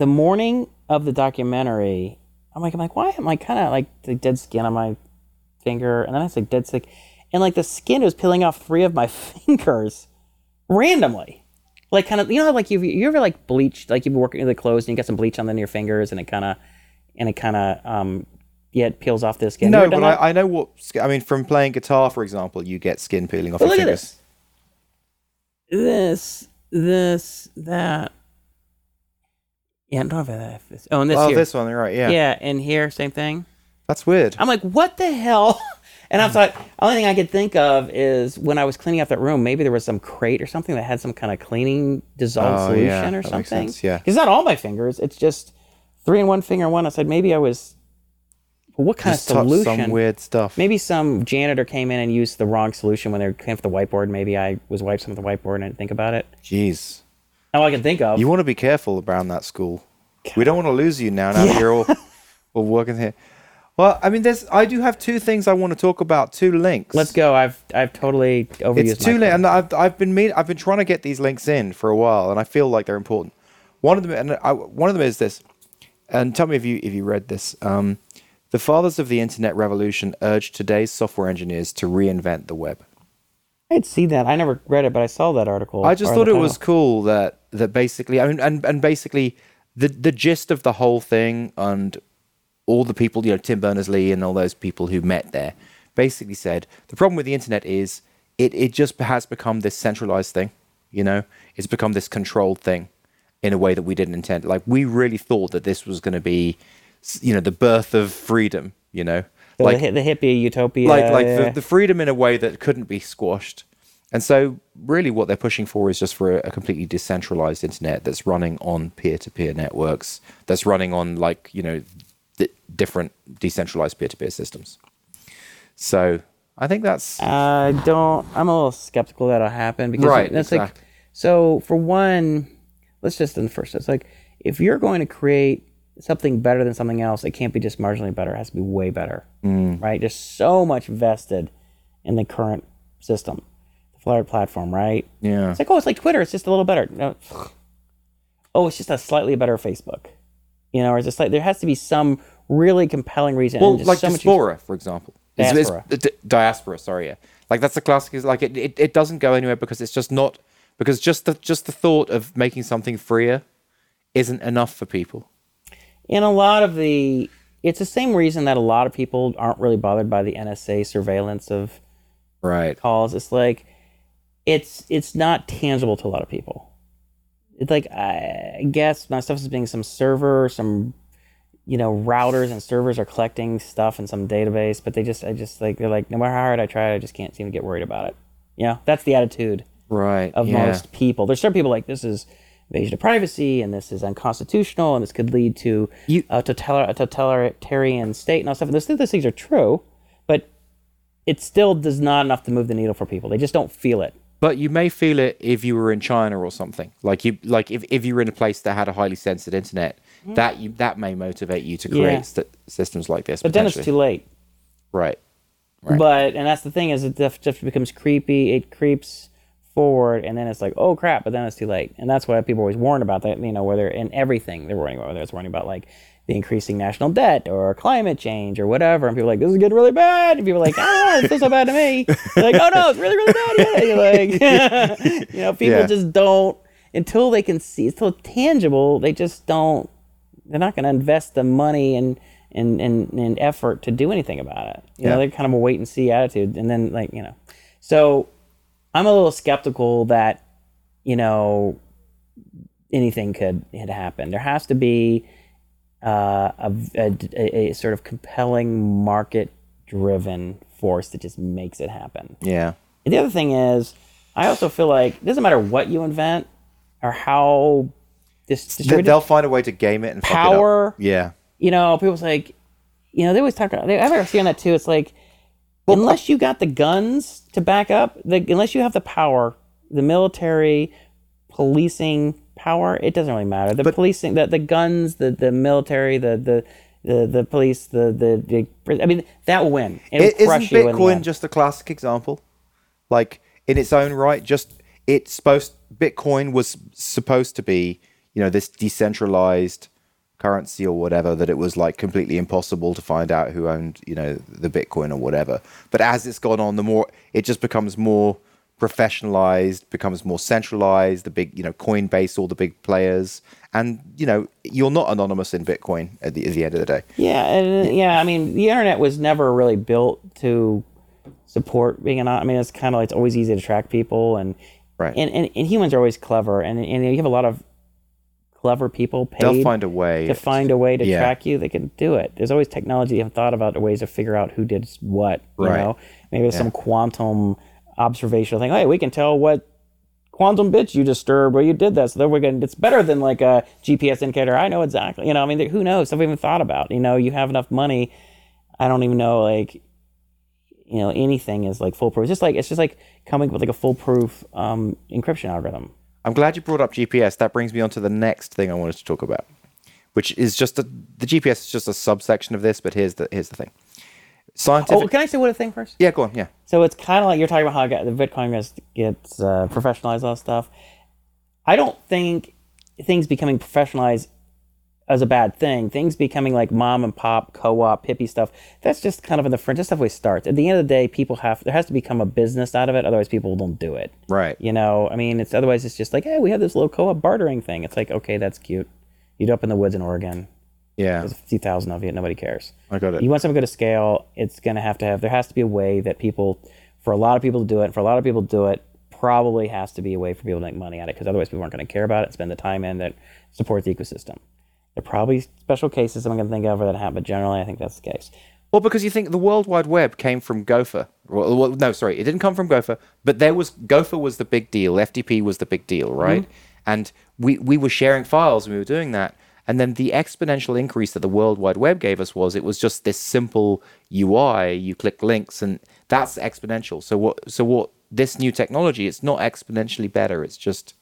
the morning of the documentary, I'm like I'm like why am I kind of like the dead skin on my finger, and then I was like dead sick, and like the skin was peeling off three of my [LAUGHS] fingers randomly, like kind of you know like you you ever like bleached like you've been working with the clothes and you get some bleach on the end of your fingers and it kind of and it kind of um yeah it peels off the skin. No, but? I, I know what. I mean, from playing guitar, for example, you get skin peeling off But your look at fingers. this. This, this, that. Yeah, I don't know if this. Oh, and this Oh, here. this one, right? Yeah. Yeah, and here, same thing. That's weird. I'm like, what the hell? [LAUGHS] And I thought, the only thing I could think of is when I was cleaning out that room, maybe there was some crate or something that had some kind of cleaning dissolved Oh, solution yeah, or that makes something. sense, yeah. It's not all my fingers. It's just three in one finger, one. I said, maybe I was. Well, what kind Just of solution? some weird stuff. Maybe some janitor came in and used the wrong solution when they came for the whiteboard. Maybe I was wiped some of the whiteboard and I didn't think about it. Jeez. All I can think of. You want to be careful around that school. We don't want to lose you now. Now that you're all, [LAUGHS] all working here. Well, I mean, there's. I do have two things I want to talk about. Two links. Let's go. I've I've totally overused. It's too my late, and I've I've been mean, I've been trying to get these links in for a while, and I feel like they're important. One of them, and I, one of them is this, and tell me if you if you read this. Um, the fathers of the internet revolution urged today's software engineers to reinvent the web. I'd see that. I never read it, but I saw that article. I just thought it was cool that that basically, I mean, and and basically, the the gist of the whole thing and all the people, you know, Tim Berners Lee and all those people who met there, basically said the problem with the internet is it it just has become this centralized thing. You know, it's become this controlled thing in a way that we didn't intend. Like we really thought that this was going to be, you know, the birth of freedom. You know, Like the, the hippie utopia. like like yeah. the, the freedom in a way that couldn't be squashed. And so, really, what they're pushing for is just for a, a completely decentralized internet that's running on peer-to-peer networks, that's running on like you know, di- different decentralized peer-to-peer systems. So, I think that's I don't. I'm a little skeptical that'll happen because Right, that's like. exactly. So for one, let's just in the first. It's like if you're going to create something better than something else, it can't be just marginally better. It has to be way better, Mm. right? There's so much vested in the current system, the Flare platform, right? yeah. It's like, oh, it's like Twitter. It's just a little better. No. Oh, it's just a slightly better Facebook. You know, or is it like there has to be some really compelling reason. Well, just like so much- diaspora, for example. It's- it's- Diaspora. diaspora, sorry, yeah. Like that's the classic. Is like it, it, it doesn't go anywhere because it's just not because just the just the thought of making something freer isn't enough for people. In a lot of the it's the same reason that a lot of people aren't really bothered by the NSA surveillance of Right. calls. It's like it's it's not tangible to a lot of people. it's like I guess my stuff is being some server, some you know routers and servers are collecting stuff in some database, but they just I just like they're like no matter how hard I try, I just can't seem to get worried about it. You know, that's the attitude Right. of yeah. most people. There's some people like this is invasion of privacy and this is unconstitutional and this could lead to You- a, total, a totalitarian state and all stuff. And those, those things are true, but it still does not enough to move the needle for people. They just don't feel it. But you may feel it if you were in China or something. Like you, like if, if you were in a place that had a highly censored internet, mm. that you that may motivate you to create. Yeah. st- systems like this. But then it's too late. right. Right. But and that's the thing is it def- just becomes creepy. It creeps forward, and then it's like, oh crap! But then it's too late, and that's why people always warn about that. You know, whether in everything they're warning about, whether it's warning about like the increasing national debt or climate change or whatever, and people are like, this is getting really bad, and people are like, ah, it feels so bad to me. They're like, oh no, it's really really bad. Yeah, you're like, [LAUGHS] you know, people Yeah. just don't until they can see it's so tangible. They just don't. They're not going to invest the money and and, and and effort to do anything about it. You know, they're kind of a wait and see attitude, and then like you know, so I'm a little skeptical that you know anything could could happen. There has to be uh, a, a, a- sort of compelling market driven force that just makes it happen. Yeah. And the other thing is, I also feel like it doesn't matter what you invent or how this They'll find a way to game it and fuck it up. Power. Yeah. you know, people's like, you know, they always talk about. They, I've ever seen that too. It's like, unless you got the guns to back up, the, unless you have the power, the military, policing power, it doesn't really matter. The policing, the, the guns, the the military, the the the, the police, the, the the I mean, that will win. It'll It, isn't crush you in Bitcoin just a classic example? Like in its own right, just it's supposed Bitcoin was supposed to be, you know, this decentralized currency or whatever that it was like completely impossible to find out who owned, you know, the Bitcoin or whatever. But as it's gone on, the more it just becomes more professionalized, becomes more centralized, the big, you know, Coinbase, all the big players. And, you know, you're not anonymous in Bitcoin at the, at the end of the day. Yeah, and uh, yeah, I mean, the internet was never really built to support being anonymous. I mean, it's kind of like it's always easy to track people, and Right. and, and, and humans are always clever, and and you have a lot of clever people paid They'll find a way. to find a way to Yeah. track you. They can do it. There's always technology you haven't thought about ways to figure out who did what. You Right. know, maybe it's some quantum observational thing. Hey, we can tell what quantum bits you disturbed or you did that. So then we're going. It's better than like a GPS indicator. I know exactly. You know, I mean, who knows? Stuff we haven't thought about. You know, you have enough money. I don't even know like. You know, anything is like foolproof. It's just like it's just like coming up with like a foolproof um, encryption algorithm. I'm glad you brought up GPS. That brings me on to the next thing I wanted to talk about, which is just a, the GPS is just a subsection of this. But here's the here's the thing. Scientific. Oh, can I say what a thing first? yeah, go on. Yeah. So it's kind of like you're talking about how the Bitcoin gets, gets uh, professionalized, all stuff. I don't think things becoming professionalized as a bad thing. Things becoming like mom and pop, co-op, hippie stuff. That's just kind of in the fringe. That's stuff always starts. At the end of the day, people have there has to become a business out of it. Otherwise, people don't do it. Right. You know, I mean, it's otherwise it's just like, hey, we have this little co-op bartering thing. It's like, okay, that's cute. You do up in the woods in Oregon. Yeah. There's fifty thousand of you. Nobody cares. I got it. You want something to go to scale, it's going to have to have, there has to be a way that people, for a lot of people to do it, for a lot of people to do it, probably has to be a way for people to make money at it because otherwise people aren't going to care about it, spend the time in that supports the ecosystem. There are probably special cases I'm going to think of where that happen, but generally I think that's the case. Well, because you think the World Wide Web came from Gopher. Well, well, no, sorry, it didn't come from Gopher, but there was Gopher was the big deal. FTP was the big deal, right? Mm-hmm. And we we were sharing files and we were doing that. And then the exponential increase that the World Wide Web gave us was it was just this simple UI. You click links, and that's exponential. So what? So what? This new technology, it's not exponentially better. It's just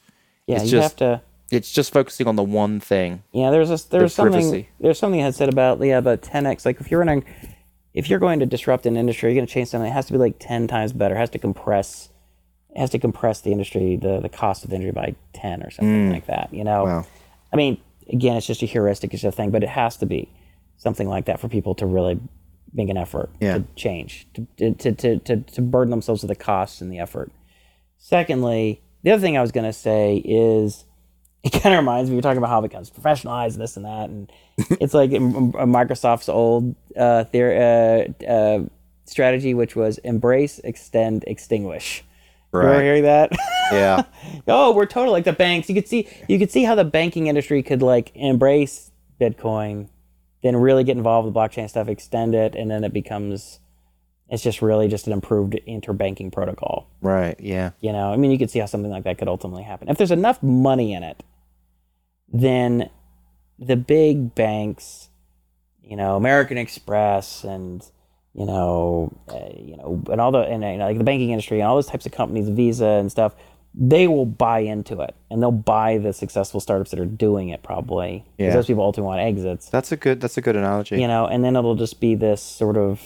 Yeah, It's you just- have to. It's just focusing on the one thing. Yeah, there's a, there's something privacy. there's something I had said about yeah about 10x. Like if you're running, if you're going to disrupt an industry, you're going to change something. It has to be like 10 times better. It has to compress. It has to compress the industry, the the cost of the industry by 10 or something mm. like that. You know. Wow. I mean, again, it's just a heuristic, it's a thing, but it has to be something like that for people to really make an effort Yeah. to change, to, to, to, to, to burden themselves with the costs and the effort. Secondly, the other thing I was going to say is it kind of reminds me, you're talking about how it becomes professionalized, this and that. And [LAUGHS] it's like Microsoft's old uh, theor- uh, uh, strategy, which was embrace, extend, extinguish. You ever Right. hear that? Yeah. [LAUGHS] oh, we're total like the banks. You could see you could see how the banking industry could like embrace Bitcoin, then really get involved with blockchain stuff, extend it, and then it becomes it's just really just an improved interbanking protocol. right. Yeah. You know, I mean, you could see how something like that could ultimately happen. If there's enough money in it, then the big banks, you know, American Express and you know, uh, you know, and all the and uh, like the banking industry and all those types of companies, Visa and stuff, they will buy into it and they'll buy the successful startups that are doing it probably because Yeah. those people ultimately want exits That's a good. That's a good analogy. you know, and then it'll just be this sort of,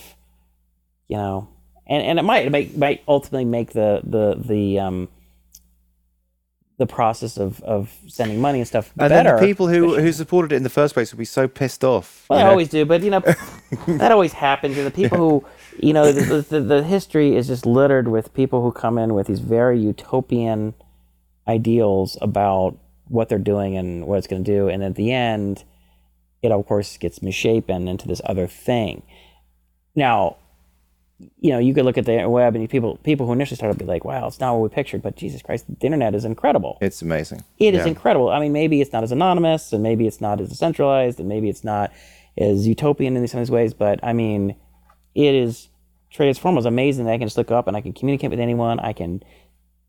you know, and, and it might it might ultimately make the the the um the process of of sending money and stuff And better. then the people who who supported it in the first place would be so pissed off. well, they know? always do, but you know, [LAUGHS] that always happens. And the people who, you know, the, the the history is just littered with people who come in with these very utopian ideals about what they're doing and what it's going to do, and at the end, it of course gets misshapen into this other thing. Now, you know, you could look at the web and people people who initially started be like, "Wow, it's not what we pictured," but Jesus Christ, the internet is incredible. It's amazing. It is Yeah. incredible. I mean, maybe it's not as anonymous, and maybe it's not as decentralized, and maybe it's not as utopian in some of these ways. But I mean, it is transform was amazing. That I can just look up and I can communicate with anyone. I can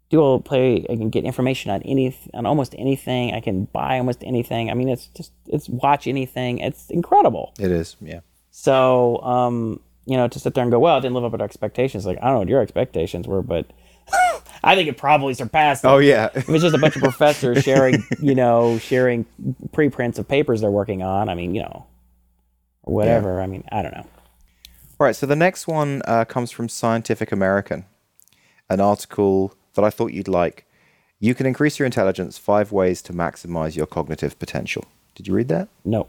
do a play. I can get information on any on almost anything. I can buy almost anything. I mean, it's just it's watch anything. It's incredible. It is. Yeah. So, um, you know, to sit there and go, well, it didn't live up to our expectations. Like, I don't know what your expectations were, but [LAUGHS] I think it probably surpassed. Oh yeah. it was just a bunch of [LAUGHS] professors sharing, you know, sharing preprints of papers they're working on, I mean, you know, whatever. I mean, I don't know. All right, so the next one uh, comes from Scientific American, an article that I thought you'd like. You can increase your intelligence five ways to maximize your cognitive potential. Did you read that? No.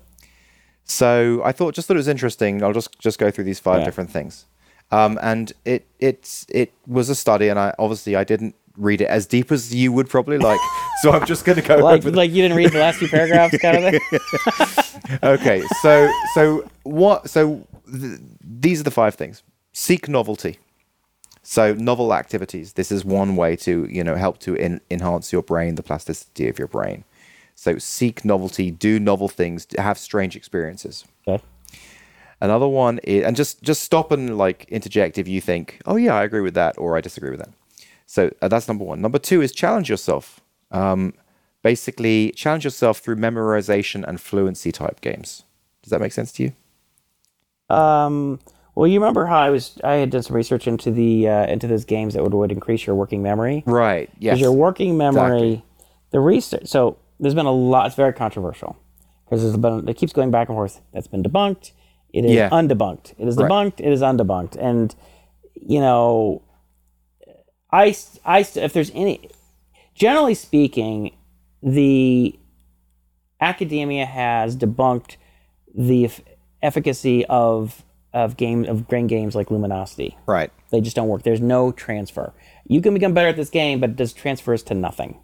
So I thought just thought it was interesting. I'll just just go through these five Yeah. different things. Um, and it it's it was a study, and I obviously I didn't read it as deep as you would probably like. [LAUGHS] so I'm just going to go Like, like you didn't read the last few paragraphs, kind of thing. [LAUGHS] okay so so what so th- these are the five things seek novelty so novel activities this is one way to you know help to en- enhance your brain the plasticity of your brain so seek novelty do novel things have strange experiences Okay. another one is and just just stop and like interject if you think oh yeah i agree with that or i disagree with that so uh, that's number one number two is challenge yourself um, basically challenge yourself through memorization and fluency type games does that make sense to you Um, well, you remember how I was? I had done some research into the uh, into those games that would, would increase your working memory. right yes Because your working memory, the research. So there's been a lot. It's very controversial because there's been it keeps going back and forth. That's been debunked. It is Yeah. undebunked. It is Right. debunked. It is undebunked. And you know, I I if there's any, generally speaking, the academia has debunked the eff- efficacy of of game of brain games like Lumosity. right They just don't work. There's no transfer. You can become better at this game, but it just transfers to nothing,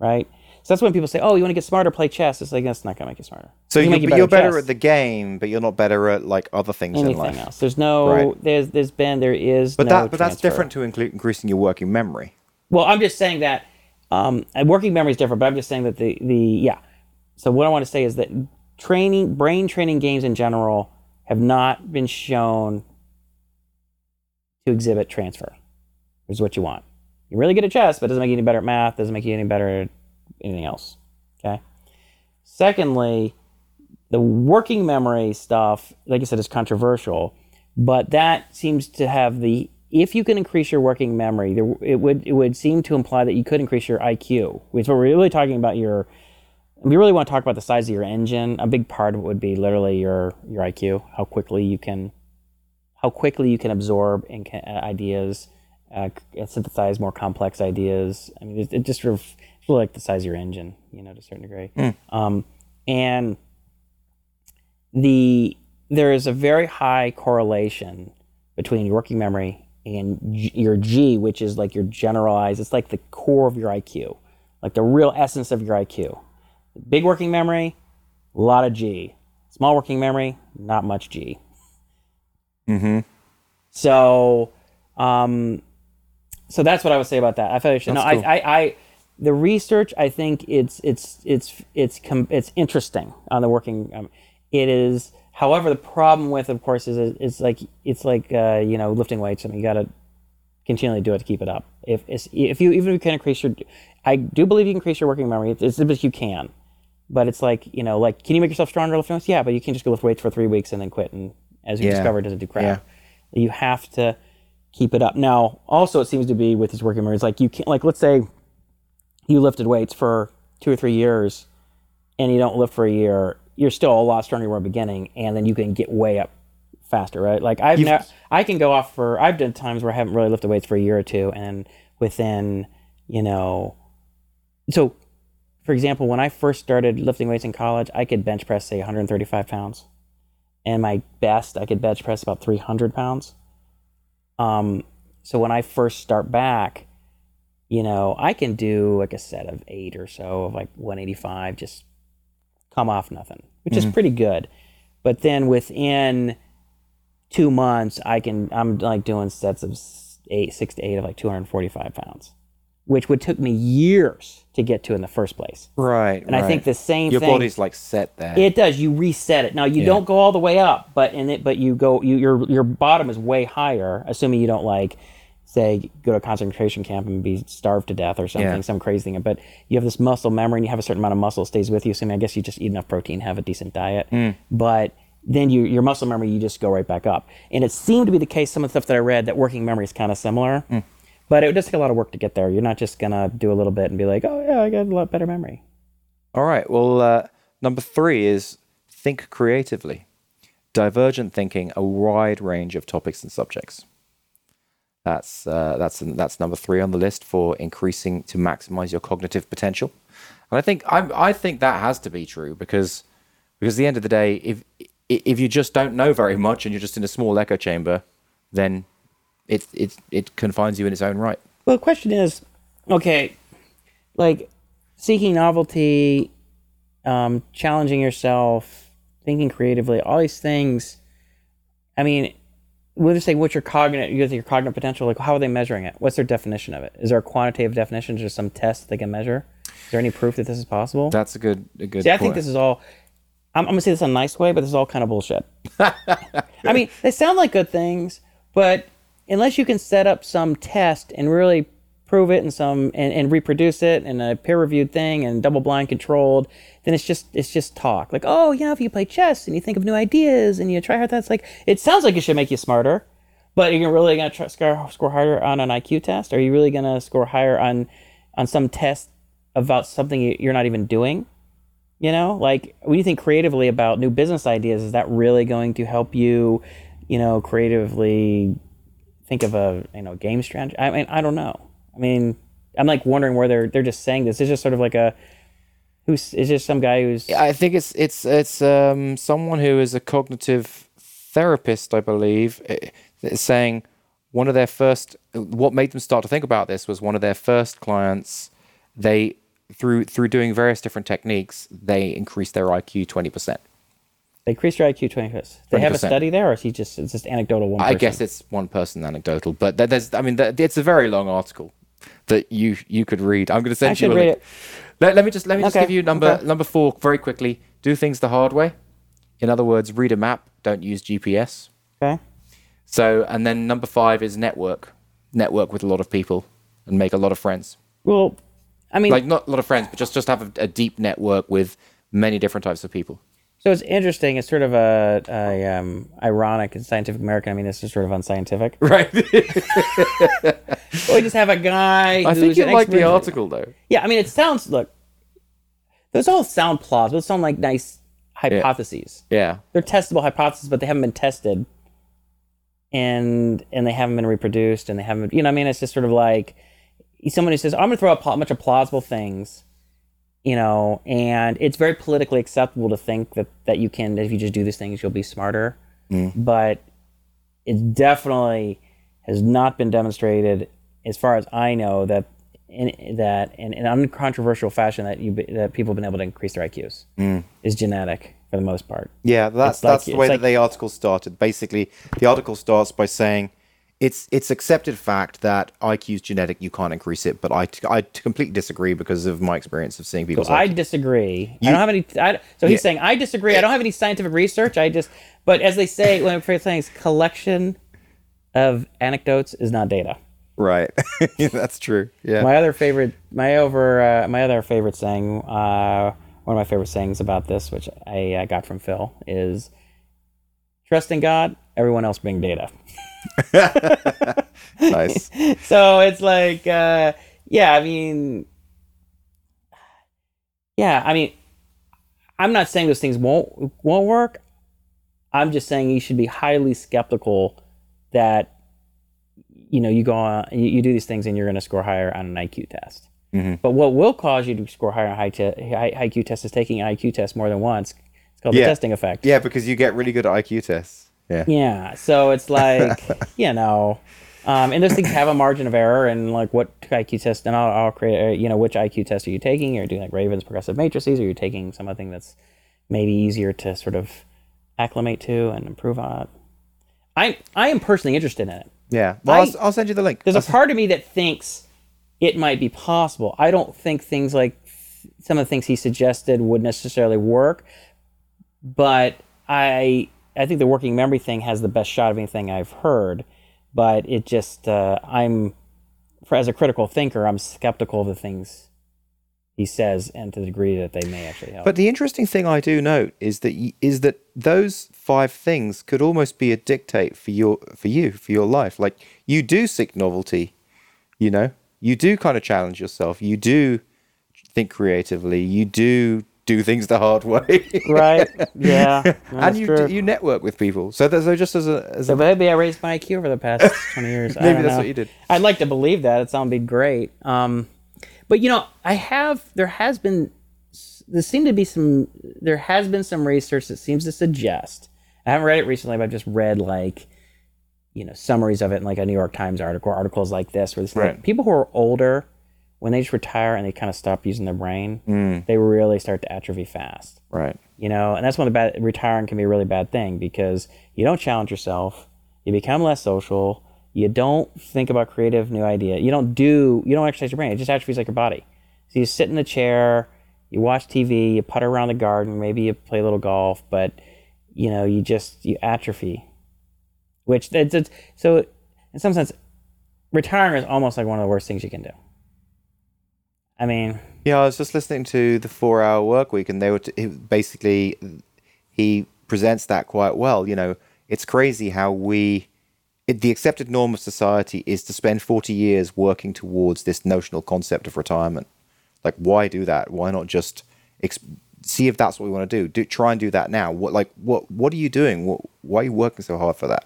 right? So that's when people say, "Oh, you want to get smarter? Play chess." It's like that's not gonna make you smarter. so you but you're better at the game but you're not better at like other things in anything life else. There's no. Right. There's there's been there is. but no that but that's different to include increasing your working memory Well, I'm just saying that um, working memory is different, but I'm just saying that the the yeah. So what I want to say is that training brain training games in general have not been shown to exhibit transfer. Is what you want. You're really good at chess, but it doesn't make you any better at math. Doesn't make you any better at anything else. Okay. Secondly, the working memory stuff, like I said, is controversial, but that seems to have the if you can increase your working memory, there, it would it would seem to imply that you could increase your IQ, which we're really talking about your. We really want to talk about the size of your engine. A big part of it would be literally your your IQ, how quickly you can, how quickly you can absorb and uh, ideas, uh, synthesize more complex ideas. I mean, it, it just sort of like the size of your engine, you know, to a certain degree. Um, and the there is a very high correlation between your working memory and G, your G, which is like your generalized. It's like the core of your IQ, like the real essence of your IQ. Big working memory, a lot of G. Small working memory, not much G. mm-hmm So, um, so that's what I would say about that. I feel you should. No, cool. I, I, I, the research. I think it's it's it's it's com- it's interesting on the working. Um, it is. However, the problem with, of course, is it's like it's like uh, you know lifting weights. I mean, you got to continually do it to keep it up. If if you even if you can increase your, I do believe you can increase your working memory. It's, it's you can, but it's like you know, like can you make yourself stronger lifting weights? Yeah, but you can't just go lift weights for three weeks and then quit. And as you Yeah. discovered, it doesn't do crap. Yeah. You have to keep it up. Now, also, it seems to be with these working memory memories, like you can't, like let's say you lifted weights for two or three years, and you don't lift for a year, you're still a lot stronger than you the beginning, and then you can get way up faster, right? Like I've You've- I can go off for, I've done times where I haven't really lifted weights for a year or two, and within, you know, so for example, when I first started lifting weights in college, I could bench press say 135 pounds, and my best I could bench press about 300 pounds. Um, so when I first start back, you know, I can do like a set of eight or so of like 185, just come off nothing, which is mm-hmm. pretty good. But then within two months, I can I'm like doing sets of eight, six to eight of like 245 pounds, which would took me years to get to in the first place. Right. And I think the same your thing. body's like set there. It does. You reset it. Now you don't go all the way up, but in it, but you go. You, your your bottom is way higher, assuming you don't like, say, go to a concentration camp and be starved to death or something, Yeah. some crazy thing. But you have this muscle memory, and you have a certain amount of muscle stays with you. So I mean, I guess you just eat enough protein, have a decent diet, but then you your muscle memory you just go right back up. And it seemed to be the case. Some of the stuff that I read that working memory is kind of similar. But it does take a lot of work to get there. You're not just gonna do a little bit and be like, "Oh yeah, I got a lot better memory." All right. Well, uh, number three is think creatively. Divergent thinking, a wide range of topics and subjects. That's uh, that's that's number three on the list for increasing to maximize your cognitive potential. And I think I I think that has to be true because because at the end of the day, if if you just don't know very much and you're just in a small echo chamber, then it it it confines you in its own right. Well, the question is, okay, like seeking novelty, um, challenging yourself, thinking creatively, all these things. I mean, we'll just say what's your cognitive, you your cognitive potential. Like, how are they measuring it? What's their definition of it? Is there a quantitative definition? Is there some test they can measure? Is there any proof that this is possible? That's a good a good. See, I think this is all. I'm, I'm gonna say this in a nice way, but this is all kind of bullshit. [LAUGHS] I mean, they sound like good things, but unless you can set up some test and really prove it and some and, and reproduce it in a peer-reviewed thing and double-blind controlled, then it's just it's just talk. Like, oh, you know, if you play chess and you think of new ideas and you try hard, that's like it sounds like it should make you smarter. But are you really gonna try, score score higher on an IQ test? Are you really gonna score higher on on some test about something you- you're not even doing? You know, like when you think creatively about new business ideas, is that really going to help you, you know, creatively think of a you know game strategy? I mean, I don't know. I mean, I'm like wondering where they're they're just saying this. It's just sort of like a who's is just some guy who's I think it's it's it's um, someone who is a cognitive therapist, I believe, eh, is saying one of their first. What made them start to think about this was one of their first clients. They through through doing various different techniques, they increased their IQ twenty percent. they increased your IQ twenty percent. They have a study there, or is he just it's just anecdotal? One I guess it's one person anecdotal, but there- there's I mean it's a very long article that you you could read. I'm going to send I you. a read link. it. Let, let me just let me just give you number okay. number four very quickly. Do things the hard way. In other words, read a map. Don't use GPS. Okay. So, and then number five is network. Network with a lot of people and make a lot of friends. Well, I mean, Like not a lot of friends, but just just have a, a deep network with many different types of people. So it's interesting. It's sort of a, a um, ironic and scientific American. I mean, this is sort of unscientific. [LAUGHS] Right. [LAUGHS] we just have a guy. I think you like the article though. Yeah, I mean, it sounds look. Those all sound plausible. Those sound like nice hypotheses. Yeah. They're testable hypotheses, but they haven't been tested, and and they haven't been reproduced, and they haven't. You know, I mean, it's just sort of like someone who says, "I'm going to throw out a bunch of plausible things." You know, and it's very politically acceptable to think that that you can, if you just do these things, you'll be smarter. Mm. But it definitely has not been demonstrated, as far as I know, that in that in an uncontroversial fashion that you that people have been able to increase their IQs mm. is genetic for the most part. Yeah, that's like- that's the way like- that the article started. Basically, the article starts by saying, it's it's accepted fact that IQ is genetic. You can't increase it, but I, I completely disagree because of my experience of seeing people's I IQ. disagree. I don't have any. I, so he's Yeah. saying I disagree. I don't have any scientific research. I just, but as they say, when I'm saying is collection of anecdotes is not data. Right, [LAUGHS] that's true. Yeah, My other favorite, my over, uh, my other favorite saying, uh, one of my favorite sayings about this, which I uh, got from Phil, is trust in God. Everyone else being data. [LAUGHS] nice. [LAUGHS] so it's like uh yeah i mean yeah i mean i'm not saying those things won't won't work i'm just saying you should be highly skeptical that you know you go on you, you do these things and you're going to score higher on an iq test Mm-hmm. but what will cause you to score higher on high te- high iq test is taking an iq test more than once it's called Yeah. the testing effect Yeah, because you get really good at IQ tests. Yeah. yeah. So it's like, [LAUGHS] you know, um, and those things have a margin of error and like what IQ test, and I'll, I'll create, you know, which IQ test are you taking? Are You're doing like Raven's progressive matrices, or you're taking something that's maybe easier to sort of acclimate to and improve on. I I am personally interested in it. Yeah. Well, I- I'll, I'll send you the link. There's I'll a part of me that thinks it might be possible. I don't think things like some of the things he suggested would necessarily work, but I I think the working memory thing has the best shot of anything I've heard. But it just uh, I'm for as a critical thinker, I'm skeptical of the things he says and to the degree that they may actually help. But the interesting thing I do note is that is that those five things could almost be a dictate for your for you for your life. Like you do seek novelty, you know, you do kind of challenge yourself. You do think creatively. You do do things the hard way, right? Yeah, [LAUGHS] that's and you true. you network with people. So that so just as a as So a, maybe I raised my IQ over the past [LAUGHS] 20 years. I Maybe don't that's know. what you did. I'd like to believe that. It sounded great. Um, but you know, I have. There has been. There seem to be some. There has been some research that seems to suggest. I haven't read it recently, but I've just read like, you know, summaries of it in like a New York Times article, articles like this, where it's like people who are older, when they just retire and they kind of stop using their brain, Mm. they really start to atrophy fast right. you know and that's one of the bad retiring can be a really bad thing because you don't challenge yourself you become less social you don't think about creative new idea you don't do you don't exercise your brain it just atrophies like your body so you sit in the chair you watch tv you putter around the garden maybe you play a little golf but you know you just you atrophy which it's, it's so in some sense retiring is almost like one of the worst things you can do i mean Yeah, I was just listening to the Four Hour Work Week, and they were t- basically he presents that quite well. You know, it's crazy how we it, the accepted norm of society is to spend forty years working towards this notional concept of retirement. Like, why do that? Why not just ex- see if that's what we want to do? Do try and do that now. What like what what are you doing? What, why are you working so hard for that?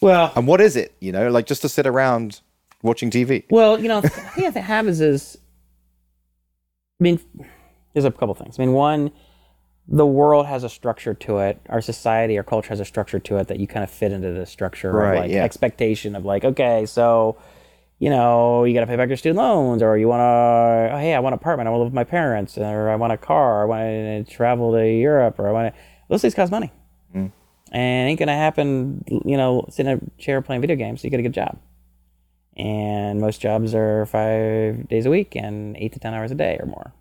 well And what is it? You know, like just to sit around watching TV. Well, you know, the thing that happens is, mean, there's a couple things. I mean, one, the world has a structure to it. Our society, our culture has a structure to it that you kind of fit into the structure Right, of like yeah. expectation of like, okay, so, you know, you got to pay back your student loans, or you want to, oh, hey, I want an apartment, I want to live with my parents, or I want a car, I want to travel to Europe, or I want to. Those things cost money, Mm. and it ain't gonna happen. You know, sitting in a chair playing video games. So you got to get a job and most jobs are five days a week and eight to ten hours a day or more.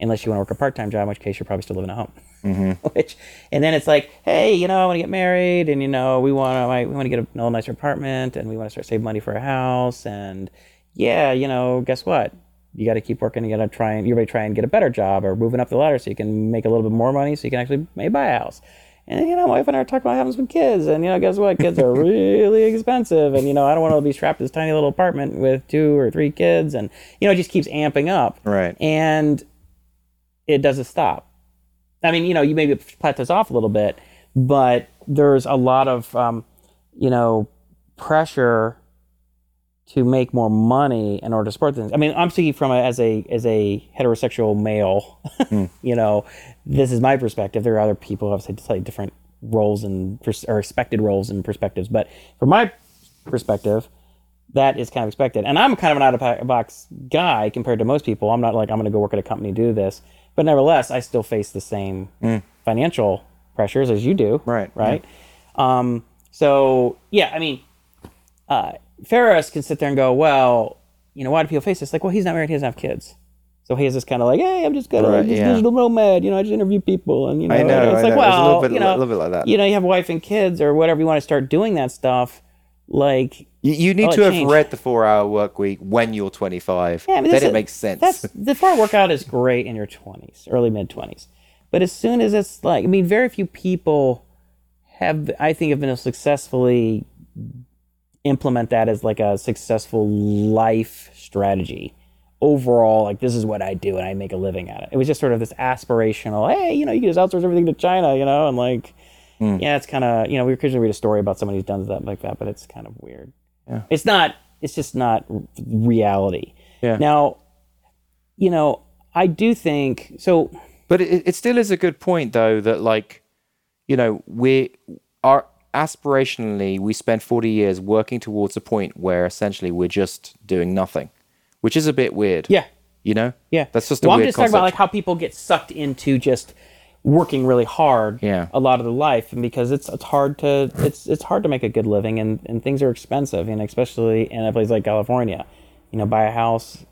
Unless you want to work a part-time job in which case you're probably still living at home. Hmm [LAUGHS] which and then it's like hey you know i want to get married and you know we want to we want to get a little nicer apartment and we want to start saving money for a house and yeah you know guess what? You got to keep working you got to try and you're to try and get a better job or moving up the ladder so you can make a little bit more money so you can actually maybe buy a house and you know, my wife and I are talking about having some kids, and you know, guess what? Kids are [LAUGHS] really expensive, and you know, I don't want to be strapped to this tiny little apartment with two or three kids, and you know, it just keeps amping up, Right. and it doesn't stop. I mean, you know, you maybe plateaus off a little bit, but there's a lot of, um, you know, pressure to make more money in order to support things. I mean, I'm speaking from a, as a as a heterosexual male. [LAUGHS] you know, this is my perspective. There are other people who have slightly different roles and or expected roles and perspectives, but from my perspective, that is kind of expected. And I'm kind of an out of box guy compared to most people. I'm not like I'm going to go work at a company do this, but nevertheless, I still face the same financial pressures as you do. Right, Right. Um, so yeah, I mean, uh, Ferriss can sit there and go, well, you know, why do people face this? Like, well, he's not married, he doesn't have kids. So he has this kind of like, hey, I'm just kind of Right, this yeah. digital nomad. You know, I just interview people, and you know, I know, and it's I like, know. It's a well, little bit- you know, a little bit like that. You know, you have a wife and kids or whatever. You want to start doing that stuff, like You, you need Oh, to have changed. read the Four Hour Work Week when you're 25. Yeah, I mean, then it a- makes sense. That's the far workout is great in your twenties, early mid twenties. But as soon as it's like, I mean, very few people have, I think, have been able to successfully implement that as like a successful life strategy. Overall, like this is what I do and I make a living at it. It was just sort of this aspirational, hey, you know, you can just outsource everything to China, you know, and like, Hmm. yeah, it's kind of, you know, we occasionally read a story about somebody who's done that like that, but it's kind of weird. Yeah. It's not, it's just not reality. Yeah. Now, you know, I do think so. But it, it still is a good point, though, that like, you know, we are aspirationally we spend forty years working towards a point where essentially we're just doing nothing, which is a bit weird. Yeah, You know. yeah. That's just a well, I'm weird just talking about like how people get sucked into just working really hard. Yeah. A lot of the life, and because it's it's hard to it's it's hard to make a good living, and and things are expensive, and especially in a place like California, you know, buy a house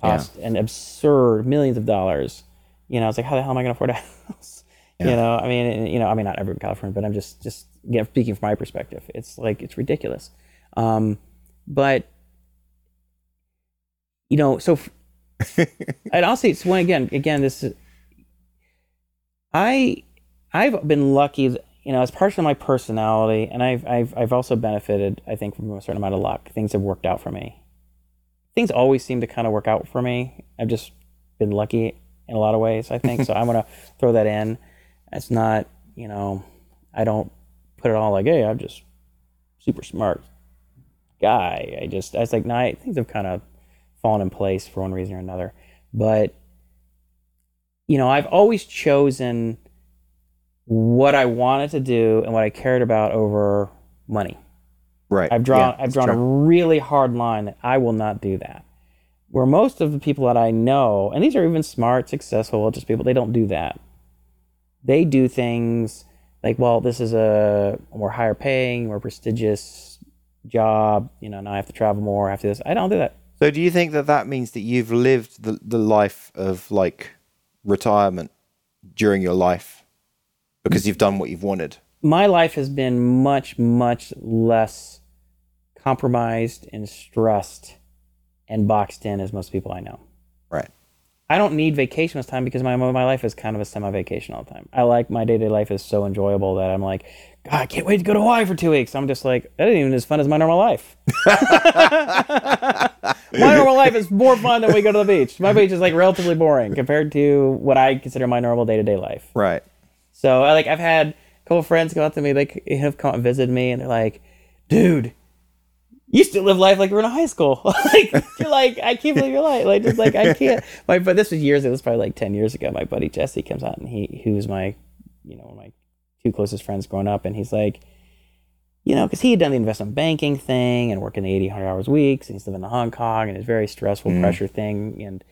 costs an absurd millions of dollars. You know, it's like how the hell am I going to afford a [LAUGHS] house? You know, I mean, and, you know, I mean, not everyone in California, but I'm just just you know, speaking from my perspective. It's like it's ridiculous. Um, but you know, so f- [LAUGHS] and I'll say it's one again. Again, this is I I've been lucky. that, You know, as part of my personality, and I've I've I've also benefited. I think from a certain amount of luck. Things have worked out for me. Things always seem to kind of work out for me. I've just been lucky in a lot of ways. I think so. I'm gonna [LAUGHS] throw that in. It's not, you know, I don't put it all like, hey, I'm just super smart guy. I just, I was like, nah, things have kind of fallen in place for one reason or another. But, you know, I've always chosen what I wanted to do and what I cared about over money. Right. I've drawn, Yeah, I've drawn a really hard line that I will not do that. Where most of the people that I know, and these are even smart, successful, just people, they don't do that. They do things like, well, this is a more higher paying, more prestigious job. You know, now I have to travel more. I have to this. I don't do that. So do you think that that means that you've lived the, the life of like retirement during your life because you've done what you've wanted? My life has been much, much less compromised and stressed and boxed in as most people I know. Right. I don't need vacation this time because my my life is kind of a semi vacation all the time. I like my day to day life is so enjoyable that I'm like, God, I can't wait to go to Hawaii for two weeks. I'm just like, that isn't even as fun as my normal life. [LAUGHS] my normal life is more fun than we go to the beach. My beach is like relatively boring compared to what I consider my normal day to day life. Right. So I like I've had a couple friends come up to me, they have come and visited me, and they're like, "Dude, you still live life like you're in high school. [LAUGHS] like you're like I can't believe you're like like just like I can't." My but this was years ago. This was probably like ten years ago. My buddy Jesse comes out, and he who's my you know my two closest friends growing up, and he's like. You know, because he had done the investment banking thing and working the 80, 100 hours weeks, and he's living in Hong Kong, and it's a very stressful pressure thing. And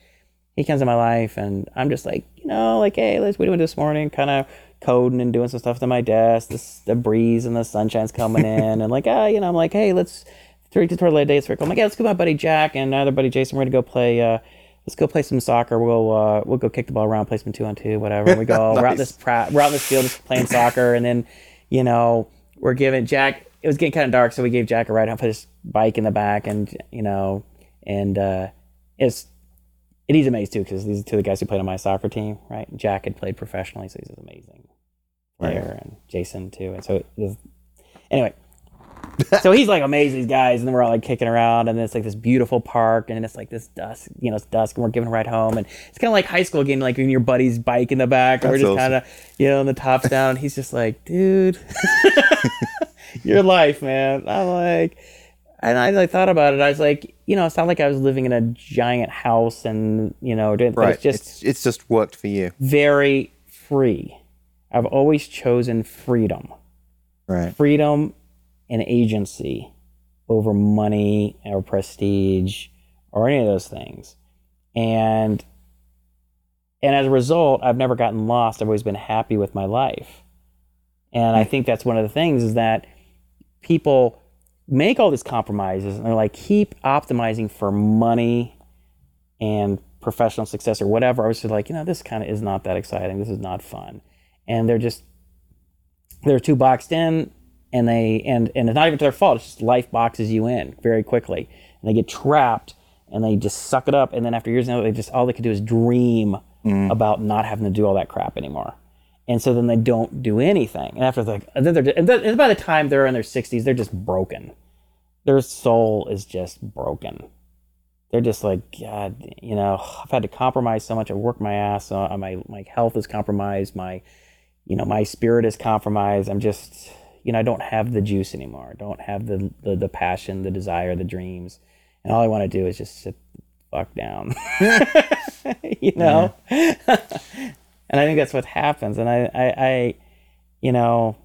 he comes in my life and I'm just like, you know, like, hey, let's what are we doing this morning? Kind of coding and doing some stuff to my desk. This the breeze and the sunshine's coming in and like, ah, you know, I'm like, hey, let's three to toward late day. I'm like, yeah, let's go my buddy Jack and other buddy Jason. We're gonna go play. Uh, let's go play some soccer. We'll uh, we'll go kick the ball around, play some two on two, whatever. And we go [LAUGHS] we're out this pra- we're out in this field just playing soccer, and then you know we're giving Jack. It was getting kind of dark, so we gave Jack a ride home, put his bike in the back, and you know, and uh, it's and he's amazed too because these are two of the guys who played on my soccer team, right? Jack had played professionally, so he's an amazing player, and Jason too. And so, it was, anyway, [LAUGHS] so he's like amazing these guys, and then we're all like kicking around, and then it's like this beautiful park, and then it's like this dusk, you know, it's dusk, and we're giving a ride home, and it's kind of like high school again, like when your buddy's bike in the back, and we're just awesome. kind of, you know, and the top's down. He's just like, dude, [LAUGHS] your life, man. I'm like, and I like thought about it. I was like, you know, it's not like I was living in a giant house and you know, doing, Right. it's just it's, it's just worked for you. very free. I've always chosen freedom, Right. freedom and agency over money or prestige or any of those things. And and as a result, I've never gotten lost. I've always been happy with my life. And I think that's one of the things is that people make all these compromises and they're like keep optimizing for money and professional success or whatever. I was just like, you know, this kind of is not that exciting. This is not fun. And they're just they're too boxed in and they and and it's not even to their fault. It's just life boxes you in very quickly. And they get trapped and they just suck it up and then after years now they just all they can do is dream mm. about not having to do all that crap anymore. And so then they don't do anything. And after like and then they're and then and by the time they're in their 60s, they're just broken. Their soul is just broken they're just like god you know i've had to compromise so much i work my ass off my my health is compromised my you know my spirit is compromised i'm just you know i don't have the juice anymore. I don't have the the, the passion the desire the dreams. And all i want to do is just sit the fuck down. [LAUGHS] You know? [LAUGHS] And i think that's what happens. And I, I i you know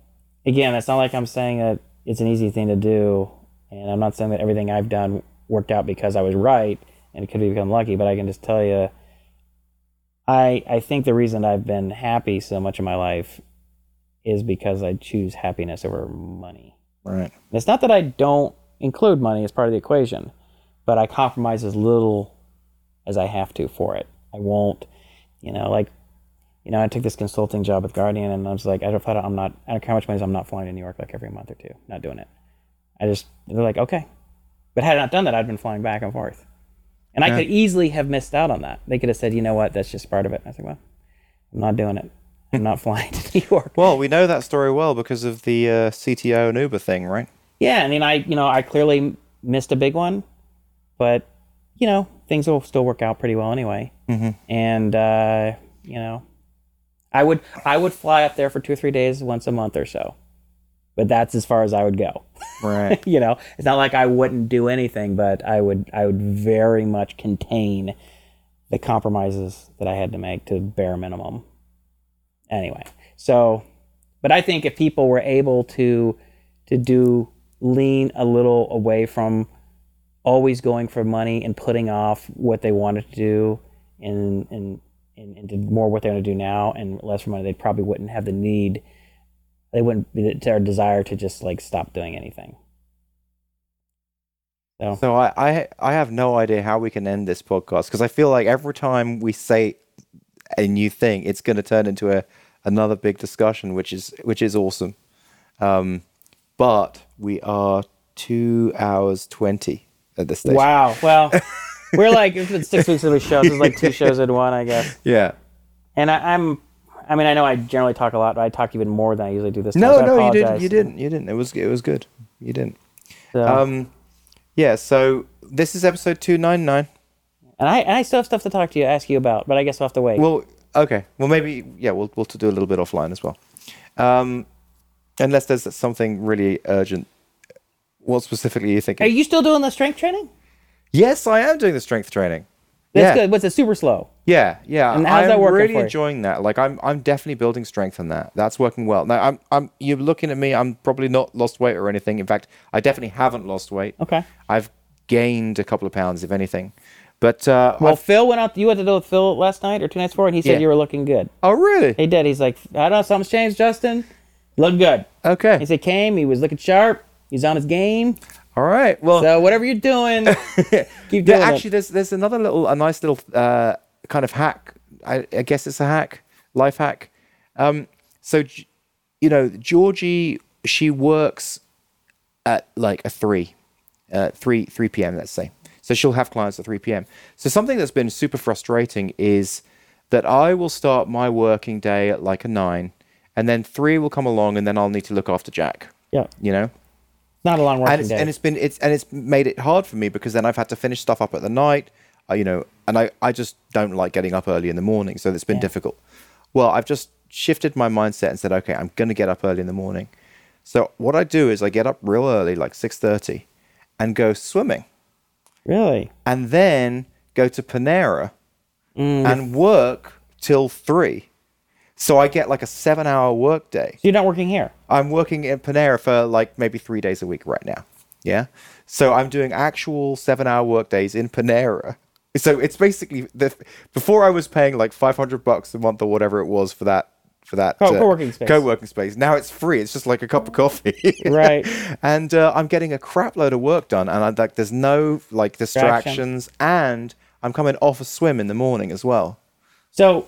again it's not like i'm saying that it's an easy thing to do. And i'm not saying that everything i've done worked out because I was right and it could have become lucky, but I can just tell you, I I think the reason I've been happy so much in my life is because I choose happiness over money. Right. And it's not that I don't include money as part of the equation, but I compromise as little as I have to for it. I won't, you know, like, you know, I took this consulting job with Guardian, and I was like, I don't, I'm not, I don't care how much money is, I'm not flying to New York like every month or two. Not doing it. I just, they're like, okay, but had I not done that, I'd been flying back and forth. And I could easily have missed out on that. They could have said, you know what, that's just part of it. I was like, well, I'm not doing it. I'm [LAUGHS] not flying to New York. Well, we know that story well because of the uh, CTO and Uber thing, right? Yeah, I mean, I, you know, I clearly missed a big one, but, you know, things will still work out pretty well anyway. Mhm. And, uh, you know, I would, I would fly up there for two or three days once a month or so. But that's as far as I would go. Right. [LAUGHS] you know it's not like i wouldn't do anything but i would i would very much contain the compromises that i had to make to bare minimum anyway so but i think if people were able to to do lean a little away from always going for money and putting off what they wanted to do and and and, and did more what they want to do now and less for money they probably wouldn't have the need they wouldn't be their desire to just like stop doing anything. So. So I, I I have no idea how we can end this podcast because I feel like every time we say a new thing, it's going to turn into a another big discussion, which is which is awesome. Um, but we are two hours twenty at this stage. Wow. Well, we're like it's been six weeks of a show. This is like two [LAUGHS] shows in one, I guess. Yeah. And I, I'm, I mean, I know I generally talk a lot, but I talk even more than I usually do this. time, No, so no, you didn't. You didn't. You didn't. It was it was good. You didn't. So, Um, yeah. So this is episode two nine nine. and I, and I still have stuff to talk to you, ask you about, but I guess we'll have to wait. Well, okay. Well, maybe yeah. We'll we'll do a little bit offline as well. Um, unless there's something really urgent. What specifically are you thinking? Are you still doing the strength training? Yes, I am doing the strength training. That's yeah, good. What's it? Super slow. yeah, yeah. And how's I'm that working really for you? enjoying that. Like, I'm, I'm definitely building strength in that. That's working well. Now, I'm, I'm. You're looking at me. I'm probably not lost weight or anything. In fact, I definitely haven't lost weight. Okay. I've gained a couple of pounds, if anything. But uh, Well, I've- Phil went out. You went to do with Phil last night or two nights before, and he said Yeah. you were looking good. oh, really? He did. He's like, I don't know, something's changed, Justin. Look good. Okay. He said came. He was looking sharp. He's on his game. All right. Well, So whatever you're doing, [LAUGHS] keep doing it. actually, there's there's another little, a nice little uh, kind of hack. I, I guess it's a hack, life hack. Um, so, you know, Georgie, she works at like a three, uh, three three p.m. Let's say. So she'll have clients at three p.m. So something that's been super frustrating is that I will start my working day at like a nine, and then three will come along, and then I'll need to look after Jack. Yeah, You know not a long working and it's, day. and it's been it's and it's made it hard for me because then I've had to finish stuff up at the night, uh, you know, and I I just don't like getting up early in the morning, so it's been Yeah. difficult. Well, I've just shifted my mindset and said, okay, I'm going to get up early in the morning. So what I do is I get up real early, like six thirty, and go swimming, really? and then go to Panera Mm. and work till three. So I get like a seven-hour work day. So you're not working here? I'm working in Panera for like maybe three days a week right now. Yeah. So I'm doing actual seven hour work days in Panera. So it's basically the before I was paying like 500 bucks a month or whatever it was for that for that Co- co-working space. Co-working space. Now it's free. It's just like a cup of coffee. [LAUGHS] Right. and uh, I'm getting a crap load of work done, and I, like there's no like distractions, and I'm coming off a swim in the morning as well. So,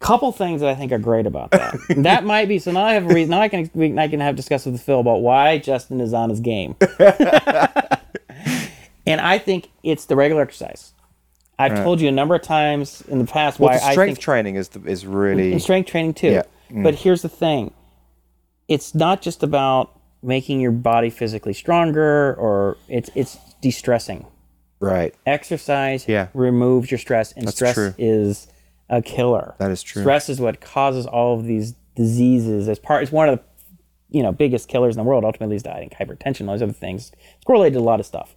couple things that I think are great about that. [LAUGHS] that might be so now I have a reason. Now I can we, I can have discuss with Phil about why Justin is on his game. [LAUGHS] and I think it's the regular exercise. I've told you a number of times in the past Well, why the I strength training is the, is really strength training too. Yeah. Mm. But here's the thing: it's not just about making your body physically stronger, or it's it's de-stressing. right. Exercise Yeah. removes your stress, and stress true. is a killer. That is true. Stress is what causes all of these diseases. As part, it's one of the you know biggest killers in the world. Ultimately, is think hypertension, all these other things. It's correlated to a lot of stuff.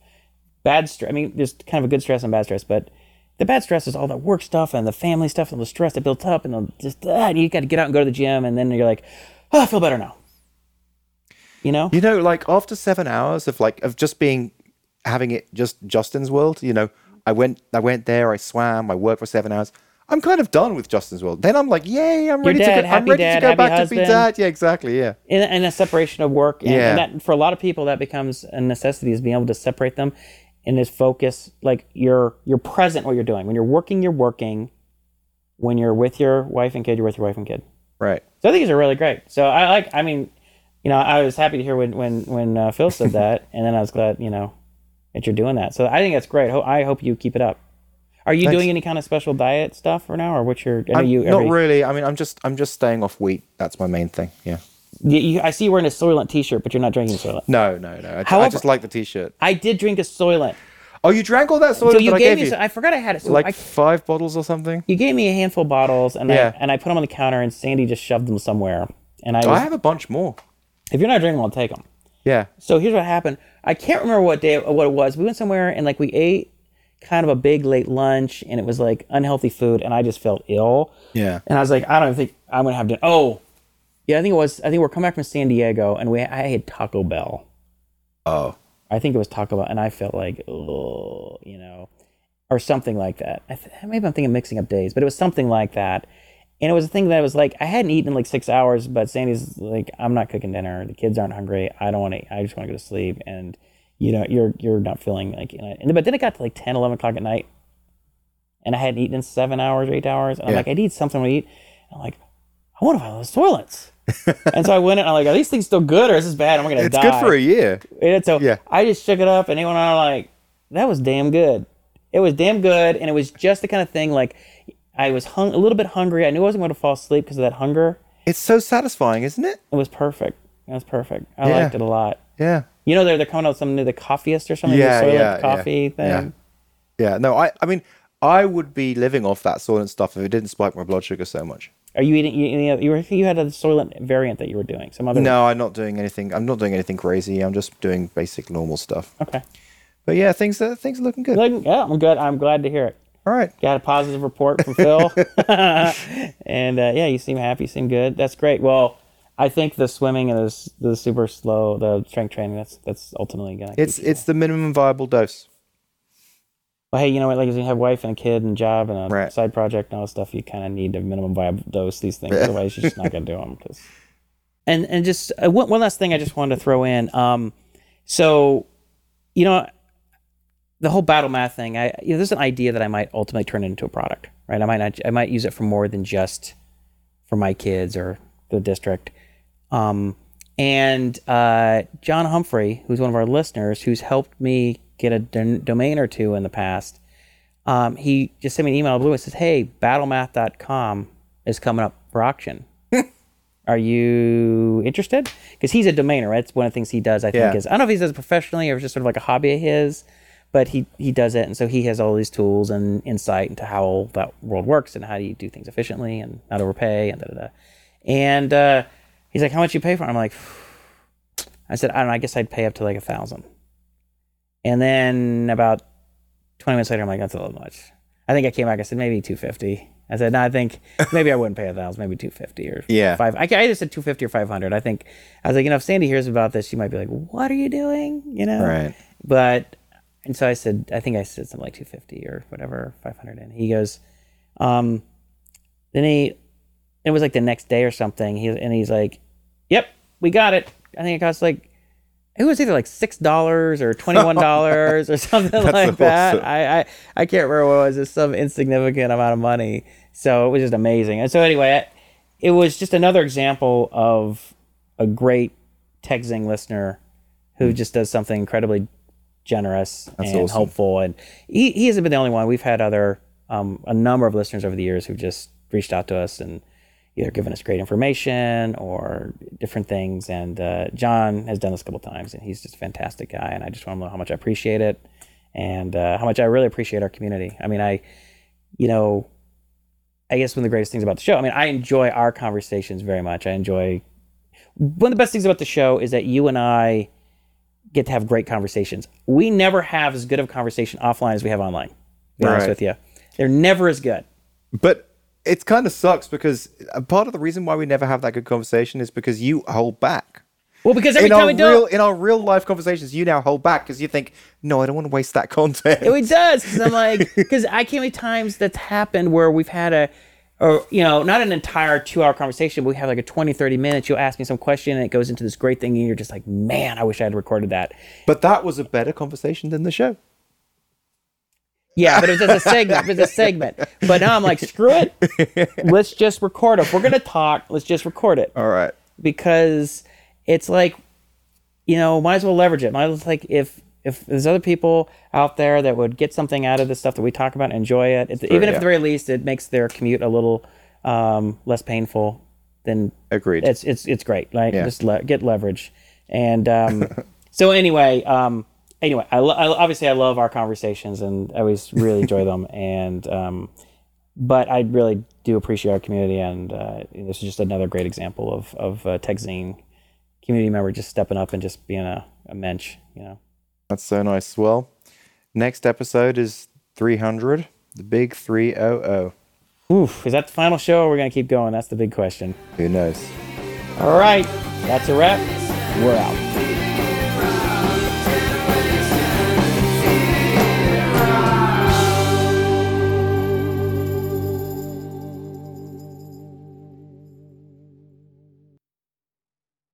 Bad stress. I mean, there's kind of a good stress and bad stress, but the bad stress is all the work stuff and the family stuff and the stress that built up and the just ah, and you got to get out and go to the gym, and then you're like, oh, I feel better now. You know, You know, like after seven hours of like of just being having it just Justin's world. You know, I went I went there, I swam, I worked for seven hours. I'm kind of done with Justin's world. Then I'm like, yay, I'm ready dad, to go. I'm ready dad, to go back to husband. be dad. Yeah, exactly. Yeah. and, and a separation of work and, Yeah. and that for a lot of people that becomes a necessity is being able to separate them and is focus like you're you're present what you're doing when you're working you're working when you're with your wife and kid you're with your wife and kid Right. so i think these are really great so i like i mean you know i was happy to hear when when when uh, phil said [LAUGHS] that and then i was glad you know that you're doing that so i think that's great Ho- i hope you keep it up are you Thanks. doing any kind of special diet stuff for now or what's your I'm you not really. I mean, I'm just I'm just staying off wheat. That's my main thing. Yeah. You, you- i see you're wearing a soylent t-shirt but you're not drinking soylent No, no, no. I, I just like the t-shirt. i did drink a soylent Oh, you drank all that soda So you that I gave gave me. you? I forgot I had it. So like I, five bottles or something. you gave me a handful of bottles, and Yeah. I and I put them on the counter, and Sandy just shoved them somewhere. And I, oh, was, I have a bunch more. if you're not drinking, them, I'll take them. Yeah. So here's what happened. I can't remember what day what it was. We went somewhere and like we ate kind of a big late lunch, and it was like unhealthy food, and I just felt ill. Yeah. And I was like, I don't think I'm gonna have dinner. Oh, yeah, I think it was. I think we're coming back from San Diego, and we I had Taco Bell. Oh. I think it was Taco Bell, and I felt like, oh, you know, or something like that. I th- maybe I'm thinking of mixing up days, but it was something like that. And it was a thing that was like I hadn't eaten in like six hours, but Sandy's like, I'm not cooking dinner. The kids aren't hungry. I don't want to. I just want to go to sleep. And you know, you're you're not feeling like. You know, and but then it got to like 10, 11 o'clock at night, and I hadn't eaten in seven hours, eight hours. And I'm Yeah. like, I need something to eat. I'm like, I want to find those Soylents. And so I went in. I'm like, are these things still good or is this bad? I'm gonna It's die? good for a year. And so Yeah. I just shook it up and it went on like, that was damn good. It was damn good. And it was just the kind of thing like I was hung a little bit hungry. I knew I wasn't going to fall asleep because of that hunger. It's so satisfying, isn't it? It was perfect. It was perfect. I Yeah. liked it a lot. Yeah. You know, they're, they're coming out with something new, the Coffiest or something, Yeah, the yeah, yeah, coffee thing. yeah. Yeah. No, I I mean, I would be living off that Soylent stuff if it didn't spike my blood sugar so much. Are you eating, you, you, you, were, you had a Soylent variant that you were doing. Some other No, I'm not doing anything. I'm not doing anything crazy. I'm just doing basic normal stuff. Okay. But yeah, things are things are looking good. Like, yeah, I'm good. I'm glad to hear it. All right. Got a positive report from Phil. [LAUGHS] and uh, yeah, you seem happy, you seem good. That's great. Well, I think the swimming and the, the super slow, the strength training, that's that's ultimately going to It's it's the minimum viable dose. Well, hey, you know what? Like, if you have a wife and a kid and a job and a Right. side project and all that stuff, you kind of need a minimum viable dose these things. Otherwise, you're just not going to do them. Cause... And and just uh, one, one last thing I just wanted to throw in. Um, so, you know, the whole battle math thing. I you know, there's an idea that I might ultimately turn it into a product, right? I might not. I might use it for more than just for my kids or the district. Um, and uh, John Humphrey, who's one of our listeners, who's helped me get a domain or two in the past, um, he just sent me an email blue and says, "Hey, battlemath.com is coming up for auction. [LAUGHS] Are you interested? Because he's a domainer. Right? That's one of the things he does. I think Yeah. is I don't know if he does it professionally or just sort of like a hobby of his, but he he does it, and so he has all these tools and insight into how that world works and how do you do things efficiently and not overpay and da da da. And uh, he's like, "How much you pay for?" it? I'm like, I said, "I don't know. I guess I'd pay up to like a thousand. And then about 20 minutes later, I'm like, that's a little much. I think I came back. I said, maybe 250. I said, no, I think [LAUGHS] maybe I wouldn't pay a thousand, maybe 250 or Yeah. five. I, I just said 250 or 500. I think, I was like, you know, if Sandy hears about this, she might be like, what are you doing? You know? Right. But, and so I said, I think I said something like 250 or whatever, 500. And he goes, um, then he, it was like the next day or something. He and he's like, "Yep, we got it." I think it costs like it was either like six dollars or twenty one dollars or [LAUGHS] something like that. awesome. I, I I can't remember what it was. It's some insignificant amount of money. So it was just amazing. And so anyway, it was just another example of a great TechZing listener who just does something incredibly generous and awesome. helpful. And he, he hasn't been the only one. We've had other um, a number of listeners over the years who've just reached out to us and either given us great information or different things. And uh, John has done this a couple times, and he's just a fantastic guy. And I just want to know how much I appreciate it and uh, how much I really appreciate our community. I mean, I, you know, I guess one of the greatest things about the show. I mean, I enjoy our conversations very much. I enjoy one of the best things about the show is that you and I get to have great conversations. We never have as good of a conversation offline as we have online. To be honest Right. with you, they're never as good. But it kind of sucks because part of the reason why we never have that good conversation is because you hold back. Well, because every in time our we do real in our real life conversations, you now hold back because you think, no, I don't want to waste that content. Oh, it does. Because I'm like, [LAUGHS] because I can't many times that's happened where we've had a, or you know, not an entire two-hour conversation, but we have like a 20, 30 minutes. You'll ask me some question, and it goes into this great thing, and you're just like, man, I wish I had recorded that. but that was a better conversation than the show. Yeah, but it was just a segment. It was a segment. But now I'm like, screw it. Let's just record it. If we're gonna talk, let's just record it All right. because it's like, you know, might as well leverage it. Might as well like if if there's other people out there that would get something out of the stuff that we talk about, and enjoy it. It's, even if yeah. at the very least it makes their commute a little um, less painful, then Agreed. it's it's it's great. Like Yeah. just le- get leverage. And um, [LAUGHS] so anyway, um, anyway, I, lo- I obviously I love our conversations and I always [LAUGHS] really enjoy them. And um, but I really do appreciate our community, and uh, this is just another great example of of uh, TechZing community member just stepping up and just being a, a mensch. You know. That's so nice. Well, next episode is 300, the big 300. Oof, is that the final show or we're going to keep going? That's the big question. Who knows? All right, that's a wrap. We're out.